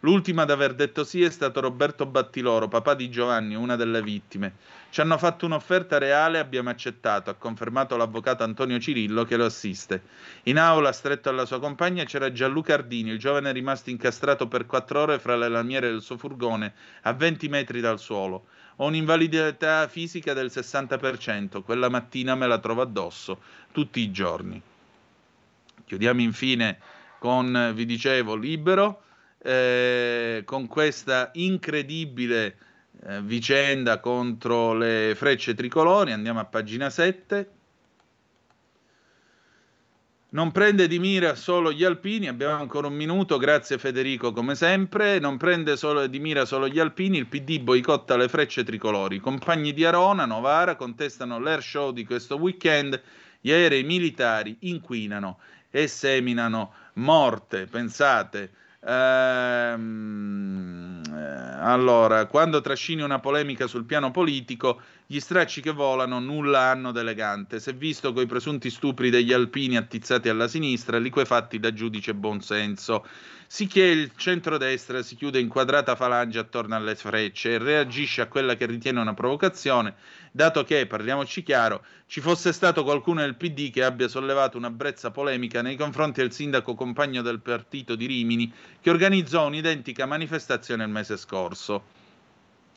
L'ultimo ad aver detto sì è stato Roberto Battiloro, papà di Giovanni, una delle vittime. Ci hanno fatto un'offerta reale e abbiamo accettato, ha confermato l'avvocato Antonio Cirillo che lo assiste. In aula, stretto alla sua compagna, c'era Gianluca Ardini, il giovane rimasto incastrato per quattro ore fra le lamiere del suo furgone, a 20 metri dal suolo. Ho un'invalidità fisica del 60%, quella mattina me la trovo addosso, tutti i giorni. Chiudiamo infine con, vi dicevo, Libero, eh, con questa incredibile eh, vicenda contro le frecce tricolori. Andiamo a pagina 7. Non prende di mira solo gli alpini, abbiamo ancora un minuto, grazie Federico come sempre, non prende solo di mira solo gli alpini, il PD boicotta le frecce tricolori. I compagni di Arona, Novara, contestano l'air show di questo weekend, gli aerei militari inquinano e seminano morte, pensate. Ehm, eh, allora, quando trascini una polemica sul piano politico, gli stracci che volano nulla hanno d'elegante. Se visto coi presunti stupri degli alpini attizzati alla sinistra, liquefatti da giudice buonsenso. Sicché il centrodestra si chiude in quadrata falange attorno alle frecce e reagisce a quella che ritiene una provocazione, dato che, parliamoci chiaro, ci fosse stato qualcuno del PD che abbia sollevato una brezza polemica nei confronti del sindaco compagno del partito di Rimini che organizzò un'identica manifestazione il mese scorso.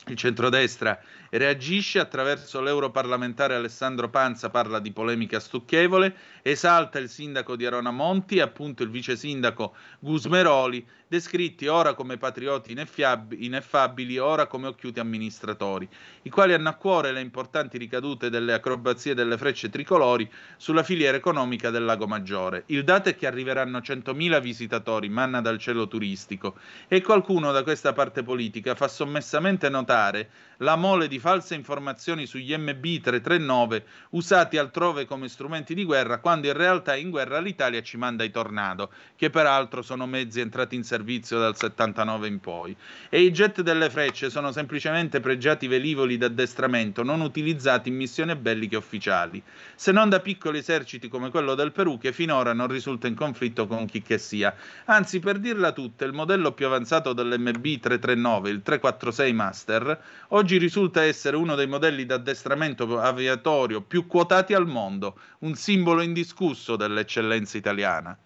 Il centrodestra reagisce attraverso l'europarlamentare Alessandro Panza, parla di polemica stucchevole, esalta il sindaco di Arona Monti e appunto il vice sindaco Gusmeroli, descritti ora come patrioti ineffabili, ora come occhiuti amministratori, i quali hanno a cuore le importanti ricadute delle acrobazie delle frecce tricolori sulla filiera economica del Lago Maggiore. Il dato è che arriveranno 100.000 visitatori, manna dal cielo turistico, e qualcuno da questa parte politica fa sommessamente notare la mole di false informazioni sugli MB339 usati altrove come strumenti di guerra, quando in realtà in guerra l'Italia ci manda i tornado, che peraltro sono mezzi entrati in servizio dal 79 in poi. E i jet delle frecce sono semplicemente pregiati velivoli d'addestramento non utilizzati in missioni belliche ufficiali, se non da piccoli eserciti come quello del Perù che finora non risulta in conflitto con chi che sia. Anzi, per dirla tutta, il modello più avanzato dell'MB339, il 346 Master, oggi risulta essere uno dei modelli d'addestramento aviatorio più quotati al mondo, un simbolo indiscusso dell'eccellenza italiana.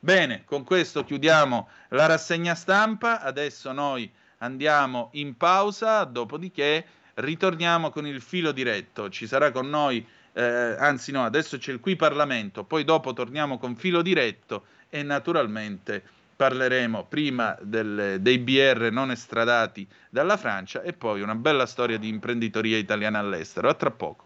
Bene, con questo chiudiamo la rassegna stampa, adesso noi andiamo in pausa, dopodiché ritorniamo con il filo diretto. Ci sarà con noi, eh, anzi no, adesso c'è il qui Parlamento, poi dopo torniamo con filo diretto e naturalmente parleremo prima del- dei BR non estradati dalla Francia e poi una bella storia di imprenditoria italiana all'estero. A tra poco.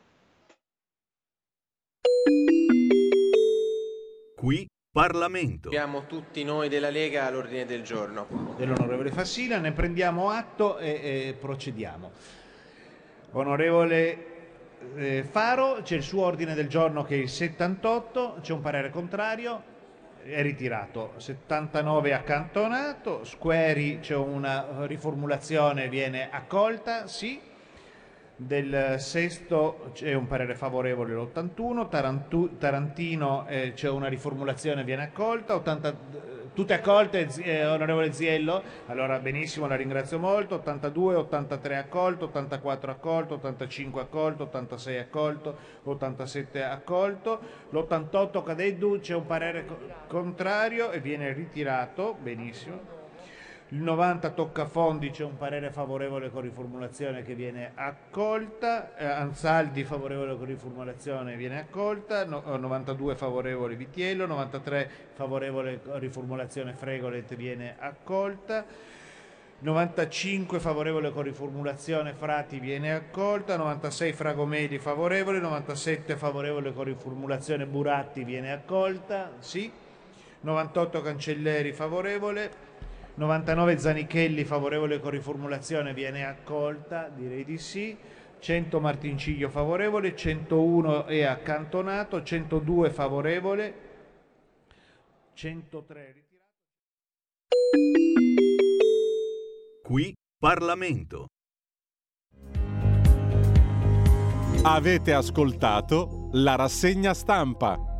Qui Parlamento. Abbiamo tutti noi della Lega all'ordine del giorno. dell'onorevole Fassina, ne prendiamo atto e, e procediamo. Onorevole eh, Faro, c'è il suo ordine del giorno che è il 78, c'è un parere contrario, è ritirato. 79 accantonato, Squeri c'è una riformulazione, viene accolta, sì. Del sesto c'è un parere favorevole l'81, Tarantu- Tarantino eh, c'è una riformulazione, viene accolta, 80 tutte accolte, eh, onorevole Ziello? Allora benissimo, la ringrazio molto. 82, 83 accolto, 84 accolto, 85 accolto, 86 accolto, 87 accolto. L'88 Cadeddu c'è un parere co- contrario e viene ritirato, benissimo. Il 90 tocca fondi, c'è un parere favorevole con riformulazione che viene accolta, eh, Ansaldi favorevole con riformulazione viene accolta, no- eh, 92 favorevole Vitiello, 93 favorevole con riformulazione Fregolet viene accolta, 95 favorevole con riformulazione Frati viene accolta, 96 Fragomeli favorevole, 97 favorevole con riformulazione Buratti viene accolta, sì, 98 Cancelleri favorevole, 99 Zanichelli favorevole con riformulazione viene accolta, direi di sì, 100 Martinciglio favorevole, 101 è accantonato, 102 favorevole, 103 Qui Parlamento. Avete ascoltato la rassegna stampa.